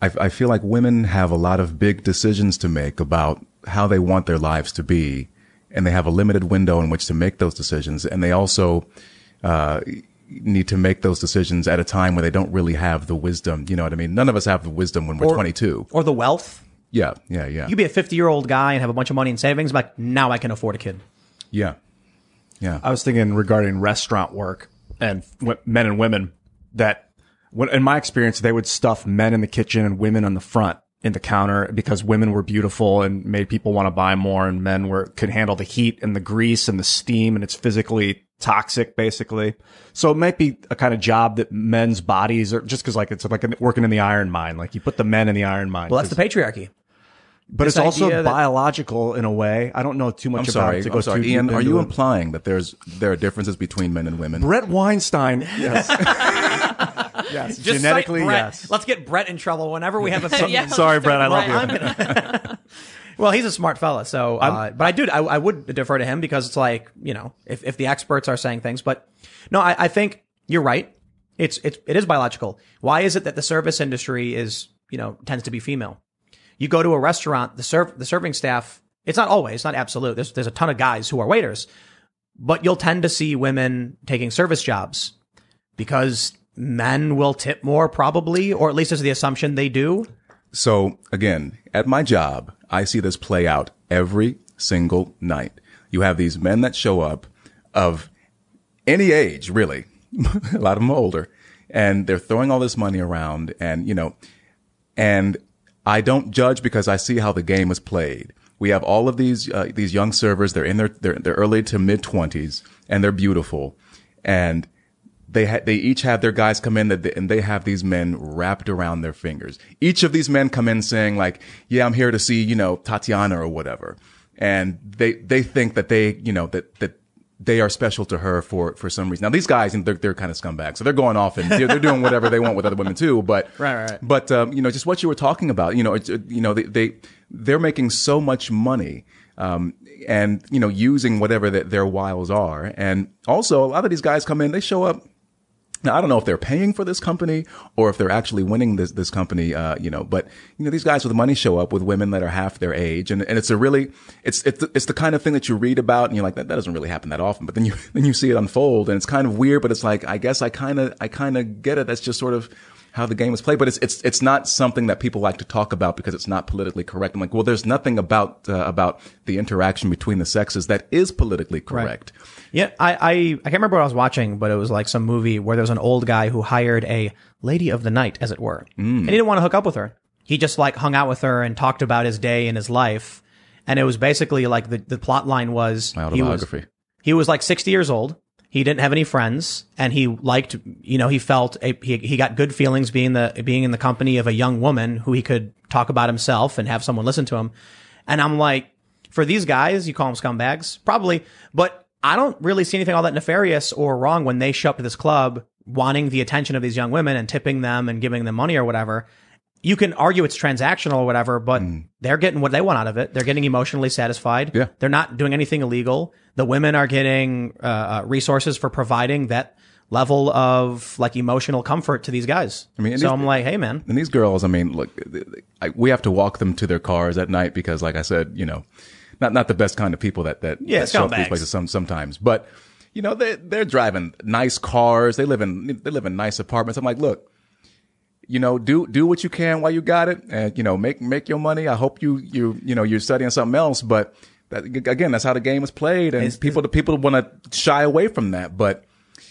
I, I feel like women have a lot of big decisions to make about how they want their lives to be and they have a limited window in which to make those decisions. And they also uh need to make those decisions at a time where they don't really have the wisdom. You know what i mean? None of us have the wisdom when we're 22 Or the wealth. yeah yeah yeah. You could be a 50 year old guy and have a bunch of money in savings, like now I can afford a kid. yeah yeah. I was thinking regarding restaurant work and w- men and women that when, in my experience, they would stuff men in the kitchen and women on the front in the counter because women were beautiful and made people want to buy more and men were, could handle the heat and the grease and the steam and it's physically toxic basically. So it might be a kind of job that men's bodies are just cause like it's like working in the iron mine. Like you put the men in the iron mine. Well, that's the patriarchy. but it's also that- biological in a way. I don't know too much I'm about sorry. it to I'm go sorry. too Ian, are you it. implying that there's there are differences between men and women? Bret Weinstein. Yes. yes. Just Genetically, Bret. yes. Let's get Bret in trouble whenever we have a something. Yeah. Sorry, Bret. I love Right, you. Gonna- well, he's a smart fella, so. Uh, but I do. I, I would defer to him because it's like you know, if if the experts are saying things, but no, I, I think you're right. It's it's it is biological. Why is it that the service industry is you know tends to be female? You go to a restaurant, the serve the serving staff. It's not always, not absolute. There's there's a ton of guys who are waiters, but you'll tend to see women taking service jobs because men will tip more probably, or at least is the assumption they do. So again, at my job, I see this play out every single night. You have these men that show up of any age, really. a lot of them are older and they're throwing all this money around and, you know, and I don't judge because I see how the game is played. We have all of these, uh, these young servers. They're in their, their, their early to mid twenties and they're beautiful and they ha- they each have their guys come in that they, and they have these men wrapped around their fingers. Each of these men come in saying like, "Yeah, I'm here to see you know Tatiana or whatever," and they they think that they you know that that they are special to her for for some reason. Now these guys, and they're they're kind of scumbags, so they're going off and they're, they're doing whatever they want with other women too. But Right, right. But um, you know, just what you were talking about, you know, it's, uh, you know, they they they're making so much money. Um, and you know, using whatever that their wiles are, and also a lot of these guys come in, they show up now, I don't know if they're paying for this company or if they're actually winning this, this company, uh, you know, but, you know, these guys with money show up with women that are half their age. And, and it's a really, it's, it's, it's the kind of thing that you read about and you're like, that, that doesn't really happen that often. But then you, then you see it unfold and it's kind of weird, but it's like, I guess I kind of, I kind of get it. That's just sort of how the game is played. But it's, it's, it's not something that people like to talk about because it's not politically correct. I'm like, well, there's nothing about, uh, about the interaction between the sexes that is politically correct. Yeah, I, I I can't remember what I was watching, but it was like some movie where there was an old guy who hired a lady of the night, as it were, and he didn't want to hook up with her. He just like hung out with her and talked about his day and his life, and it was basically like the the plot line was My he was autobiography. he was like sixty years old, He didn't have any friends and he liked, you know, he felt a, he, he got good feelings being the, being in the company of a young woman who he could talk about himself and have someone listen to him. And I'm like, for these guys, you call them scumbags, probably, but I don't really see anything all that nefarious or wrong when they show up to this club wanting the attention of these young women and tipping them and giving them money or whatever. You can argue it's transactional or whatever, but they're getting what they want out of it. They're getting emotionally satisfied. Yeah. They're not doing anything illegal. The women are getting uh, uh, resources for providing that level of like emotional comfort to these guys. I mean, so these- I'm like, hey man, And these girls, I mean, look, I, we have to walk them to their cars at night because, like I said, you know, not not the best kind of people that that, Yeah, that show up these places some, sometimes. But you know, they they're driving nice cars. They live in they live in nice apartments. I'm like, look, you know, do do what you can while you got it, and you know, make make your money. I hope you you you know you're studying something else, but. That, again, that's how the game is played, and It's- people people want to shy away from that. But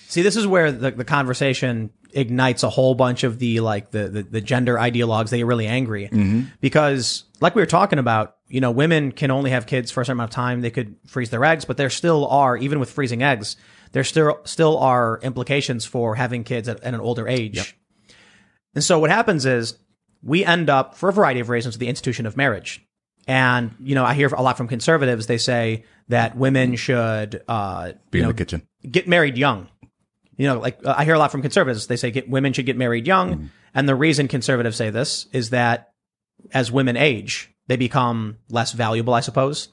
See, this is where the, the conversation ignites a whole bunch of the like the the, the gender ideologues. They get really angry mm-hmm. because, like we were talking about, you know, women can only have kids for a certain amount of time. They could freeze their eggs, but there still are, even with freezing eggs, there still still are implications for having kids at, at an older age. And so what happens is we end up, for a variety of reasons, with the institution of marriage. And you know, I hear a lot from conservatives. They say that women should uh, be in know, the kitchen. get married young. You know, like uh, I hear a lot from conservatives. They say get, women should get married young. Mm-hmm. And the reason conservatives say this is that as women age, they become less valuable, I suppose.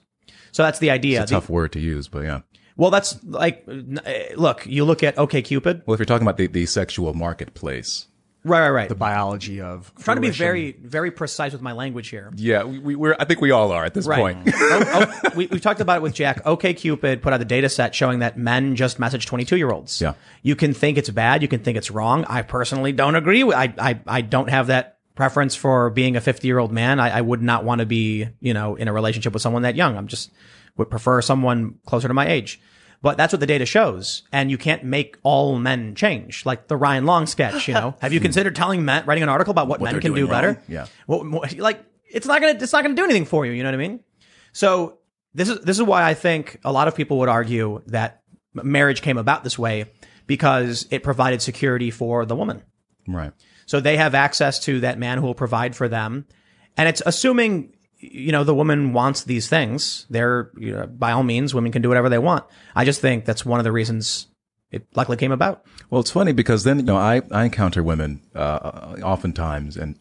So that's the idea. It's a The- tough word to use, but yeah. well, that's like, uh, look, you look at OK Cupid. Well, if you're talking about the, the sexual marketplace, Right, right, right. The biology of I'm trying to be fruition. very, very precise with my language here. yeah, we, we, we're I think we all are at this Right. point. oh, oh, we, we talked about it with Jack. OK Cupid put out a data set showing that men just message 22 year olds. Yeah. You can think it's bad. You can think it's wrong. I personally don't agree. with I, I, I don't have that preference for being a 50 year old man. I, I would not want to be, you know, in a relationship with someone that young. I'm just would prefer someone closer to my age. But that's what the data shows. And you can't make all men change. Like the Ryan Long sketch, you know. Have you hmm. considered telling men, writing an article about what, men can do doing wrong? better? Yeah. Well, mo- like it's not gonna it's not gonna do anything for you. You know what I mean? So this is this is why I think a lot of people would argue that marriage came about this way because it provided security for the woman. right. So they have access to that man who will provide for them, and it's assuming you know the woman wants these things. They're you know, by all means, women can do whatever they want. I just think that's one of the reasons it likely came about. Well, it's funny because then you know I I encounter women uh, oftentimes, and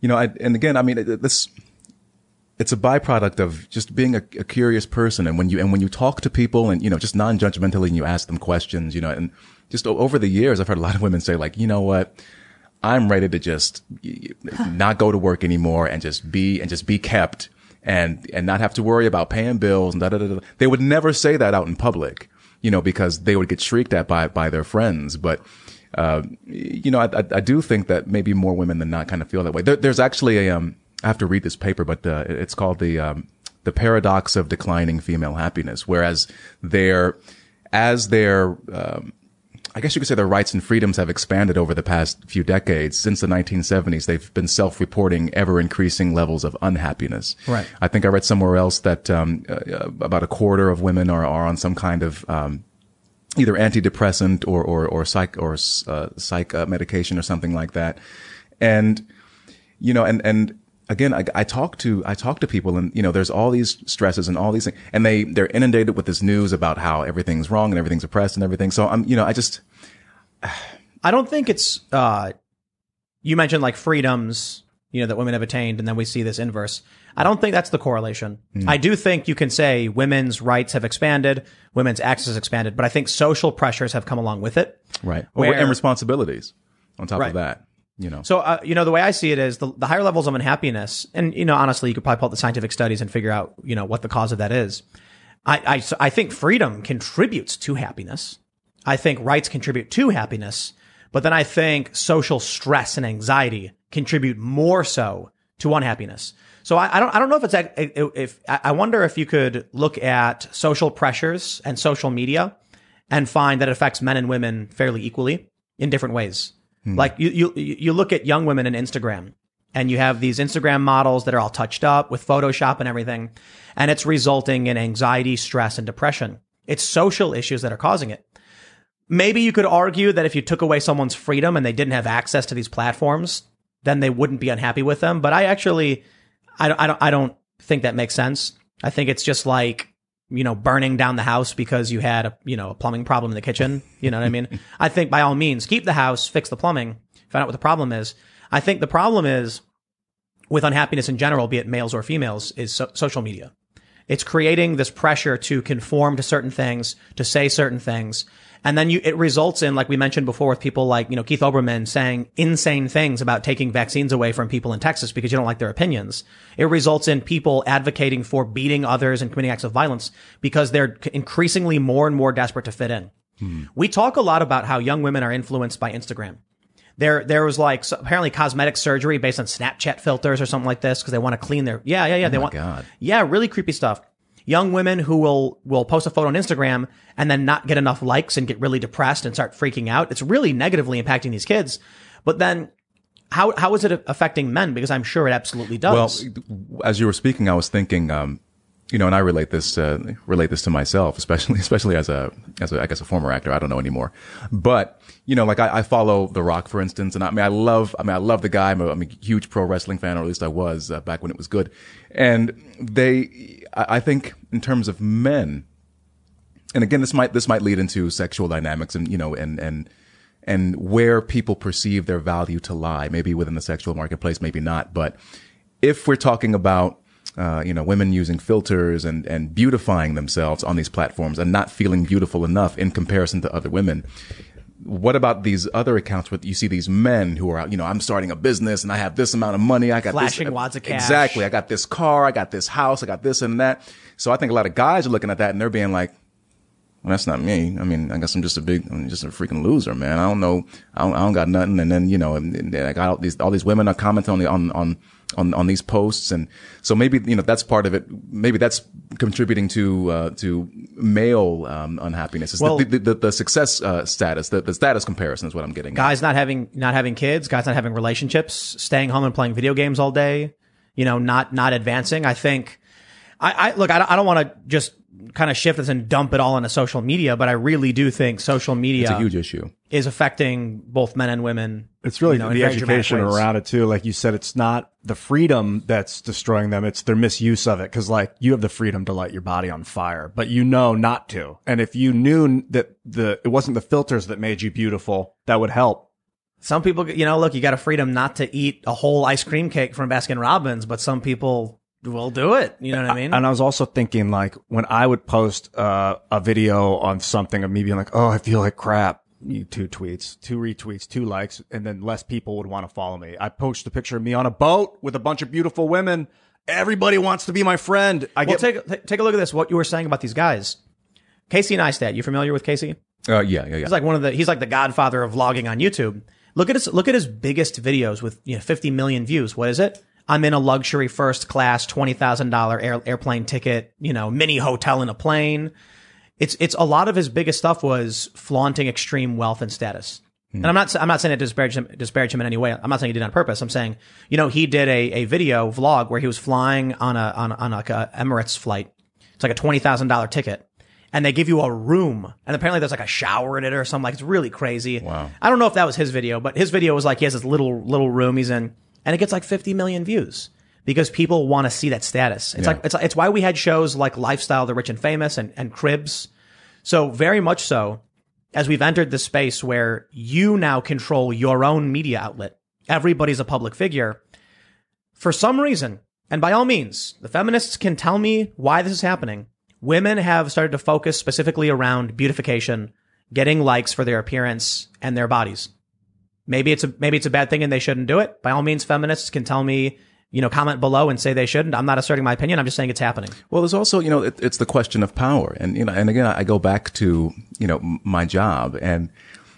you know, I, and again, I mean, this it's a byproduct of just being a, a curious person, and when you and when you talk to people, and you know, just non-judgmentally, and you ask them questions, you know, and just over the years, I've heard a lot of women say like, you know what. I'm ready to just not go to work anymore and just be and just be kept and and not have to worry about paying bills and da da da. da. They would never say that out in public, you know, because they would get shrieked at by by their friends. But uh, you know, I, I, I do think that maybe more women than not kind of feel that way. There, there's actually a um, I have to read this paper, but uh, it's called the um, the paradox of declining female happiness. Whereas their as their um, I guess you could say their rights and freedoms have expanded over the past few decades. Since the 1970s, they've been self-reporting ever increasing levels of unhappiness. Right. I think I read somewhere else that um, uh, about a quarter of women are, are on some kind of um, either antidepressant or or or psych or uh, psych uh, medication or something like that. And you know, and and again, I, I talk to I talk to people, and you know, there's all these stresses and all these things, and they they're inundated with this news about how everything's wrong and everything's oppressed and everything. So I'm, you know, I just I don't think it's uh you mentioned like freedoms, you know, that women have attained and then we see this inverse. I don't think that's the correlation. I do think you can say women's rights have expanded, women's access has expanded, but I think social pressures have come along with it. right Where- and responsibilities on top Right. of that. You know, So, uh, you know, the way I see it is the, the higher levels of unhappiness, and, you know, honestly, you could probably pull up the scientific studies and figure out, you know, what the cause of that is. I, I, I think freedom contributes to happiness. I think rights contribute to happiness, but then I think social stress and anxiety contribute more so to unhappiness. So I, I don't, I don't know if it's, if, I I wonder if you could look at social pressures and social media and find that it affects men and women fairly equally in different ways. Hmm. Like you, you, you look at young women in Instagram and you have these Instagram models that are all touched up with Photoshop and everything. And it's resulting in anxiety, stress, and depression. It's social issues that are causing it. Maybe you could argue that if you took away someone's freedom and they didn't have access to these platforms, then they wouldn't be unhappy with them. But I actually, I don't, I don't, I don't think that makes sense. I think it's just like, you know, burning down the house because you had a, you know, a plumbing problem in the kitchen. You know what I mean? I think by all means, keep the house, fix the plumbing, find out what the problem is. I think the problem is with unhappiness in general, be it males or females, is so- social media. It's creating this pressure to conform to certain things, to say certain things. And then you, it results in, like we mentioned before with people like, you know, Keith Olbermann saying insane things about taking vaccines away from people in Texas because you don't like their opinions. It results in people advocating for beating others and committing acts of violence because they're increasingly more and more desperate to fit in. Hmm. We talk a lot about how young women are influenced by Instagram. There, there was like so- apparently cosmetic surgery based on Snapchat filters or something like this because they want to clean their. Yeah, yeah, yeah. Oh they want. God. Yeah, really creepy stuff. Young women who will will post a photo on Instagram and then not get enough likes and get really depressed and start freaking out. It's really negatively impacting these kids. But then, how how is it affecting men? Because I'm sure it absolutely does. Well, as you were speaking, I was thinking, um, you know, and I relate this uh, relate this to myself, especially especially as a as a I guess a former actor. I don't know anymore, but you know, like I, I follow The Rock, for instance, and I mean, I love, I mean, I love the guy. I'm a, I'm a huge pro wrestling fan, or at least I was uh, back when it was good. And they, I, I think, in terms of men, and again, this might this might lead into sexual dynamics, and you know, and and and where people perceive their value to lie, maybe within the sexual marketplace, maybe not. But if we're talking about uh, you know women using filters and and beautifying themselves on these platforms and not feeling beautiful enough in comparison to other women, what about these other accounts where you see these men who are out, you know, I'm starting a business and I have this amount of money. I got Flashing this, wads of cash. Exactly. I got this car. I got this house. I got this and that. So I think a lot of guys are looking at that and they're being like, well, that's not me. I mean, I guess I'm just a big, I'm just a freaking loser, man. I don't know. I don't, I don't got nothing. And then, you know, and, and I got all these, all these women are commenting on the, on, on, on, on these posts. And so maybe, you know, that's part of it. Maybe that's contributing to, uh, to male, um, unhappiness. It's Well- the, the, the, the success, uh, status, the, the status comparison is what I'm getting at. guys not having not having kids, guys not having relationships, staying home and playing video games all day, you know, not not advancing. I think I, I look, I don't, I don't want to just kind of shift this and dump it all into social media, but I really do think social media It's a huge issue. is affecting both men and women. It's really you know, the education around it too. Like you said, it's not the freedom that's destroying them. It's their misuse of it. Cause like you have the freedom to light your body on fire, but you know not to. And if you knew that the, it wasn't the filters that made you beautiful, that would help. Some people, you know, look, you got a freedom not to eat a whole ice cream cake from Baskin Robbins, but some people will do it. You know what I mean? And I was also thinking like when I would post uh, a video on something of me being like, "Oh, I feel like crap." You two tweets, two retweets, two likes, and then less people would want to follow me. I post a picture of me on a boat with a bunch of beautiful women. Everybody wants to be my friend. I well, get take take a look at this. What you were saying about these guys, Casey Neistat. You familiar with Casey? Uh, yeah, yeah, yeah. He's like one of the he's like the godfather of vlogging on YouTube. Look at his look at his biggest videos with you know 50 million views. What is it? I'm in a luxury first class twenty thousand dollar airplane ticket, you know, mini hotel in a plane. It's it's a lot of his biggest stuff was flaunting extreme wealth and status. Hmm. And I'm not I'm not saying it to disparage him disparage him in any way. I'm not saying he did it on purpose. I'm saying you know he did a, a video vlog where he was flying on a on on like a Emirates flight. It's like a twenty thousand dollar ticket and they give you a room and apparently there's like a shower in it or something like it's really crazy Wow. i don't know if that was his video but his video was like he has this little little room he's in and it gets like 50 million views because people want to see that status it's Yeah. like it's, it's why we had shows like lifestyle the rich and famous and, and cribs so very much so as we've entered the space where you now control your own media outlet everybody's a public figure for some reason, and by all means, the feminists can tell me why this is happening. Women have started to focus specifically around beautification, getting likes for their appearance and their bodies. Maybe it's a maybe it's a bad thing and they shouldn't do it. By all means, feminists can tell me, you know, comment below and say they shouldn't. I'm not asserting my opinion. I'm just saying it's happening. Well, there's also, you know, it, it's the question of power. And, you know, and again, I go back to, you know, my job and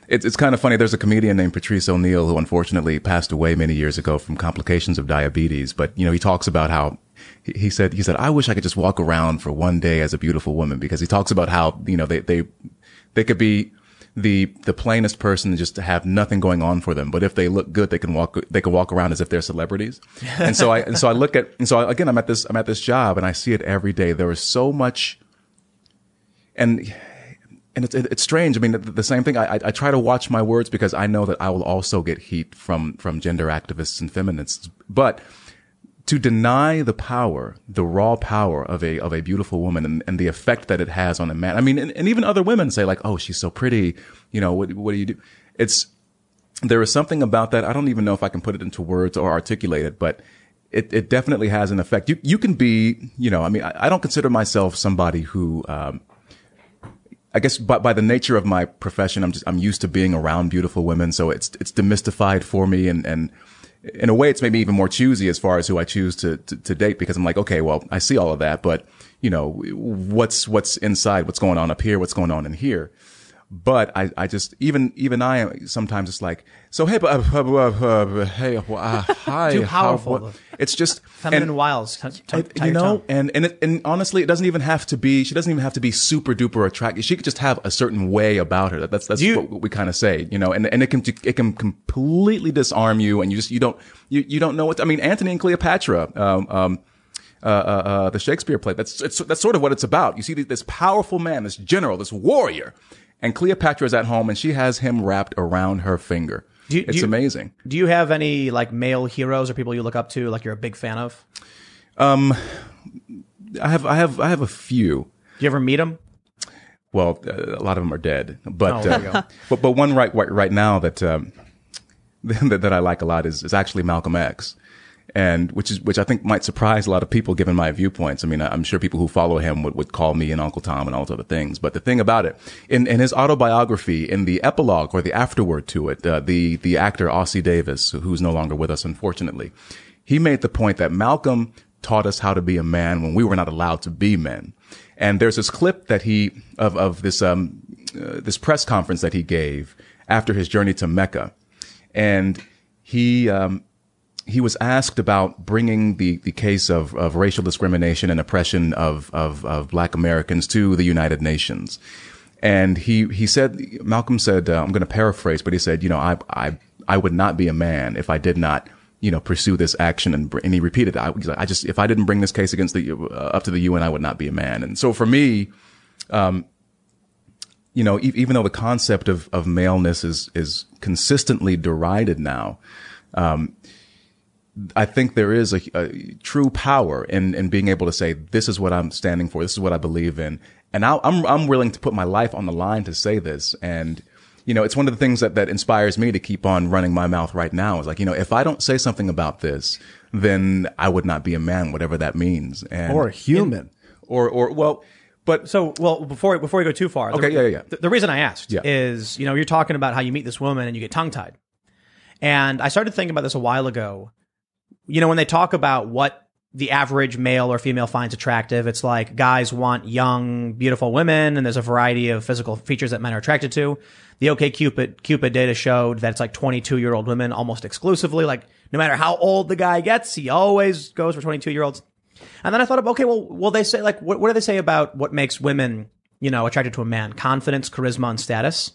it's, it's kind of funny. There's a comedian named Patrice O'Neal who unfortunately passed away many years ago from complications of diabetes. But, you know, he talks about how he, he said, he said, I wish I could just walk around for one day as a beautiful woman because he talks about how, you know, they, they, they could be, the the plainest person just have nothing going on for them. But if they look good, they can walk they can walk around as if they're celebrities. And so I and so I look at and so I, again I'm at this I'm at this job and I see it every day. There is so much and and it's it's strange. I mean, the, the same thing. I, I I try to watch my words because I know that I will also get heat from from gender activists and feminists. But to deny the power, the raw power of a of a beautiful woman and, and the effect that it has on a man. I mean, and, and even other women say like, "Oh, she's so pretty." You know, what what do you do? It's there is something about that. I don't even know if I can put it into words or articulate it, but it, it definitely has an effect. You you can be, you know, I mean, I, I don't consider myself somebody who um, I guess by, by the nature of my profession, I'm just, I'm used to being around beautiful women. So it's, it's demystified for me. And, and in a way, it's made me even more choosy as far as who I choose to, to, to date because I'm like, okay, well, I see all of that, but you know, what's, what's inside, what's going on up here, what's going on in here. But I, I just even even I sometimes it's like so hey uh, uh, uh, hey uh, hi Too powerful. what- it's just Feminine and- wiles. T- t- tie you know, and and it, and honestly, it doesn't even have to be. She doesn't even have to be super duper attractive. She could just have a certain way about her. That's that's you- what we kind of say, you know. And and it can it can completely disarm you, and you just you don't you you don't know what. I mean, Antony and Cleopatra. Um, um, uh, uh, uh, the Shakespeare play. That's it's, that's sort of what it's about. You see this powerful man, this general, this warrior, and Cleopatra is at home, and she has him wrapped around her finger. Do you- do it's you- amazing. Do you have any like male heroes or people you look up to, like you're a big fan of? Um, I have I have I have a few. Do you ever meet them? Well, uh, a lot of them are dead, but Oh, uh, but but one right right, right now that, um, that that I like a lot is is actually Malcolm X, and which is which I think might surprise a lot of people given my viewpoints. I mean, I'm sure people who follow him would, would call me and Uncle Tom and all those other things. But the thing about it, in in his autobiography, in the epilogue or the afterword to it, uh, the the actor Ossie Davis, who's no longer with us, unfortunately, he made the point that Malcolm taught us how to be a man when we were not allowed to be men. And there's this clip that he of of this um uh, this press conference that he gave after his journey to Mecca, and he um he was asked about bringing the, the case of, of racial discrimination and oppression of, of, of black Americans to the United Nations. And he, he said, Malcolm said, uh, I'm going to paraphrase, but he said, you know, I, I, I would not be a man if I did not, you know, pursue this action. And, and he repeated, I, I just, if I didn't bring this case against the, uh, up to the UN, I would not be a man. And so for me, um, you know, e- even though the concept of, of maleness is, is consistently derided now, um, I think there is a, a true power in, in being able to say, this is what I'm standing for. This is what I believe in. And I'll, I'm, I'm willing to put my life on the line to say this. And, you know, it's one of the things that, that inspires me to keep on running my mouth right now is like, you know, if I don't say something about this, then I would not be a man, whatever that means. And, or a human. or, or, well, but So, well, before before we go too far, the- Okay, yeah, yeah, yeah. The, the reason I asked Yeah. is, you know, you're talking about how you meet this woman and you get tongue tied, and I started thinking about this a while ago. You know, when they talk about what the average male or female finds attractive, it's like guys want young, beautiful women, and there's a variety of physical features that men are attracted to. The OK Cupid Cupid data showed that it's like 22 year old women almost exclusively. Like, no matter how old the guy gets, he always goes for 22 year olds. And then I thought, okay, well, well, they say like, what, what do they say about what makes women, you know, attracted to a man? Confidence, charisma, and status.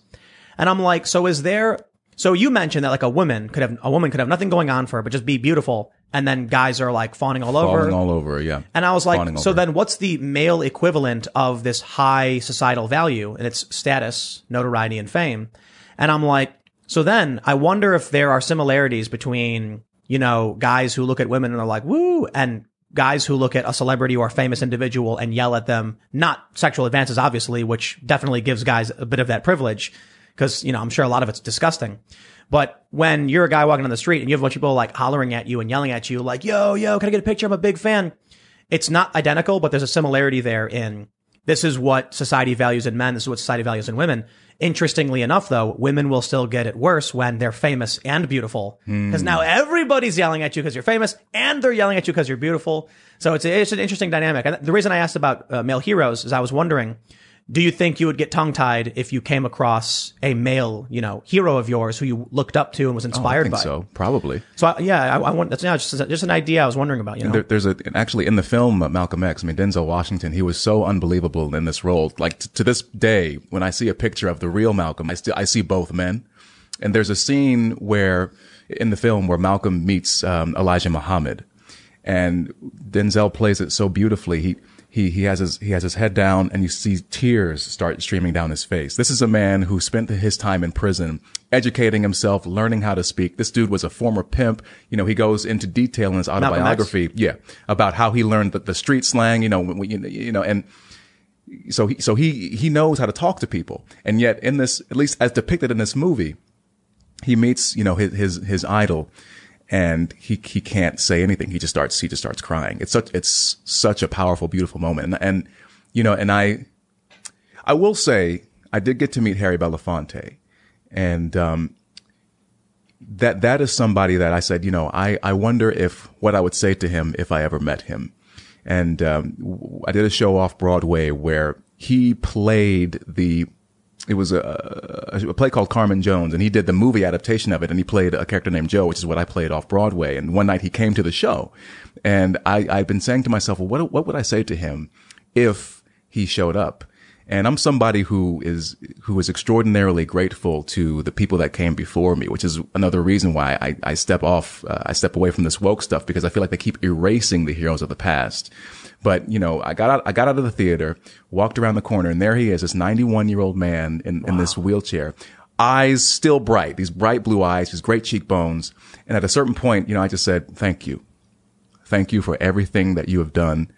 And I'm like, so is there? So you mentioned that like a woman could have a woman could have nothing going on for her, but just be beautiful, and then guys are like fawning all over. falling all over, yeah. And I was Fawning like, so over. then what's the male equivalent of this high societal value and its status, notoriety, and fame? And I'm like, so then I wonder if there are similarities between, you know, guys who look at women and are like, woo, and guys who look at a celebrity or a famous individual and yell at them, not sexual advances, obviously, which definitely gives guys a bit of that privilege. Cause, you know, I'm sure a lot of it's disgusting. But when you're a guy walking on the street and you have a bunch of people like hollering at you and yelling at you, like, yo, yo, can I get a picture? I'm a big fan. It's not identical, but there's a similarity there in this is what society values in men. This is what society values in women. Interestingly enough, though, women will still get it worse when they're famous and beautiful. Because now everybody's yelling at you because you're famous and they're yelling at you because you're beautiful. So it's, it's an interesting dynamic. And the reason I asked about uh, male heroes is I was wondering, do you think you would get tongue tied if you came across a male, you know, hero of yours who you looked up to and was Oh, I inspired think by? so, probably. So I, yeah, I, I want that's yeah, just just an idea I was wondering about. You know, There, there's a actually in the film uh, Malcolm X. I mean Denzel Washington. He was so unbelievable in this role. Like t- to this day, when I see a picture of the real Malcolm, I still I see both men. And there's a scene where in the film where Malcolm meets um, Elijah Muhammad, and Denzel plays it so beautifully. He he he has his he has his head down and you see tears start streaming down his face. This is a man who spent his time in prison educating himself, learning how to speak. This dude was a former pimp. You know, he goes into detail in his autobiography, yeah, about how he learned the, the street slang, you know, when, you, you know, and so he so he he knows how to talk to people. And yet in this at least as depicted in this movie, he meets, you know, his his his idol and he he can't say anything. He just starts he just starts crying. It's such it's such a powerful, beautiful moment. And, and you know, and I I will say I did get to meet Harry Belafonte, and um, that that is somebody that I said, you know, I I wonder if what I would say to him if I ever met him. And um, I did a show off Broadway where he played the it was a, a, play called Carmen Jones, and he did the movie adaptation of it, and he played a character named Joe, which is what I played off Broadway. And one night he came to the show, and I, I'd been saying to myself, well, what, what would I say to him if he showed up? And I'm somebody who is, who is extraordinarily grateful to the people that came before me, which is another reason why I, I step off, uh, I step away from this woke stuff because I feel like they keep erasing the heroes of the past. But, you know, I got out, I got out of the theater, walked around the corner and there he is, this 91 year old man in, wow. in this wheelchair. Eyes still bright, these bright blue eyes, his great cheekbones. And at a certain point, you know, I just said, thank you. Thank you for everything that you have done.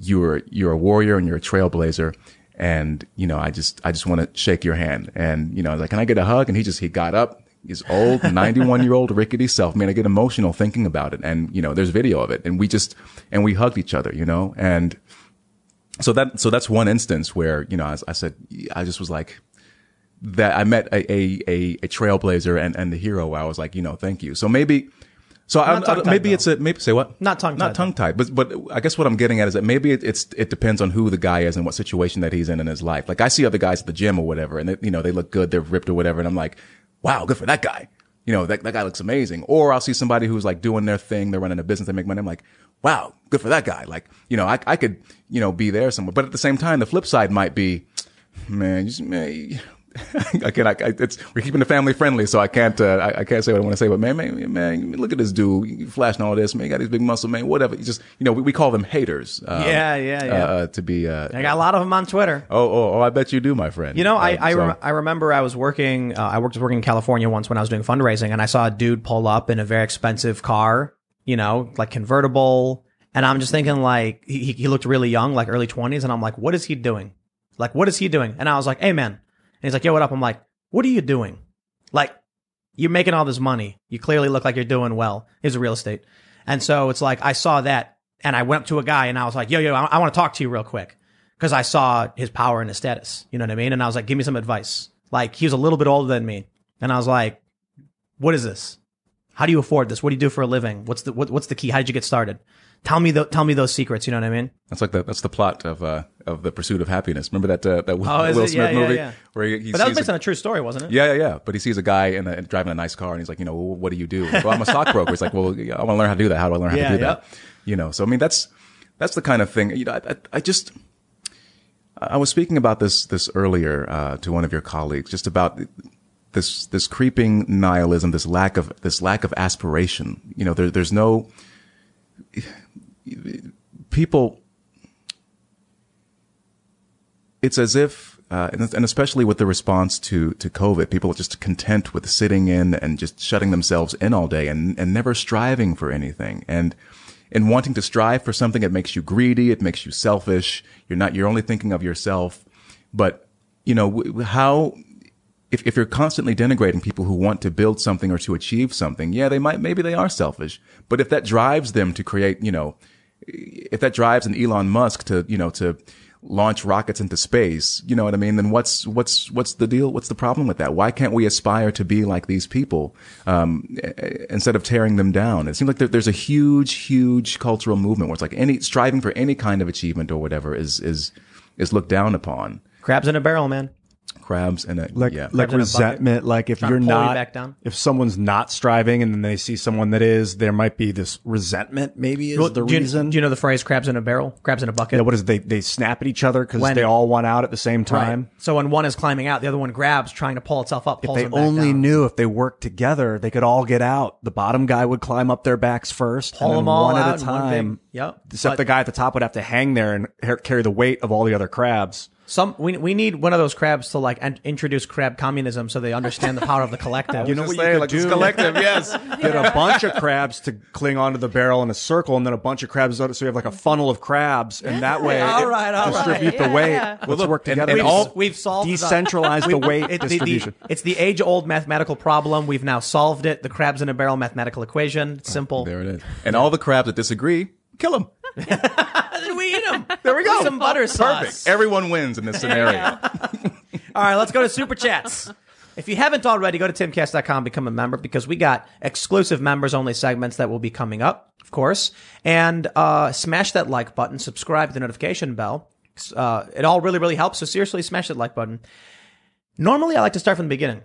You're, you're a warrior and you're a trailblazer. And, you know, I just, I just want to shake your hand. And, you know, I was like, can I get a hug? And he just, he got up, his old 91 year old rickety self. Man, I get emotional thinking about it. And, you know, there's video of it and we just, and we hugged each other, you know, and so that, so that's one instance where, you know, I, I said, I just was like, that I met a, a, a, a trailblazer and, and the hero. I was like, you know, thank you. So maybe, so I, I, maybe though. it's a maybe say what not tongue not tongue tied, but but I guess what I'm getting at is that maybe it, it's it depends on who the guy is and what situation that he's in in his life. Like I see other guys at the gym or whatever, and they, you know they look good, they're ripped or whatever, and I'm like, wow, good for that guy. You know, that, that guy looks amazing. Or I'll see somebody who's like doing their thing. They're running a business. They make money. I'm like, wow, good for that guy. Like, you know, I, I could, you know, be there somewhere. But at the same time, the flip side might be, man, you just, man, I can't. I, it's we're keeping the family friendly, so I can't. Uh, I, I, can't say what I want to say. But man, man, man, look at this dude flashing all this. Man, he got these big muscle, man. Whatever. You just you know, we, we call them haters. Um, yeah, yeah, yeah. Uh, to be. Uh, I got a lot of them on Twitter. Oh, oh, oh! I bet you do, my friend. You know, I I, so. rem- I remember I was working. Uh, I worked working in California once when I was doing fundraising, and I saw a dude pull up in a very expensive car. You know, like convertible. And I'm just thinking like he he looked really young, like early 20s, and I'm like, what is he doing? Like, what is he doing? And I was like, hey man. And he's like, yo, what up? I'm like, what are you doing? Like, you're making all this money. You clearly look like you're doing well. Is real estate. And so it's like, I saw that and I went up to a guy and I was like, yo, yo, I, I want to talk to you real quick. Cause I saw his power and his status. You know what I mean? And I was like, give me some advice. Like, he was a little bit older than me. And I was like, what is this? How do you afford this? What do you do for a living? What's the, what, what's the key? How did you get started? Tell me the, tell me those secrets. You know what I mean? That's like the, that's the plot of, uh, of the pursuit of happiness. Remember that, uh, that Will, oh, Will Smith yeah, movie yeah, yeah. where he, he but that was based a, on a true story, wasn't it? Yeah, yeah, yeah. But he sees a guy in a, driving a nice car and he's like, you know, well, what do you do? Well, I'm a stockbroker. He's like, well, I want to learn how to do that. How do I learn how to do that? You know, so I mean, that's, that's the kind of thing, you know, I, I, I just, I was speaking about this, this earlier, uh, to one of your colleagues, just about this, this creeping nihilism, this lack of, this lack of aspiration. You know, there, there's no, people, it's as if, uh, and especially with the response to, to COVID, people are just content with sitting in and just shutting themselves in all day and, and never striving for anything. And, in wanting to strive for something, it makes you greedy. It makes you selfish. You're not, you're only thinking of yourself. But, you know, how, if, if you're constantly denigrating people who want to build something or to achieve something, yeah, they might, maybe they are selfish. But if that drives them to create, you know, if that drives an Elon Musk to, you know, to launch rockets into space, you know what I mean? Then what's, what's, what's the deal? What's the problem with that? Why can't we aspire to be like these people, um, instead of tearing them down? It seems like there, there's a huge, huge cultural movement where it's like any, striving for any kind of achievement or whatever is, is, is looked down upon. Crabs in a barrel, man. Crabs in a like yeah. like Crabs in a resentment like if Trying to you're pull you not back down. if someone's not striving and then they see someone that is there might be this resentment maybe is Well, the do you, reason do you know the phrase "crabs in a barrel"? Crabs in a bucket. yeah, what is it? they they snap at each other because When- they all want out at the same Right. time So when one is climbing out, the other one grabs, trying to pull itself up. if Pulls they them back only down. knew if they worked together they could all get out the bottom guy would climb up their backs first Pull and then them all one out at a in one big- time Yep. except But- the guy at the top would have to hang there and ha- carry the weight of all the other crabs Some we we need one of those crabs to like en- introduce crab communism so they understand the power of the collective. You know Just what say, you like could this do? collective, yes. get a bunch of crabs to cling onto the barrel in a circle, and then a bunch of crabs. So you have like a funnel of crabs, and that way, All it right, all distribute right. the Yeah, weight. yeah. Let's look, work together. and we've, all- we've solved the- the weight It- the- the- distribution. it's the age old mathematical problem. We've now solved it. The crabs in a barrel mathematical equation. It's simple. There it is. And all the crabs that disagree, kill them. Then we eat them. There we go. Some butter sauce. Perfect. Everyone wins in this scenario. All right, let's go to super chats. If you haven't already, go to timcast.com, become a member because we got exclusive members only segments that will be coming up, of course. And uh, smash that like button, subscribe to the notification bell. Uh, it all really, really helps. So seriously, smash that like button. Normally, I like to start from the beginning,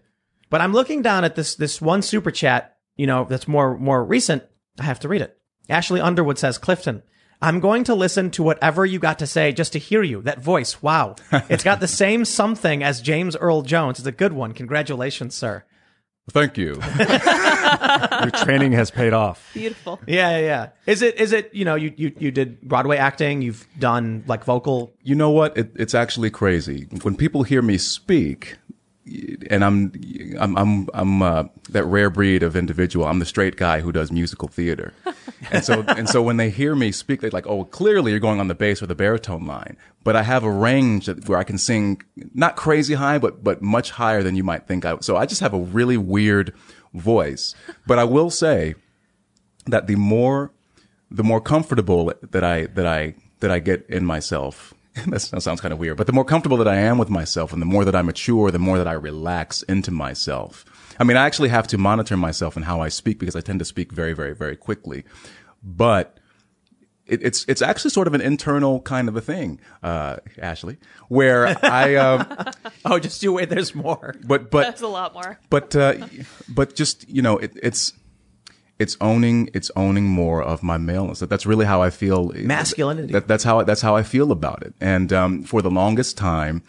but I'm looking down at this this one super chat. You know, that's more more recent. I have to read it. Ashley Underwood says, Clifton, I'm going to listen to whatever you got to say just to hear you. That voice, wow. It's got the same something as James Earl Jones. It's a good one. Congratulations, sir. Thank you. Your training has paid off. Beautiful. Yeah, yeah, yeah. Is it, is it, you know, you, you, you did Broadway acting, you've done like vocal. You know what? It, it's actually crazy. When people hear me speak, and I'm, I'm, I'm, I'm uh, that rare breed of individual. I'm the straight guy who does musical theater, and so, and so when they hear me speak, they're like, "Oh, clearly you're going on the bass or the baritone line." But I have a range that, where I can sing not crazy high, but but much higher than you might think. I so I just have a really weird voice. But I will say that the more the more comfortable that I that I that I get in myself. That sounds kind of weird, but the more comfortable that I am with myself, and the more that I mature, the more that I relax into myself. I mean, I actually have to monitor myself and how I speak because I tend to speak very, very, very quickly. But it, it's it's actually sort of an internal kind of a thing, uh, Ashley, where I. Um, Oh, just you wait, there's more. but but That's a lot more. but uh, but just you know, it, it's it's owning it's owning more of my maleness. That that's really how I feel. Masculinity. That, that's how I- that's how I feel about it. And um, for the longest time,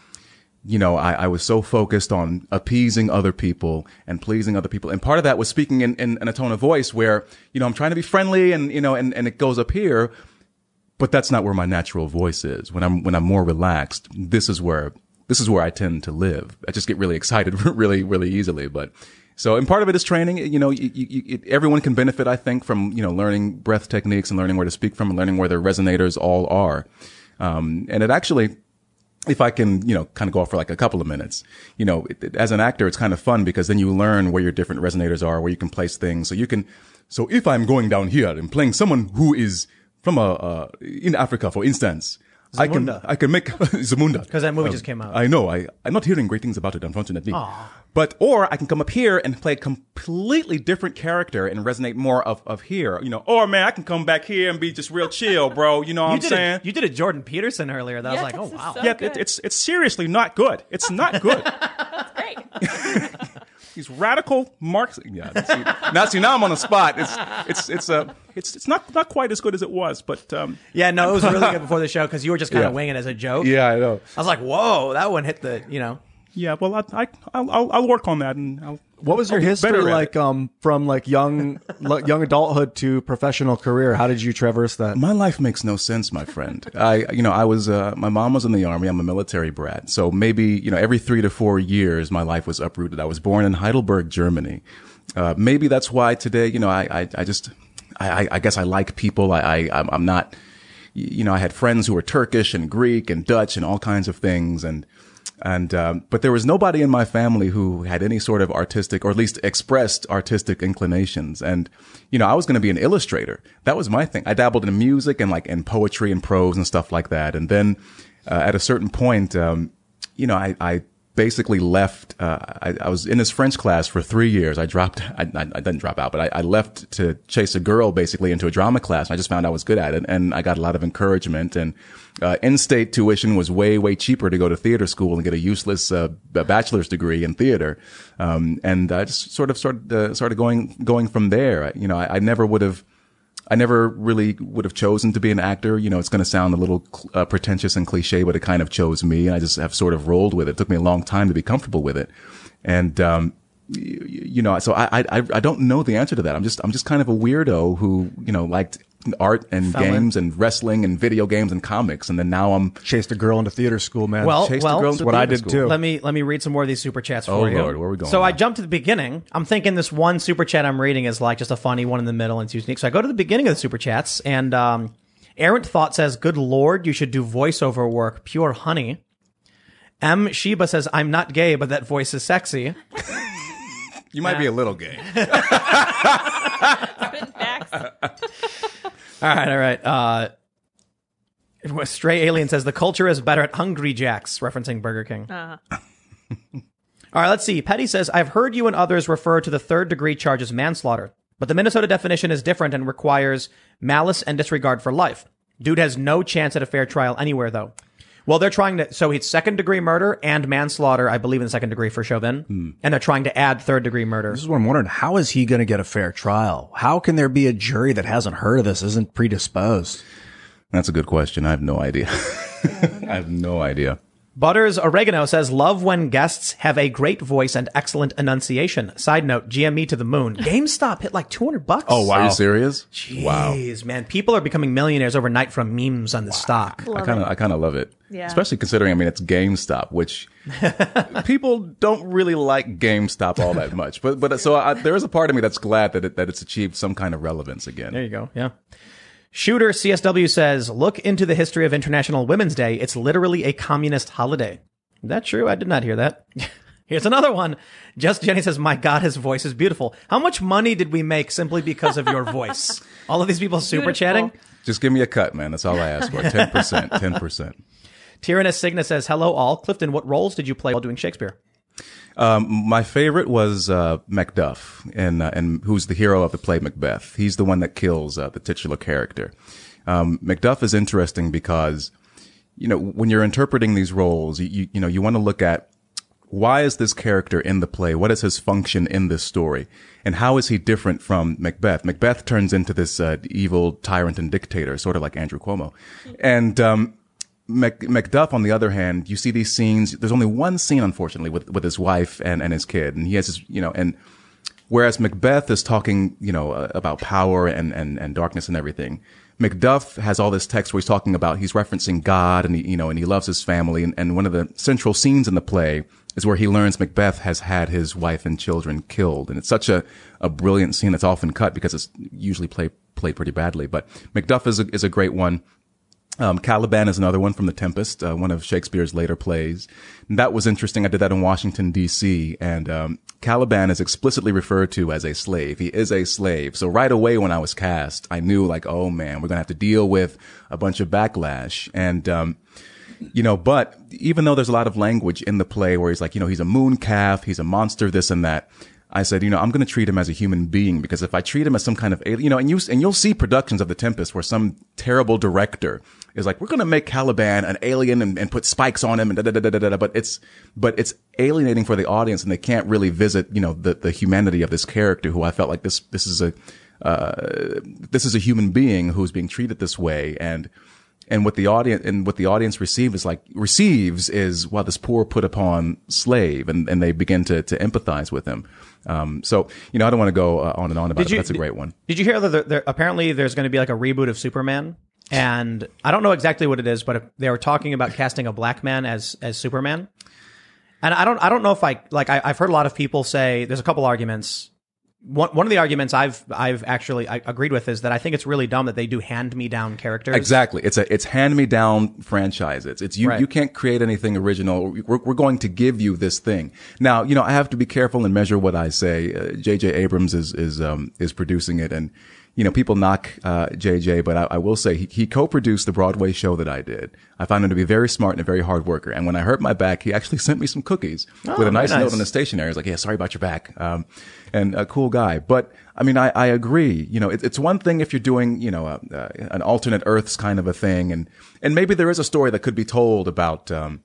you know, I, I was so focused on appeasing other people and pleasing other people, and part of that was speaking in, in, in a tone of voice where you know I'm trying to be friendly and you know and, and it goes up here, but that's not where my natural voice is. When I'm when I'm more relaxed, this is where this is where I tend to live. I just get really excited really really easily. But so and part of it is training. You know, you, you, it, everyone can benefit. I think from you know learning breath techniques and learning where to speak from and learning where their resonators all are. Um, and it actually if I can, you know, kind of go off for like a couple of minutes, you know, it, it- as an actor, it's kind of fun because then you learn where your different resonators are, where you can place things. So you can, so if I'm going down here and playing someone who is from a, uh, in Africa, for instance, I can, I can make Zamunda because that movie just came out. I know. I, I'm not hearing great things about it, unfortunately. But, or I can come up here and play a completely different character and resonate more of, of here, you know, or man, I can come back here and be just real chill, bro. You know what You I'm did, saying? a, you did a Jordan Peterson earlier that I was like, oh, wow. so yeah, it, it's it's seriously not good. It's not good. That's great. He's radical Marx. Yeah, see, now see now I'm on the spot. It's it's it's uh, it's it's not not quite as good as it was, but um, Yeah, no, it was really good before the show because you were just kind of Yeah. winging it as a joke. yeah, I know. I was like, whoa, that one hit the, you know. Yeah, well, I, I I'll, I'll work on that and I'll. What was your I'll history like um, from like young young adulthood to professional career? How did you traverse that? My life makes no sense, my friend. I, you know, I was, uh, my mom was in the army. I'm a military brat. So maybe, you know, every three to four years, my life was uprooted. I was born in Heidelberg, Germany. Uh, maybe that's why today, you know, I, I, I just, I, I- guess I like people. I, I, I'm I'm not, you know, I had friends who were Turkish and Greek and Dutch and all kinds of things. And, and, um, but there was nobody in my family who had any sort of artistic or at least expressed artistic inclinations. And, you know, I was going to be an illustrator. That was my thing. I dabbled in music and like in poetry and prose and stuff like that. And then, uh, at a certain point, um, you know, I, I, basically left. Uh, I, I was in this French class for three years. I dropped. I, I, I didn't drop out, but I, I left to chase a girl basically into a drama class. I just found I was good at it, and I got a lot of encouragement. And uh, in-state tuition was way way cheaper to go to theater school and get a useless uh, bachelor's degree in theater. Um, and I just sort of started uh, started going going from there. You know, I, I never would have I never really would have chosen to be an actor. You know, it's going to sound a little uh, pretentious and cliche, but it kind of chose me. I just have sort of rolled with it. It took me a long time to be comfortable with it. And, um, you, you know, so I, I, I don't know the answer to that. I'm just, I'm just kind of a weirdo who, you know, liked art and Fell in. games and wrestling and video games and comics. And then now I'm Chased a girl into theater school, man. Well, chased well, a girl into what I did school. too. Let me let me read some more of these super chats for Oh, you. Lord, where are we going So I now? jumped to the beginning. I'm thinking this one super chat I'm reading is like just a funny one in the middle and it's unique. So I go to the beginning of the super chats and um, Errant Thought says, "Good Lord, you should do voiceover work, pure honey." M Sheba says, "I'm not gay, but that voice is sexy." you might be a little gay. All right, all right. Uh, Stray Alien says the culture is better at Hungry Jacks, referencing Burger King. Uh, All right, let's see. Petty says, I've heard you and others refer to the third degree charge as manslaughter, but the Minnesota definition is different and requires malice and disregard for life. Dude has no chance at a fair trial anywhere, though. Well, they're trying to, so it's second degree murder and manslaughter, I believe in the second degree for Chauvin, hmm. and they're trying to add third degree murder. This is what I'm wondering. How is he going to get a fair trial? How can there be a jury that hasn't heard of this, isn't predisposed? That's a good question. I have no idea. I have no idea. Butters Oregano says, Love when guests have a great voice and excellent enunciation. Side note, GME to the moon. GameStop hit like 200 bucks. Oh, wow. Are you serious? Wow. Jeez, man. People are becoming millionaires overnight from memes on the stock. I kind of, I kind of love it. Yeah. Especially considering, I mean, it's GameStop, which people don't really like GameStop all that much. But, but so I, there is a part of me that's glad that it, that it's achieved some kind of relevance again. There you go. Yeah. Shooter CSW says, look into the history of International Women's Day. It's literally a communist holiday. Is that true? I did not hear that. Here's another one. Just Jenny says, my God, his voice is beautiful. How much money did we make simply because of your voice? All of these people super chatting. Just give me a cut, man. That's all I ask for. 10%, 10%. Tyrannus Signa says, hello all. Clifton, what roles did you play while doing Shakespeare? Um, my favorite was uh, Macduff, and uh, and who's the hero of the play Macbeth. He's the one that kills uh, the titular character. Um, Macduff is interesting because, you know, when you're interpreting these roles, you you, you know you want to look at why is this character in the play? What is his function in this story? And how is he different from Macbeth? Macbeth turns into this uh, evil tyrant and dictator, sort of like Andrew Cuomo. And um, Mac- Macduff, on the other hand, you see these scenes. There's only one scene, unfortunately, with with his wife and and his kid, and he has his, you know, and whereas Macbeth is talking, you know, uh, about power and and and darkness and everything. Macduff has all this text where he's talking about he's referencing God and he, you know and he loves his family and, and one of the central scenes in the play is where he learns Macbeth has had his wife and children killed and it's such a, a brilliant scene that's often cut because it's usually played played pretty badly but Macduff is a, is a great one um, Caliban is another one from The Tempest, uh, one of Shakespeare's later plays. And that was interesting. I did that in Washington, D.C. And um, Caliban is explicitly referred to as a slave. He is a slave. So right away when I was cast, I knew like, oh man, we're going to have to deal with a bunch of backlash. And, um, you know, but even though there's a lot of language in the play where he's like, you know, he's a moon calf, he's a monster, this and that. I said, you know, I'm going to treat him as a human being because if I treat him as some kind of alien, you know, and you and you'll see productions of The Tempest where some terrible director is like, we're going to make Caliban an alien and, and put spikes on him and da da da da da da. But it's but it's alienating for the audience and they can't really visit, you know, the the humanity of this character who I felt like this this is a uh, this is a human being who's being treated this way and and what the audience and what the audience receives is like receives is well this poor put upon slave and, and they begin to to empathize with him um so you know i don't want to go uh, on and on about Did it you- that's a great one Did you hear that there, there, apparently there's going to be like a reboot of Superman? And I don't know exactly what it is, but they were talking about casting a black man as as Superman. And I don't I don't know if I like I, I've heard a lot of people say there's a couple arguments. One one of the arguments I've I've actually I agreed with is that I think it's really dumb that they do hand me down characters. exactly it's a it's hand me down franchise it's it's you Right. you can't create anything original we're, we're going to give you this thing now you know i have to be careful and measure what i say uh, jj abrams is is um is producing it and you know, people knock uh, JJ, but I, I will say he, he co-produced the Broadway show that I did. I found him to be very smart and a very hard worker. And when I hurt my back, he actually sent me some cookies with a nice, nice. note on the stationery. He's like, "Yeah, sorry about your back," um, and a cool guy. But I mean, I, I agree. You know, it, it's one thing if you're doing, you know, a, a, an alternate Earths kind of a thing, and and maybe there is a story that could be told about. Um,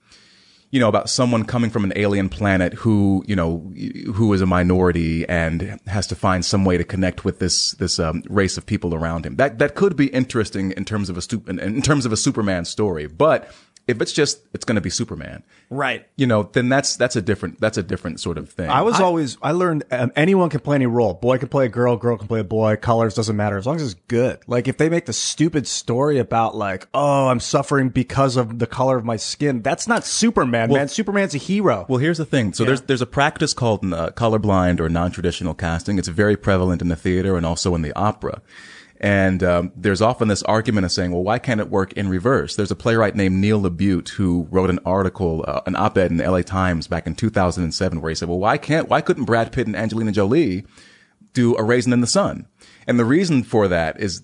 you know, about someone coming from an alien planet who, you know, who is a minority and has to find some way to connect with this, this, um, race of people around him. That, that could be interesting in terms of a stu- in, in terms of a Superman story. But if it's just, it's going to be Superman. Right. You know, then that's, that's a different, that's a different sort of thing. I was always, I learned um, anyone can play any role. Boy can play a girl, girl can play a boy. Colors doesn't matter as long as it's good. Like if they make the stupid story about like, oh, I'm suffering because of the color of my skin, that's not Superman, man. Superman's a hero. Well, here's the thing. So there's there's a practice called uh, colorblind or non-traditional casting. It's very prevalent in the theater and also in the opera. And um, there's often this argument of saying, well, why can't it work in reverse? There's a playwright named Neil LaBute who wrote an article, uh, an op-ed in the LA Times back in 2007 where he said, well, why can't, why couldn't Brad Pitt and Angelina Jolie do A Raisin in the Sun? And the reason for that is,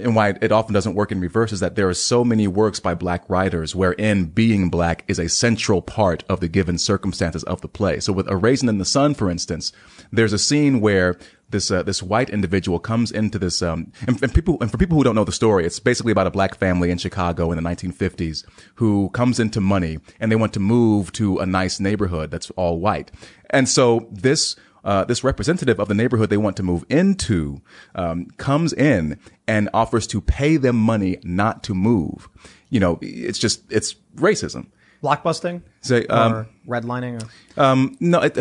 and why it often doesn't work in reverse is that there are so many works by black writers wherein being black is a central part of the given circumstances of the play. So with A Raisin in the Sun, for instance, there's a scene where this uh, this white individual comes into this um and, and people and for people who don't know the story it's basically about a black family in Chicago in the 1950s who comes into money and they want to move to a nice neighborhood that's all white and so this uh, this representative of the neighborhood they want to move into um, comes in and offers to pay them money not to move. You know, it's just it's racism. Blockbusting Say, um, or redlining. Or, um, no, it,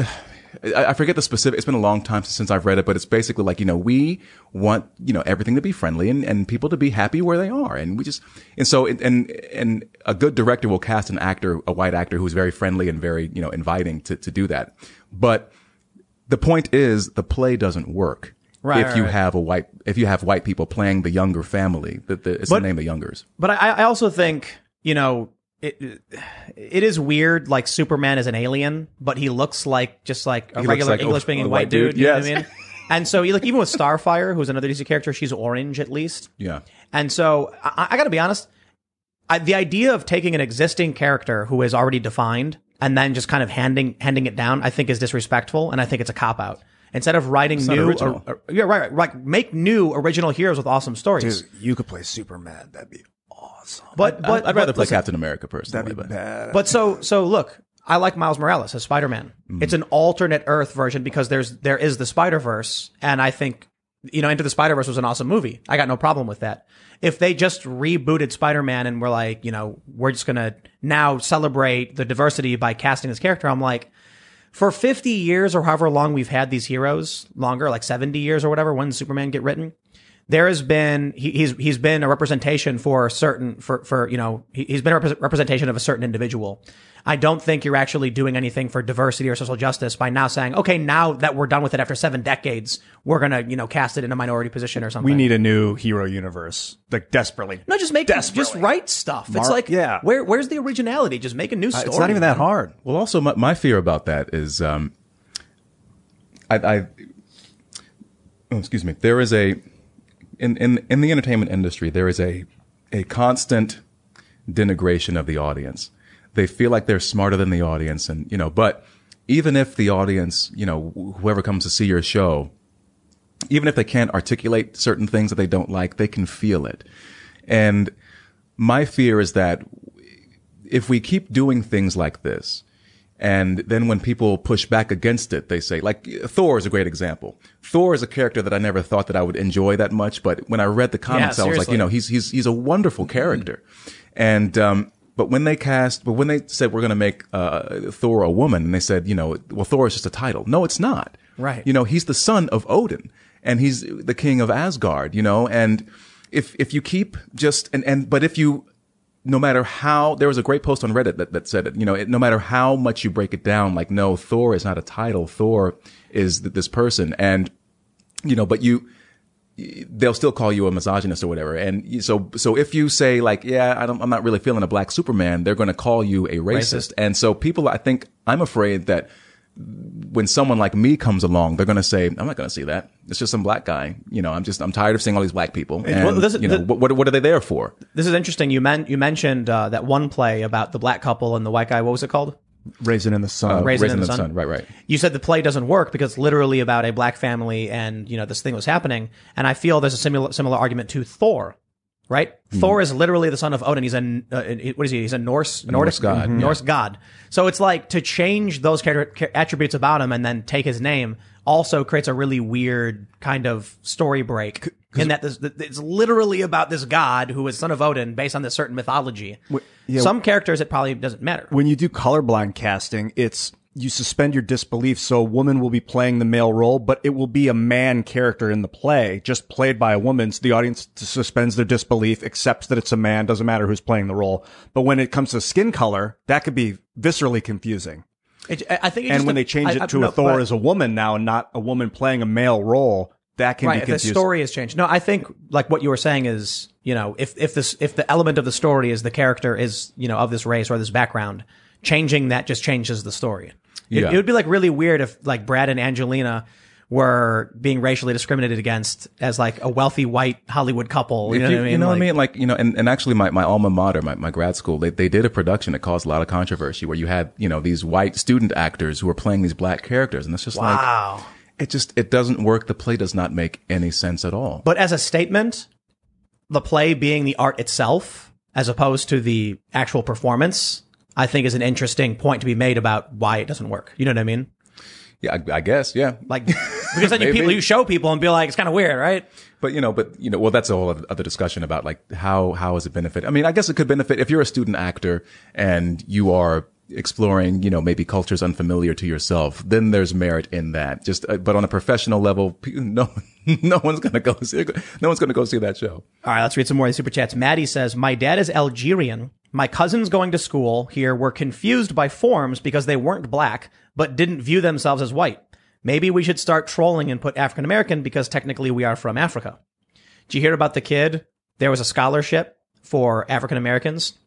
I I forget the specific. It's been a long time since I've read it, but it's basically like you know we want you know everything to be friendly and, and people to be happy where they are, and we just and so and and a good director will cast an actor, a white actor who's very friendly and very you know inviting to to do that. But the point is, the play doesn't work. Right, if right, you right. have a white, if you have white people playing the younger family, that the, it's But- the name of youngers. But I, I also think you know it. It is weird. Like Superman is an alien, but he looks like just like a looks regular like English speaking white dude. dude, You know what I mean? And so, like, even with Starfire, who's another DC character, she's orange at least. Yeah. And so, I, I got to be honest. I, the idea of taking an existing character who is already defined and then just kind of handing handing it down, I think is disrespectful, and I think it's a cop out. Instead of writing not new, or- or- yeah, right, right, right, make new original heroes with awesome stories. Dude, you could play Superman. That'd be awesome. But but I'd, I'd rather but play listen, Captain America personally. That'd be but- bad. But so so look, I like Miles Morales as Spider Man. Mm-hmm. It's an alternate Earth version because there's there is the Spider Verse, and I think you know Into the Spider Verse was an awesome movie. I got no problem with that. If they just rebooted Spider Man and were like, you know, we're just gonna now celebrate the diversity by casting this character, I'm like. For 50 years or however long we've had these heroes, longer, like 70 years or whatever, when Superman get written? There has been he, he's he's been a representation for a certain for for you know he, he's been a repre- representation of a certain individual. I don't think you're actually doing anything for diversity or social justice by now saying, okay, now that we're done with it after seven decades, we're gonna you know cast it in a minority position or something. we need a new hero universe, like desperately. no, just make just write stuff. it's like yeah. where where's the originality? Just make a new story. It's not even that hard. Well, also my, my fear about that is, um, I, I oh, excuse me. There is a in in in the entertainment industry there is a a constant denigration of the audience. They feel like they're smarter than the audience, and you know, but even if the audience, you know, wh- whoever comes to see your show, even if they can't articulate certain things that they don't like, they can feel it. And my fear is that if we keep doing things like this, and then when people push back against it, they say, like, Thor is a great example. Thor is a character that I never thought that I would enjoy that much, but when I read the comics, I was like, you know, he's, he's, he's a wonderful character. And, um, but when they cast, but when they said we're going to make, uh, Thor a woman, and they said, you know, well, Thor is just a title. No, it's not. Right. You know, he's the son of Odin and he's the king of Asgard, you know, and if, if you keep just, and, and, but if you, no matter how there was a great post on Reddit that, that said it, you know, it, no matter how much you break it down, like, no, Thor is not a title. Thor is th- this person. And, you know, but you, they'll still call you a misogynist or whatever. And so, so if you say like, yeah, I don't, I'm not really feeling a black Superman, they're going to call you a racist. Racist. And so people, I think, I'm afraid that when someone like me comes along, they're going to say, I'm not going to see that. It's just some black guy. You know, I'm just, I'm tired of seeing all these black people. And, well, this you know, the- what, what, are they there for? This is interesting. You men- you mentioned uh, that one play about the black couple and the white guy. What was it called? Raisin in the sun. Raisin in the Sun. Right, right. You said the play doesn't work because it's literally about a black family and you know this thing was happening. And I feel there's a similar similar argument to Thor, right? Hmm. Thor is literally the son of Odin. He's a uh, what is he? He's a Norse Nordic Norse god, Mhm. Norse god. So it's like to change those character attributes about him and then take his name also creates a really weird kind of story break. In that this, it's literally about this god who is son of Odin based on this certain mythology. yeah. Some characters it probably doesn't matter. when you do colorblind casting, it's you suspend your disbelief. So a woman will be playing the male role, but it will be a man character in the play, just played by a woman. So the audience suspends their disbelief, accepts that it's a man, doesn't matter who's playing the role. But when it comes to skin color, that could be viscerally confusing. It, I think, it And when they change I- it I- to no, a Thor but- as a woman now and not a woman playing a male role, that can right, be if the story has changed. No, I think like what you were saying is, you know, if if this if the element of the story is the character is you know of this race or this background, changing that just changes the story. It, Yeah. it would be like really weird if like Brad and Angelina were being racially discriminated against as like a wealthy white Hollywood couple. You If know what I mean? You know what I Like- mean? Like, you know, and, and actually my, my alma mater, my, my grad school, they, they did a production that caused a lot of controversy where you had, you know, these white student actors who were playing these black characters. And it's just like, Wow. it just, it doesn't work. The play does not make any sense at all. But as a statement, the play being the art itself, as opposed to the actual performance, I think is an interesting point to be made about why it doesn't work. You know what I mean? yeah, I, I guess. Yeah. Like, because then you people you show people and be like, it's kind of weird, right? But you know, but you know, well, that's a whole other discussion about like how how is it benefit? I mean, I guess it could benefit if you're a student actor and you are exploring, you know, maybe cultures unfamiliar to yourself. Then there's merit in that. Just, uh, but on a professional level, no, no one's gonna go see, no one's gonna go see that show. All right, let's read some more of the super chats. Maddie says, My dad is Algerian. My cousins going to school here were confused by forms because they weren't black, but didn't view themselves as white. Maybe we should start trolling and put African American because technically we are from Africa. Did you hear about the kid? There was a scholarship for African Americans,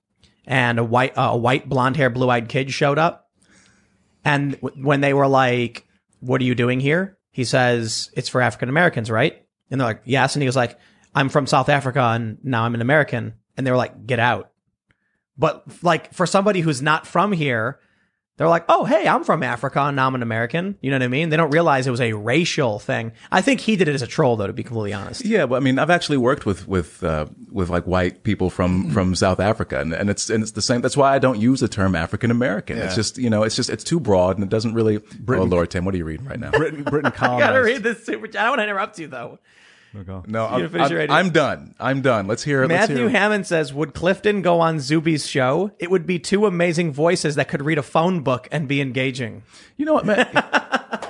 and a white, uh, a white blonde hair, blue eyed kid showed up. And w- when they were like, What are you doing here? He says, It's for African Americans, right? And they're like, Yes. And he was like, I'm from South Africa and now I'm an American. And they were like, Get out. But like for somebody who's not from here, they're like, oh, hey, I'm from Africa and I'm an American. You know what I mean? They don't realize it was a racial thing. I think he did it as a troll, though, to be completely honest. Yeah, but I mean, I've actually worked with with uh, with like white people from from South Africa, and, and it's and it's the same. That's why I don't use the term African American. It's just you know, it's just it's too broad, and it doesn't really. oh Lord, Tim, what are you reading right now? Britain, Britain I gotta read this super. I don't want to interrupt you, though. No, I'm, I'm. I'm done. I'm done. Let's hear it. Matthew hear it. Hammond says, Would Clifton go on Zuby's show? It would be two amazing voices that could read a phone book and be engaging. You know what, man?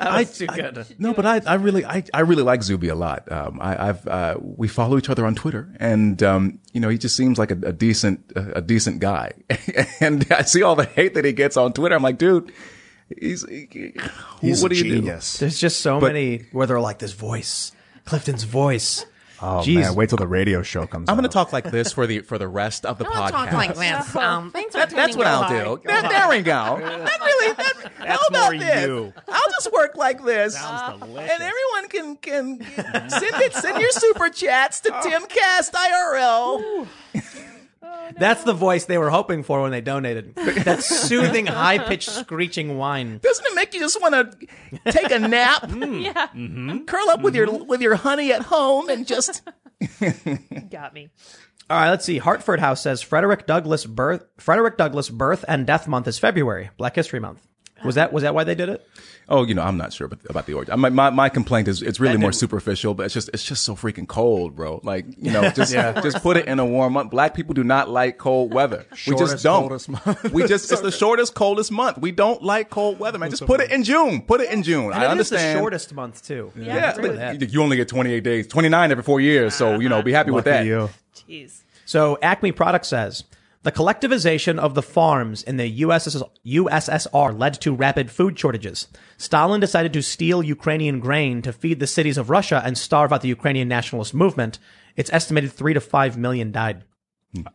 That's too good. No, but I, I really, I, I really like Zuby a lot. Um, I, I've, uh, we follow each other on Twitter, and um, you know, he just seems like a, a decent, a, a decent guy. and I see all the hate that he gets on Twitter. I'm like, dude, he's, he, He's what a do you do? genius. There's just so many where they're like, This voice, Clifton's voice. Oh Jeez. man, wait till the radio show comes. I'm going to talk like this for the for the rest of the Don't podcast. talk like this. Um, thanks for That, that's what. I'll do. There, there we go. That really. That, how about more this? you. I'll just work like this, and everyone can can send it. Send your super chats to Timcast IRL. Oh, That's the voice they were hoping for when they donated. That soothing, high pitched, screeching whine. Doesn't it make you just want to take a nap, mm. Yeah, mm-hmm. curl up with your mm-hmm. with your honey at home, and just got me. All right, let's see. Hartford House says Frederick Douglass birth Frederick Douglass birth and death month is February, Black History Month. Was that was that why they did it? Oh, you know, I'm not sure about, about the origin. My, my my complaint is it's really more superficial, but it's just it's just so freaking cold, bro. Like you know, just just put it in a warm month. Black people do not like cold weather. we just don't. coldest month. we just it's the shortest, coldest month. We don't like cold weather, man. Just put it in June. Put it in June. I And it is understand. the shortest month too. Yeah, Yeah, agree with you only get 28 days, 29 every four years. So you know, be happy with that. you. Jeez. So Acme Products says the collectivization of the farms in the USS, USSR led to rapid food shortages. Stalin decided to steal Ukrainian grain to feed the cities of Russia and starve out the Ukrainian nationalist movement. It's estimated three to five million died.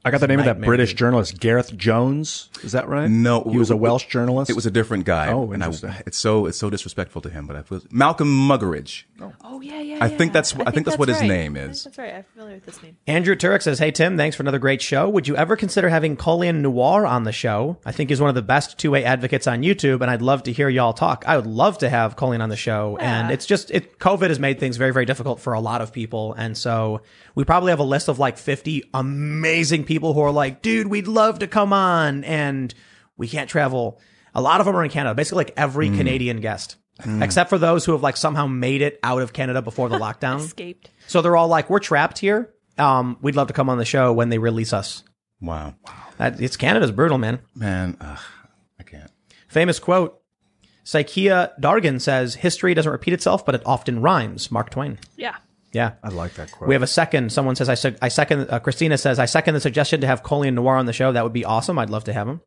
I got the name of that British journalist, Gareth Jones. Is that right? No, he was a Welsh journalist. It was a different guy. Oh, and I, interesting. it's so it's so disrespectful to him. But I feel Malcolm Muggeridge. Oh, oh yeah, yeah. I yeah. think that's- I think that's what his right. name I think is. that's right. I'm familiar with this name. Andrew Turek says, Hey Tim, thanks for another great show. Would you ever consider having Colion Noir on the show? I think he's one of the best 2A advocates on YouTube, and I'd love to hear y'all talk. I would love to have Colion on the show. And it's just it COVID has made things very, very difficult for a lot of people. And so we probably have a list of like 50 amazing people who are like, dude, we'd love to come on, and we can't travel. A lot of them are in Canada, basically like every Canadian guest. Except for those who have like somehow made it out of Canada before the lockdown. Escaped. So they're all like, we're trapped here. Um, we'd love to come on the show when they release us. Wow, That, it's Canada's brutal, man. man, ugh, I can't. Famous quote. Psychia Dargan says, history doesn't repeat itself, but it often rhymes. Mark Twain. Yeah. Yeah. I like that quote. We have a second. Someone says, I, sec- I second, uh, Christina says, I second the suggestion to have Colion Noir on the show. That would be awesome. I'd love to have him.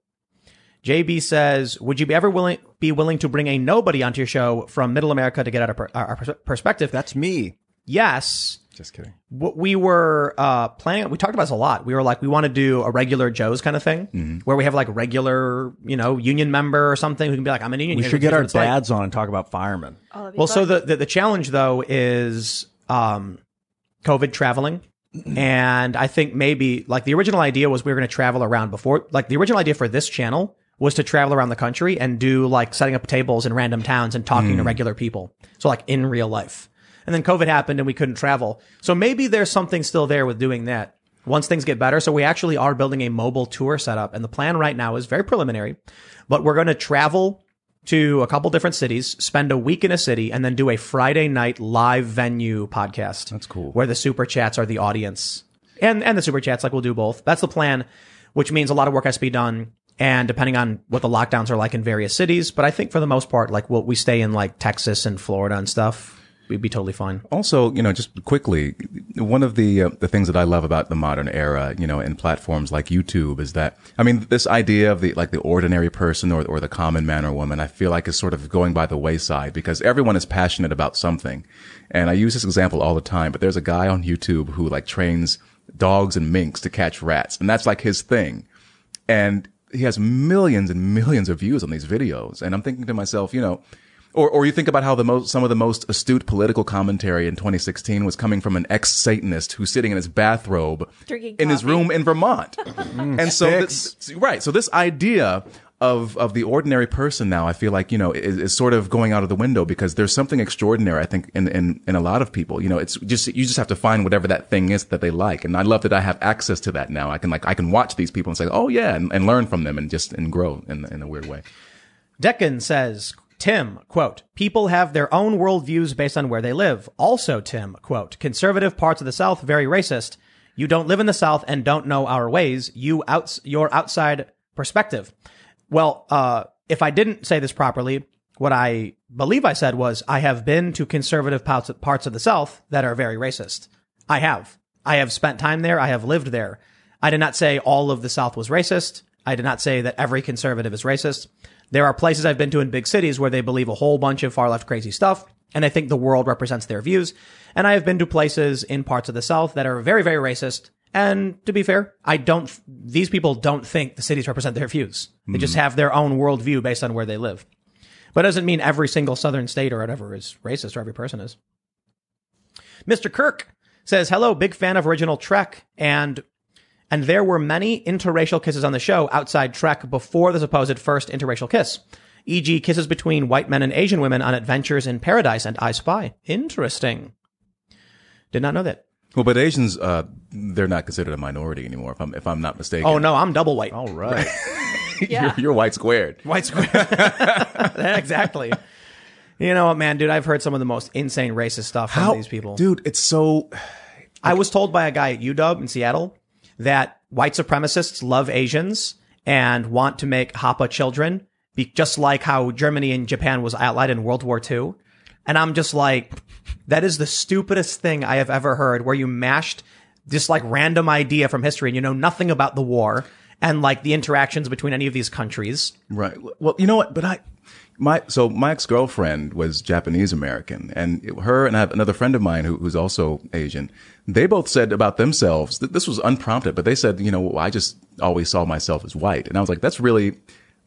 JB says, would you be ever willing, be willing to bring a nobody onto your show from middle America to get out of per- our, our pers- perspective? That's me. yes. Just kidding. what we were uh, planning. We talked about this a lot. We were like, we want to do a regular Joe's kind of thing, where we have like regular, you know, union member or something who can be like, I'm a union. We should get our what it's like. dads on and talk about firemen. Oh, that'd Well, so the, the the challenge though is um, COVID traveling. And I think maybe like the original idea was we were going to travel around before, like the original idea for this channel was to travel around the country and do like setting up tables in random towns and talking to regular people. So like in real life. And then COVID happened and we couldn't travel. So maybe there's something still there with doing that once things get better. So we actually are building a mobile tour setup. And the plan right now is very preliminary, but we're going to travel to a couple different cities, spend a week in a city, and then do a Friday night live venue podcast. That's cool. Where the super chats are the audience. And and the super chats, like we'll do both. That's the plan, which means a lot of work has to be done. And depending on what the lockdowns are like in various cities, but I think for the most part, like we'll, we stay in like Texas and Florida and stuff, we'd be totally fine. Also, you know, just quickly, one of the uh, the things that I love about the modern era, you know, in platforms like YouTube is that I mean, this idea of the like the ordinary person or or the common man or woman, I feel like is sort of going by the wayside because everyone is passionate about something. And I use this example all the time, but there's a guy on YouTube who like trains dogs and minks to catch rats, and that's like his thing. And he has millions and millions of views on these videos. And I'm thinking to myself, you know, or, or you think about how the most, some of the most astute political commentary in 2016 was coming from an ex-Satanist who's sitting in his bathrobe Drinking in his room in Vermont. Mm-hmm. and so, this, right. So this idea of, of the ordinary person now, I feel like, you know, is, is sort of going out of the window because there's something extraordinary, I think, in, in, in a lot of people. You know, it's just, you just have to find whatever that thing is that they like. And I love that I have access to that now. I can like, I can watch these people and say, oh yeah, and, and learn from them and just, and grow in, in a weird way. Deccan says, Tim, quote, people have their own worldviews based on where they live. Also, Tim, quote, conservative parts of the South, very racist. You don't live in the South and don't know our ways. You outs, your outside perspective. Well, uh, if I didn't say this properly, what I believe I said was I have been to conservative parts of the South that are very racist. I have. I have spent time there. I have lived there. I did not say all of the South was racist. I did not say that every conservative is racist. There are places I've been to in big cities where they believe a whole bunch of far left crazy stuff, and I think the world represents their views. And I have been to places in parts of the South that are very, very racist. And to be fair, I don't, these people don't think the cities represent their views. They just hmm. have their own worldview based on where they live. But it doesn't mean every single southern state or whatever is racist or every person is. Mr. Kirk says, hello, big fan of original Trek and and there were many interracial kisses on the show outside Trek before the supposed first interracial kiss. E.g., kisses between white men and Asian women on Adventures in Paradise and I Spy. Interesting. Did not know that. Well, but Asians, uh, they're not considered a minority anymore, if I'm, if I'm not mistaken. Oh no, I'm double white. All right. Yeah. you're, you're white squared. White squared. exactly. You know what, man, dude? I've heard some of the most insane racist stuff from these people. Dude, it's so, I was told by a guy at UW in Seattle that white supremacists love Asians and want to make Hapa children, be just like how Germany and Japan was allied in World War II. And I'm just like, that is the stupidest thing I have ever heard where you mashed this like random idea from history and you know nothing about the war and like the interactions between any of these countries. right. Well, you know what? But I, my so my ex girlfriend was Japanese American, and her and I have another friend of mine who, who's also Asian. They both said about themselves that this was unprompted, but they said, you know, I just always saw myself as white, and I was like, that's really.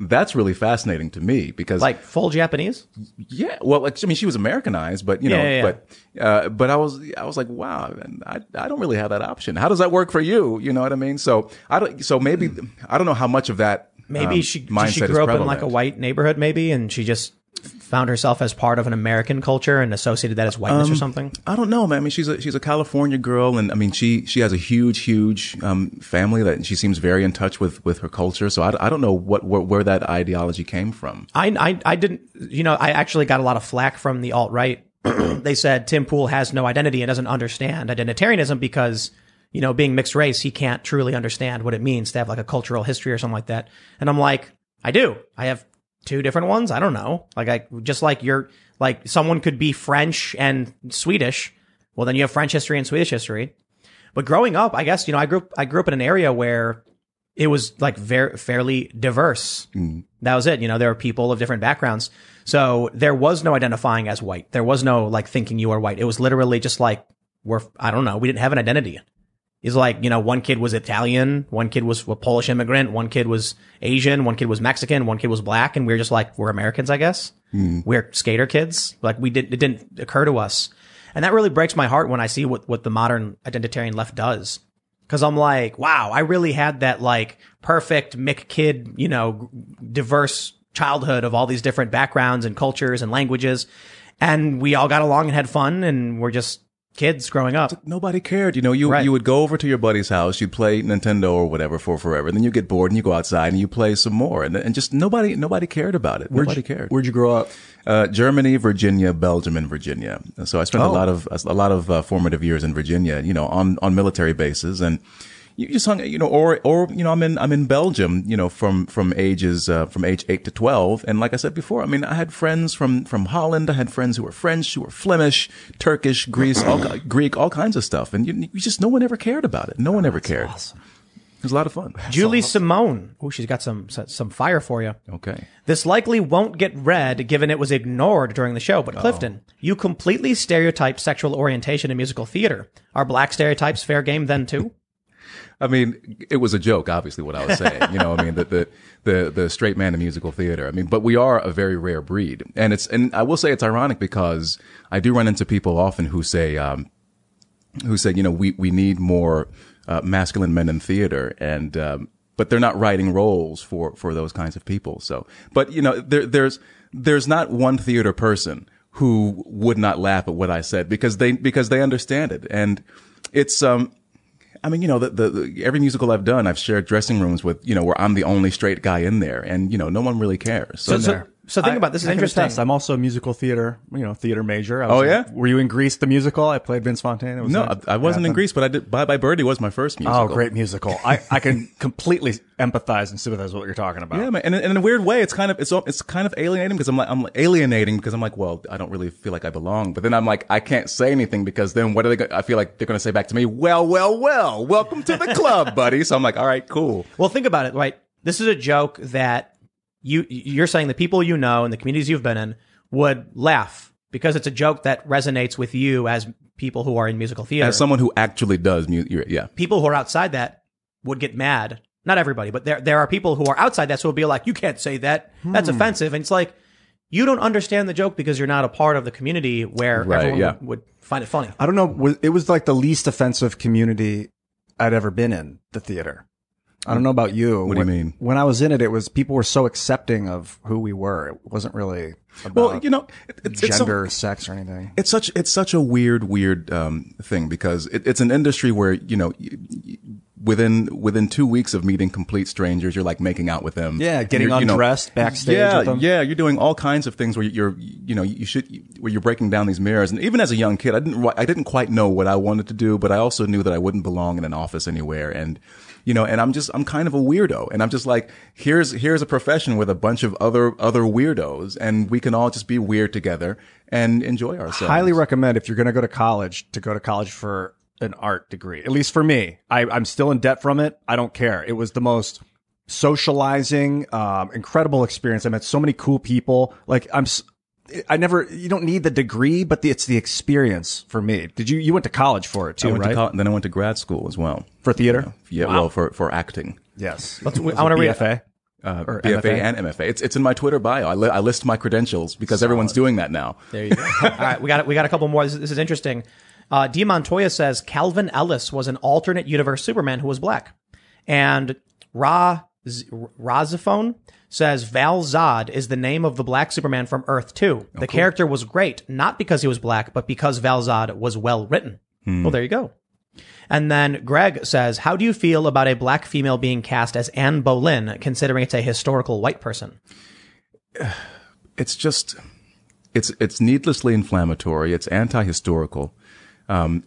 That's really fascinating to me because, Like full Japanese? yeah, well, like, I mean, she was Americanized, but you know, Yeah, yeah, but uh, but I was I was like, wow, I I don't really have that option. How does that work for you? You know what I mean? So I don't. So maybe I don't know how much of that. Maybe um, she she grew up in like a white neighborhood, maybe, and she just found herself as part of an American culture and associated that as whiteness Um, or something. I don't know, man. I mean, she's a she's a California girl, and I mean, she she has a huge, huge um, family that she seems very in touch with with her culture. So I, I don't know what where, where that ideology came from. I, I I didn't you know I actually got a lot of flack from the alt right. they said Tim Pool has no identity and doesn't understand identitarianism because you know being mixed race he can't truly understand what it means to have like a cultural history or something like that. And I'm like I do. I have two different ones. I don't know. Like I just like you're like someone could be French and Swedish. Well, then you have French history and Swedish history. But growing up, I guess you know I grew up, I grew up in an area where it was like very fairly diverse. Mm-hmm. That was it. You know, there were people of different backgrounds. So there was no identifying as white. There was no like thinking you are white. It was literally just like we're I don't know. We didn't have an identity. It's like, you know, one kid was Italian, one kid was a Polish immigrant, one kid was Asian, one kid was Mexican, one kid was black, and we are just like, we're Americans, I guess. Hmm. We're skater kids. Like we did, it didn't occur to us. And that really breaks my heart when I see what, what the modern identitarian left does. Cause I'm like, wow, I really had that like perfect Mick kid, you know, diverse childhood of all these different backgrounds and cultures and languages. And we all got along and had fun and we're just kids growing up. Nobody cared. You know, you Right. you would go over to your buddy's house, you'd play Nintendo or whatever for forever, then you get bored and you go outside and you play some more, and and just nobody nobody cared about it. Nobody cared. Where'd you grow up? Uh, Germany, Virginia, Belgium, and Virginia. So I spent a Oh. lot of a lot of uh, formative years in Virginia. You know, on on military bases, and you just hung. You know, or or you know, I'm in I'm in Belgium. You know, from from ages uh, from age eight to twelve, and like I said before, I mean, I had friends from from Holland. I had friends who were French, who were Flemish, Turkish, Greece, all, Greek, all kinds of stuff, and you, you just no one ever cared about it. No one ever cared. It was a lot of fun. Julie Simone. Oh, she's got some some fire for you. Okay. This likely won't get read given it was ignored during the show, but Clifton, you completely stereotype sexual orientation in musical theater. Are black stereotypes fair game then too? I mean, it was a joke, obviously, what I was saying. You know, I mean, the, the, the, the straight man in musical theater. I mean, but we are a very rare breed. And it's, and I will say it's ironic because I do run into people often who say, um, who say, you know, we, we need more, uh, masculine men in theater. And, um, but they're not writing roles for, for those kinds of people. So, but, you know, there, there's, there's not one theater person who would not laugh at what I said because they, because they understand it. And it's, um, I mean, you know, the, the, the every musical I've done, I've shared dressing rooms with, you know, where I'm the only straight guy in there, and you know, no one really cares. So, So, so, so think about this is interesting. attest. I'm also a musical theater, you know, theater major. I was Oh, in- yeah? Were you in Grease the musical? I played Vince Fontaine. It was no, nice. I, I wasn't in Grease, but I did. Bye Bye Birdie was my first musical. Oh, great musical. I, I can completely empathize and sympathize with what you're talking about. Yeah, man. And, and in a weird way, it's kind of it's it's kind of alienating because I'm like I'm alienating because I'm like, well, I don't really feel like I belong. But then I'm like, I can't say anything because then what are they? Gonna, I feel like they're going to say back to me, well, well, well, welcome to the club, buddy. So I'm like, all right, cool. Well, think about it, right? This is a joke that you you're saying the people you know and the communities you've been in would laugh because it's a joke that resonates with you as people who are in musical theater. As someone who actually does music, yeah. people who are outside that would get mad. Not everybody, but there there are people who are outside that so will be like, you can't say that. That's Hmm. offensive. And it's like you don't understand the joke because you're not a part of the community where Right, everyone yeah. would, would find it funny. I don't know. It was like the least offensive community I'd ever been in the theater. I don't know about you. What do you mean? When I was in it, it was people were so accepting of who we were. It wasn't really about Well, you know, it, it's, it's so- gender, or sex, or anything. it's such it's such a weird weird um, thing because it, it's an industry where you know y- y- within within two weeks of meeting complete strangers you're like making out with them Yeah, getting You're, you know- undressed backstage yeah with them. yeah you're doing all kinds of things where you're you know you should where you're breaking down these mirrors and even as a young kid I didn't I didn't quite know what I wanted to do but I also knew that I wouldn't belong in an office anywhere and you know and I'm just I'm kind of a weirdo and I'm just like here's here's a profession with a bunch of other other weirdos and we can all just be weird together and enjoy ourselves Highly recommend if you're going to go to college to go to college for an art degree. At least for me, I, I'm still in debt from it. I don't care. It was the most socializing, um, incredible experience. I met so many cool people. Like I'm, I never, you don't need the degree, but the, it's the experience for me. Did you, you went to college for it too, I went right? to college, then I went to grad school as well. For theater? Yeah, well, for for acting. Yes. I want to read. BFA. Uh, Or BFA MFA? and MFA. It's it's in my Twitter bio. I, li- I list my credentials because everyone's doing that now. There you go. All right, we got we got a couple more. This, is- this is interesting. Uh, D. Montoya says Calvin Ellis was an alternate universe Superman who was black, and Ra Z- Razaphone says Val Zod is the name of the black Superman from Earth Two. The character was great, not because he was black, but because Val Zod was well written. Well, there you go. And then Greg says, "How do you feel about a black female being cast as Anne Boleyn, considering it's a historical white person?" it's just it's it's needlessly inflammatory. It's anti-historical. Um,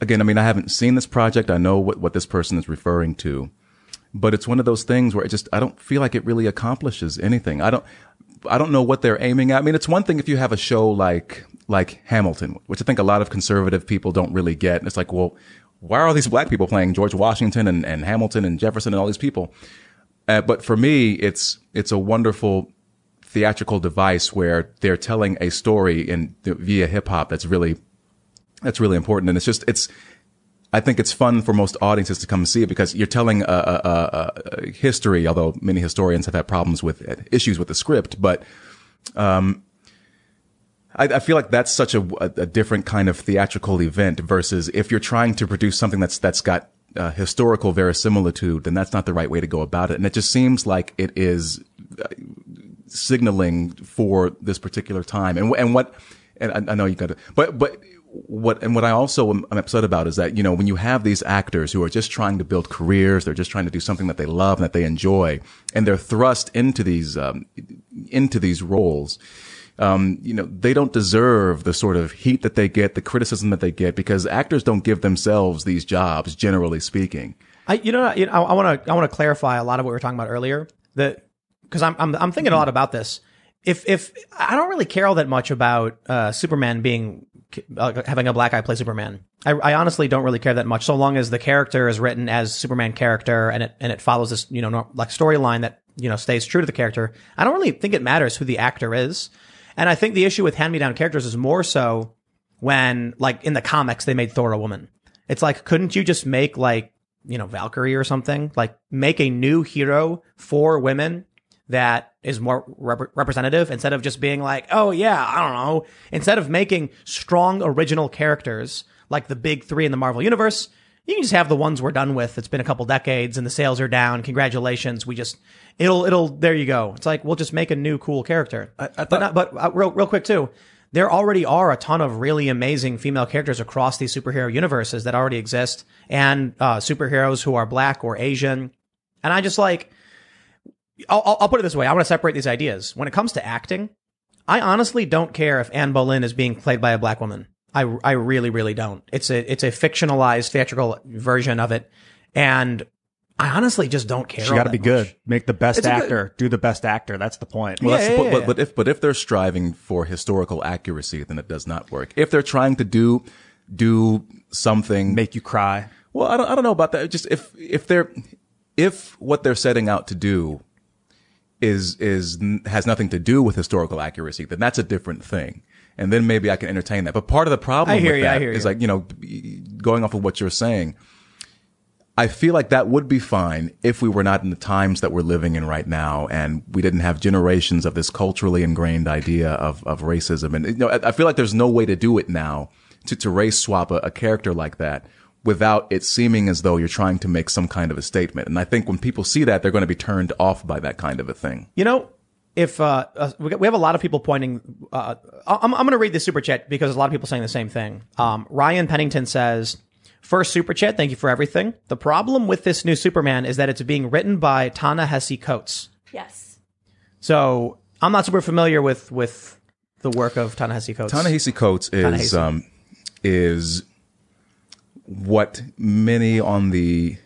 again, I mean, I haven't seen this project. I know what what this person is referring to, but it's one of those things where it just I don't feel like it really accomplishes anything. I don't I don't know what they're aiming at. I mean, it's one thing if you have a show like like Hamilton, which I think a lot of conservative people don't really get. And it's like, well, why are all these black people playing George Washington and, and Hamilton and Jefferson and all these people? Uh, but for me, it's it's a wonderful theatrical device where they're telling a story in via hip hop that's really that's really important, and it's just it's. I think it's fun for most audiences to come see it because you're telling a, a, a, history. Although many historians have had problems with it, issues with the script, but um, I, I feel like that's such a, a, different kind of theatrical event versus if you're trying to produce something that's that's got uh, historical verisimilitude, then that's not the right way to go about it. And it just seems like it is uh, signaling for this particular time. And and what and I, I know you got to, but but what and what I also am upset about is that you know when you have these actors who are just trying to build careers, they're just trying to do something that they love and that they enjoy, and they're thrust into these um, into these roles um, you know, they don't deserve the sort of heat that they get, the criticism that they get, because actors don't give themselves these jobs, generally speaking. I, you know, you know, I want to, I want to clarify a lot of what we were talking about earlier. That because I'm, I'm, I'm thinking a lot about this. If, if I don't really care all that much about uh, Superman being uh, having a black guy play Superman, I, I honestly don't really care that much. So long as the character is written as Superman character and it and it follows this, you know, like storyline that you know stays true to the character. I don't really think it matters who the actor is. And I think the issue with hand me down characters is more so when, like, in the comics, they made Thor a woman. It's like, couldn't you just make, like, you know, Valkyrie or something? Like, make a new hero for women that is more rep- representative instead of just being like, oh, yeah, I don't know. Instead of making strong original characters like the big three in the Marvel Universe, you can just have the ones we're done with. It's been a couple decades and the sales are down. Congratulations. We just, it'll, it'll, there you go. It's like, we'll just make a new cool character. but not, but uh, real, real quick too. There already are a ton of really amazing female characters across these superhero universes that already exist and, uh, superheroes who are black or Asian. And I just like, I'll, I'll- I'll put it this way. I want to separate these ideas. When it comes to acting, I honestly don't care if Anne Boleyn is being played by a black woman. I, I really, really don't. It's a, it's a fictionalized theatrical version of it. And I honestly just don't care. She got to be much. good. Make the best It's a good- actor. Do the best actor. That's the point. Well, that's Yeah, the po- yeah. But, but if but if they're striving for historical accuracy, then it does not work. If they're trying to do do something, Make you cry. well, I don't I don't know about that. Just if if they're if what they're setting out to do is is has nothing to do with historical accuracy, then that's a different thing. And then maybe I can entertain that. But part of the problem I hear with you, hear is you. like you know, going off of what you're saying. I feel like that would be fine if we were not in the times that we're living in right now and we didn't have generations of this culturally ingrained idea of, of racism. And, you know, I I feel like there's no way to do it now to, to race swap a, a character like that without it seeming as though you're trying to make some kind of a statement. And I think when people see that, they're going to be turned off by that kind of a thing. You know, if uh, uh, we have a lot of people pointing, uh, I'm, I'm going to read the super chat because there's a lot of people saying the same thing. Um, Ryan Pennington says, First super chat, thank you for everything. The problem with this new Superman is that it's being written by Ta-Nehisi Coates. Yes. So I'm not super familiar with with the work of Ta-Nehisi Coates. Ta-Nehisi Coates is Ta-Nehisi. um, is what many on the,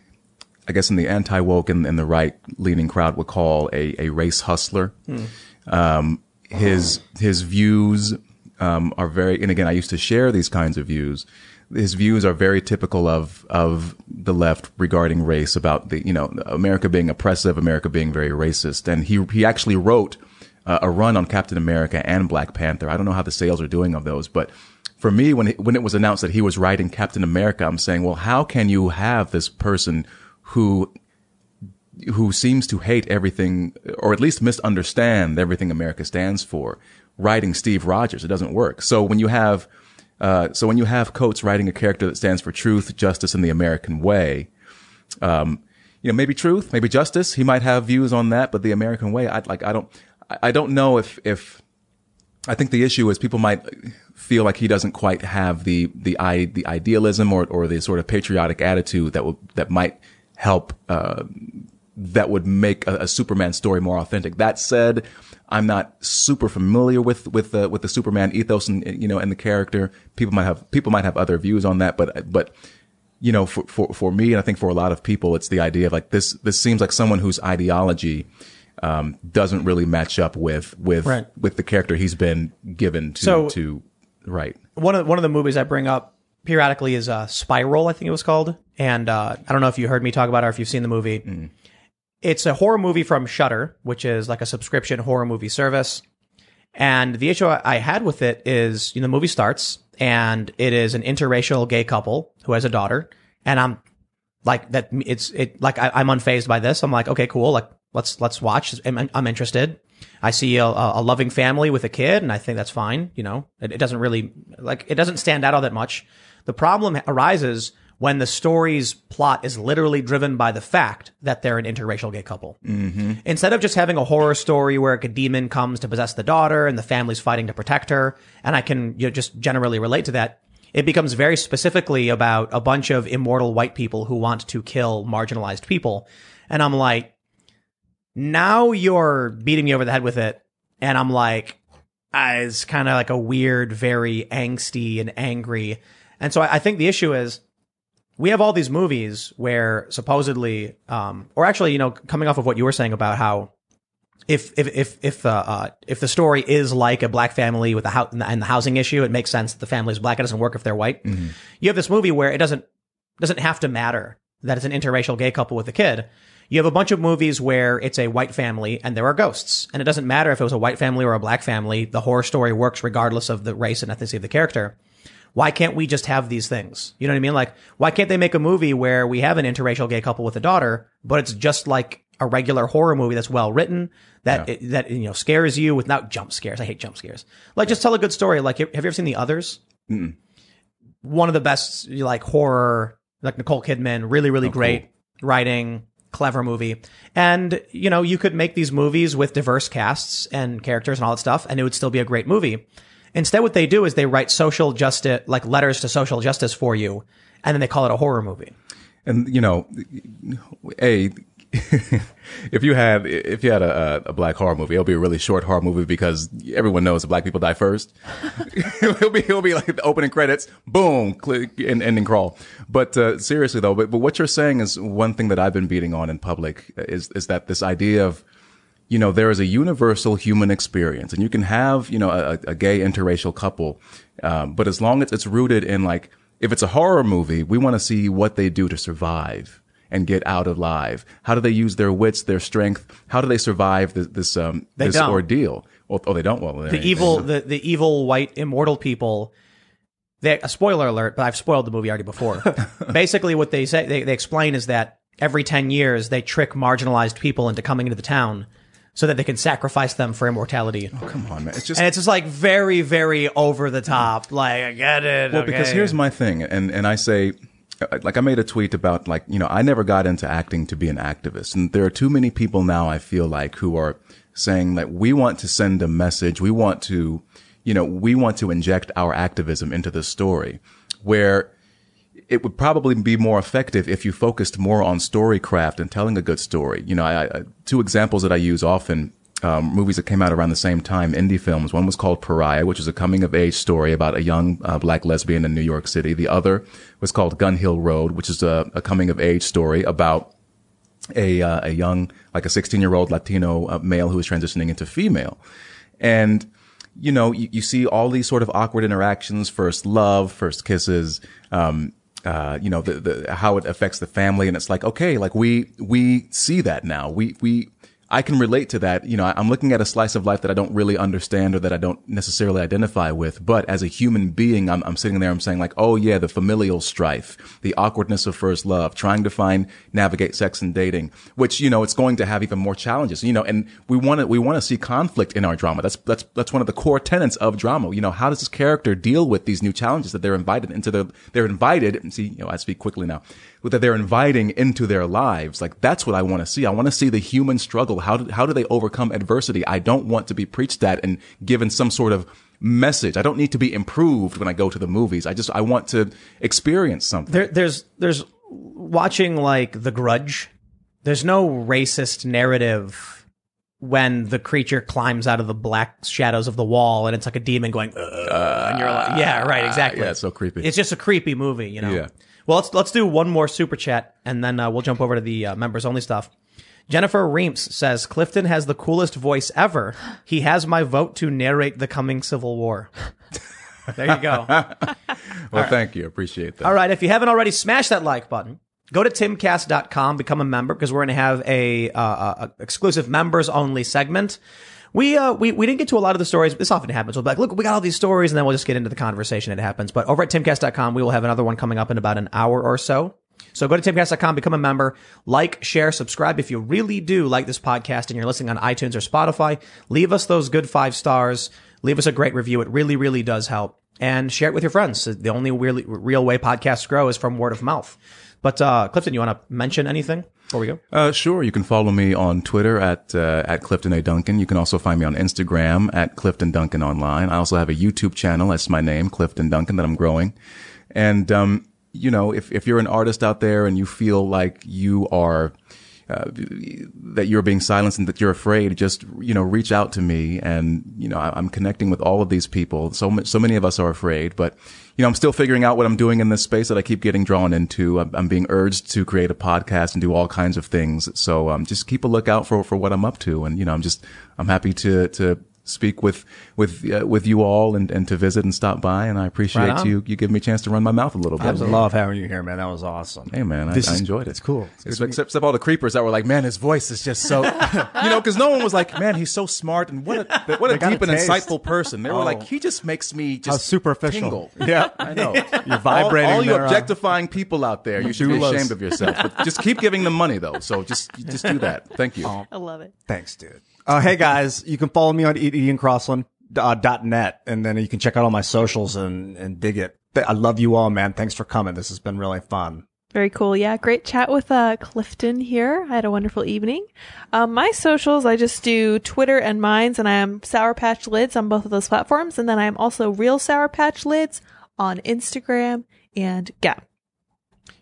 I guess, in the anti woke and, and the right leaning crowd would call a, a race hustler. Um, his his views um, are very, and again, I used to share these kinds of views. his views are very typical of of the left regarding race about the you know America being oppressive, America being very racist, and he he actually wrote uh, a run on Captain America and Black Panther. I don't know how the sales are doing of those, but for me, when it, when it was announced that he was writing Captain America, I'm saying, well, how can you have this person who who seems to hate everything, or at least misunderstand everything America stands for, writing Steve Rogers? It doesn't work. So when you have uh, so when you have Coates writing a character that stands for truth, justice, and the American way, um, you know, maybe truth, maybe justice. He might have views on that, but the American way, I like, I don't, I don't know if, if, I think the issue is people might feel like he doesn't quite have the, the, I, the idealism or, or the sort of patriotic attitude that that might help, uh, that would make a, a Superman story more authentic. That said, I'm not super familiar with with the with the Superman ethos and you know and the character. People might have people might have other views on that, but but you know for for for me and I think for a lot of people, it's the idea of like this this seems like someone whose ideology um, doesn't really match up with with Right. with the character he's been given to So- to right. one of one of the movies I bring up periodically is uh, Spiral, I think it was called, and uh, I don't know if you heard me talk about it or if you've seen the movie. It's a horror movie from Shudder, which is like a subscription horror movie service. And the issue I I had with it is, you know, the movie starts and it is an interracial gay couple who has a daughter, and I'm like that. It's it like I, I'm unfazed by this. I'm like, okay, cool. Like let's let's watch. I'm, I'm interested. I see a, a loving family with a kid, and I think that's fine. You know, it, it doesn't really like it doesn't stand out all that much. The problem arises when the story's plot is literally driven by the fact that they're an interracial gay couple. Mm-hmm. Instead of just having a horror story where a demon comes to possess the daughter and the family's fighting to protect her, and I can you know, just generally relate to that, it becomes very specifically about a bunch of immortal white people who want to kill marginalized people. And I'm like, now you're beating me over the head with it. And I'm like, ah, it's kind of like a weird, very angsty and angry. And so I, I think the issue is we have all these movies where supposedly, um, or actually, you know, coming off of what you were saying about how if if if if the uh, if the story is like a black family with a house and the housing issue, it makes sense that the family is black. It doesn't work if they're white. You have this movie where it doesn't doesn't have to matter that it's an interracial gay couple with a kid. You have a bunch of movies where it's a white family and there are ghosts, and it doesn't matter if it was a white family or a black family. The horror story works regardless of the race and ethnicity of the character. Why can't we just have these things? You know what I mean? Like, why can't they make a movie where we have an interracial gay couple with a daughter, but it's just like a regular horror movie that's well written, that it, that you know scares you without jump scares. I hate jump scares. Like, just tell a good story. Like, have you ever seen The Others? One of the best like horror, like Nicole Kidman, really really oh, great writing, clever movie. And you know, you could make these movies with diverse casts and characters and all that stuff, and it would still be a great movie. Instead, what they do is they write social justice, like letters to social justice for you, and then they call it a horror movie. And you know, a if you had if you had a, a black horror movie, it'll be a really short horror movie because everyone knows that black people die first. it'll be it'll be like the opening credits, boom, click, and ending crawl. But uh, seriously though, but, but what you're saying is one thing that I've been beating on in public is is that this idea of you know, there is a universal human experience and you can have, you know, a, a gay interracial couple. Um, but as long as it's rooted in like, if it's a horror movie, we want to see what they do to survive and get out alive. How do they use their wits, their strength? How do they survive this, this, um, this don't. ordeal? Oh, oh, they don't. Well, the evil the, the evil white immortal people they a spoiler alert but i've spoiled the movie already before basically what they say they, they explain is that every 10 years they trick marginalized people into coming into the town so that they can sacrifice them for immortality Oh, Come on, man. It's just and it's just like very very over the top like i get it Well, because here's my thing, and and I say, Uh, like I made a tweet about like you know I never got into acting to be an activist, and there are too many people now I feel like who are saying that we want to send a message, we want to, you know, we want to inject our activism into the story, where it would probably be more effective if you focused more on storycraft and telling a good story. You know, I, I, two examples that I use often, um, movies that came out around the same time, indie films. One was called Pariah, which is a coming of age story about a young uh, black lesbian in New York City. The other was called Gun Hill Road, which is a, a coming of age story about a uh, a young like a 16 year old Latino uh, male who is transitioning into female, and you know, you, you see all these sort of awkward interactions, first love, first kisses, um, uh, you know, the, the, how it affects the family. And it's like, okay, like we, we see that now. We, we, I can relate to that. You know, I'm looking at a slice of life that I don't really understand or that I don't necessarily identify with. But as a human being, I'm, I'm sitting there, I'm saying like, oh yeah, the familial strife, the awkwardness of first love, trying to find, navigate sex and dating, which, you know, it's going to have even more challenges, you know, and we want to, we want to see conflict in our drama. That's, that's, that's one of the core tenets of drama. You know, how does this character deal with these new challenges that they're invited into the, they're invited, see, you know, I speak quickly now, that they're inviting into their lives. Like that's what I want to see. I want to see the human struggle. How do, how do they overcome adversity? I don't want to be preached at and given some sort of message. I don't need to be improved when I go to the movies. I just, I want to experience something. There, there's there's watching like The Grudge. There's no racist narrative when the creature climbs out of the black shadows of the wall and it's like a demon going, "Ugh," and you're like, yeah, right, exactly. yeah, it's so creepy. It's just a creepy movie, you know. Yeah. Well, let's let's do one more super chat and then uh, we'll jump over to the uh, members only stuff. Jennifer Reams says Clifton has the coolest voice ever. He has my vote to narrate the coming Civil War. there you go. well, thank you. Appreciate that. All right. If you haven't already, smash that like button. Go to timcast.com, become a member because we're going to have a, uh, a exclusive members only segment. We, uh, we, we didn't get to a lot of the stories. This often happens. We'll be like, look, we got all these stories and then we'll just get into the conversation. It happens. But over at timcast.com, we will have another one coming up in about an hour or so. So go to timcast.com, become a member, like, share, subscribe. If you really do like this podcast and you're listening on iTunes or Spotify, leave us those good five stars. Leave us a great review. It really, really does help. And share it with your friends. The only really, real way podcasts grow is from word of mouth. But, uh, Clifton, you want to mention anything before we go? Uh, sure. You can follow me on Twitter at uh, at Clifton A Duncan. You can also find me on Instagram at Clifton Duncan Online. I also have a YouTube channel. That's my name, Clifton Duncan, that I'm growing. And um, you know, if if you're an artist out there and you feel like you are uh, that you're being silenced and that you're afraid, just you know, reach out to me. And you know, I, am connecting with all of these people. So so many of us are afraid, but you know, I'm still figuring out what I'm doing in this space that I keep getting drawn into. I'm, I'm being urged to create a podcast and do all kinds of things. So um, just keep a lookout for for what I'm up to. And you know, I'm just I'm happy to to speak with with uh, with you all and, and to visit and stop by. And I appreciate Right you you give me a chance to run my mouth a little bit. I love having you here, man. That was awesome. Hey man, I, This I is- enjoyed it. It's cool. Except, except, except all the creepers that were like, man, his voice is just so, you know, because no one was like, man, he's so smart and what a what a deep a and taste. insightful person. They were Oh. like, he just makes me just How superficial. tingle. Yeah. I know. You're vibrating All, all you there, uh, objectifying people out there, you should be ashamed of yourself. But just keep giving them money though. So just just do that. Thank you. I love it. Thanks, dude. Uh, hey guys, you can follow me on iancrossland, uh, and then you can check out all my socials and, and dig it. I love you all, man. Thanks for coming. This has been really fun. Very cool. Yeah, great chat with uh, Clifton here. I had a wonderful evening. Um, my socials, I just do Twitter and Minds, and I am Sour Patch Lyds on both of those platforms. And then I am also Real Sour Patch Lyds on Instagram and Gab.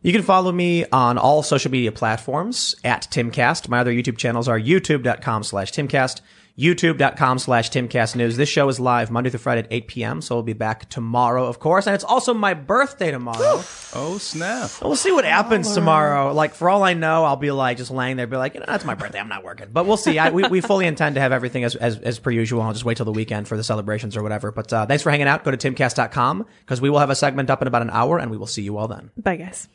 You can follow me on all social media platforms at Timcast. My other YouTube channels are youtube.com slash Timcast, youtube.com slash Timcast News. This show is live Monday through Friday at 8 p.m., so we'll be back tomorrow, of course. And it's also my birthday tomorrow. Oh snap! we'll see what happens tomorrow. Like, for all I know, I'll be like just laying there, be like, you know, that's my birthday. I'm not working. But we'll see. I, we, we fully intend to have everything as, as, as per usual. I'll just wait till the weekend for the celebrations or whatever. But uh, thanks for hanging out. Go to timcast.com because we will have a segment up in about an hour, and we will see you all then. Bye, guys.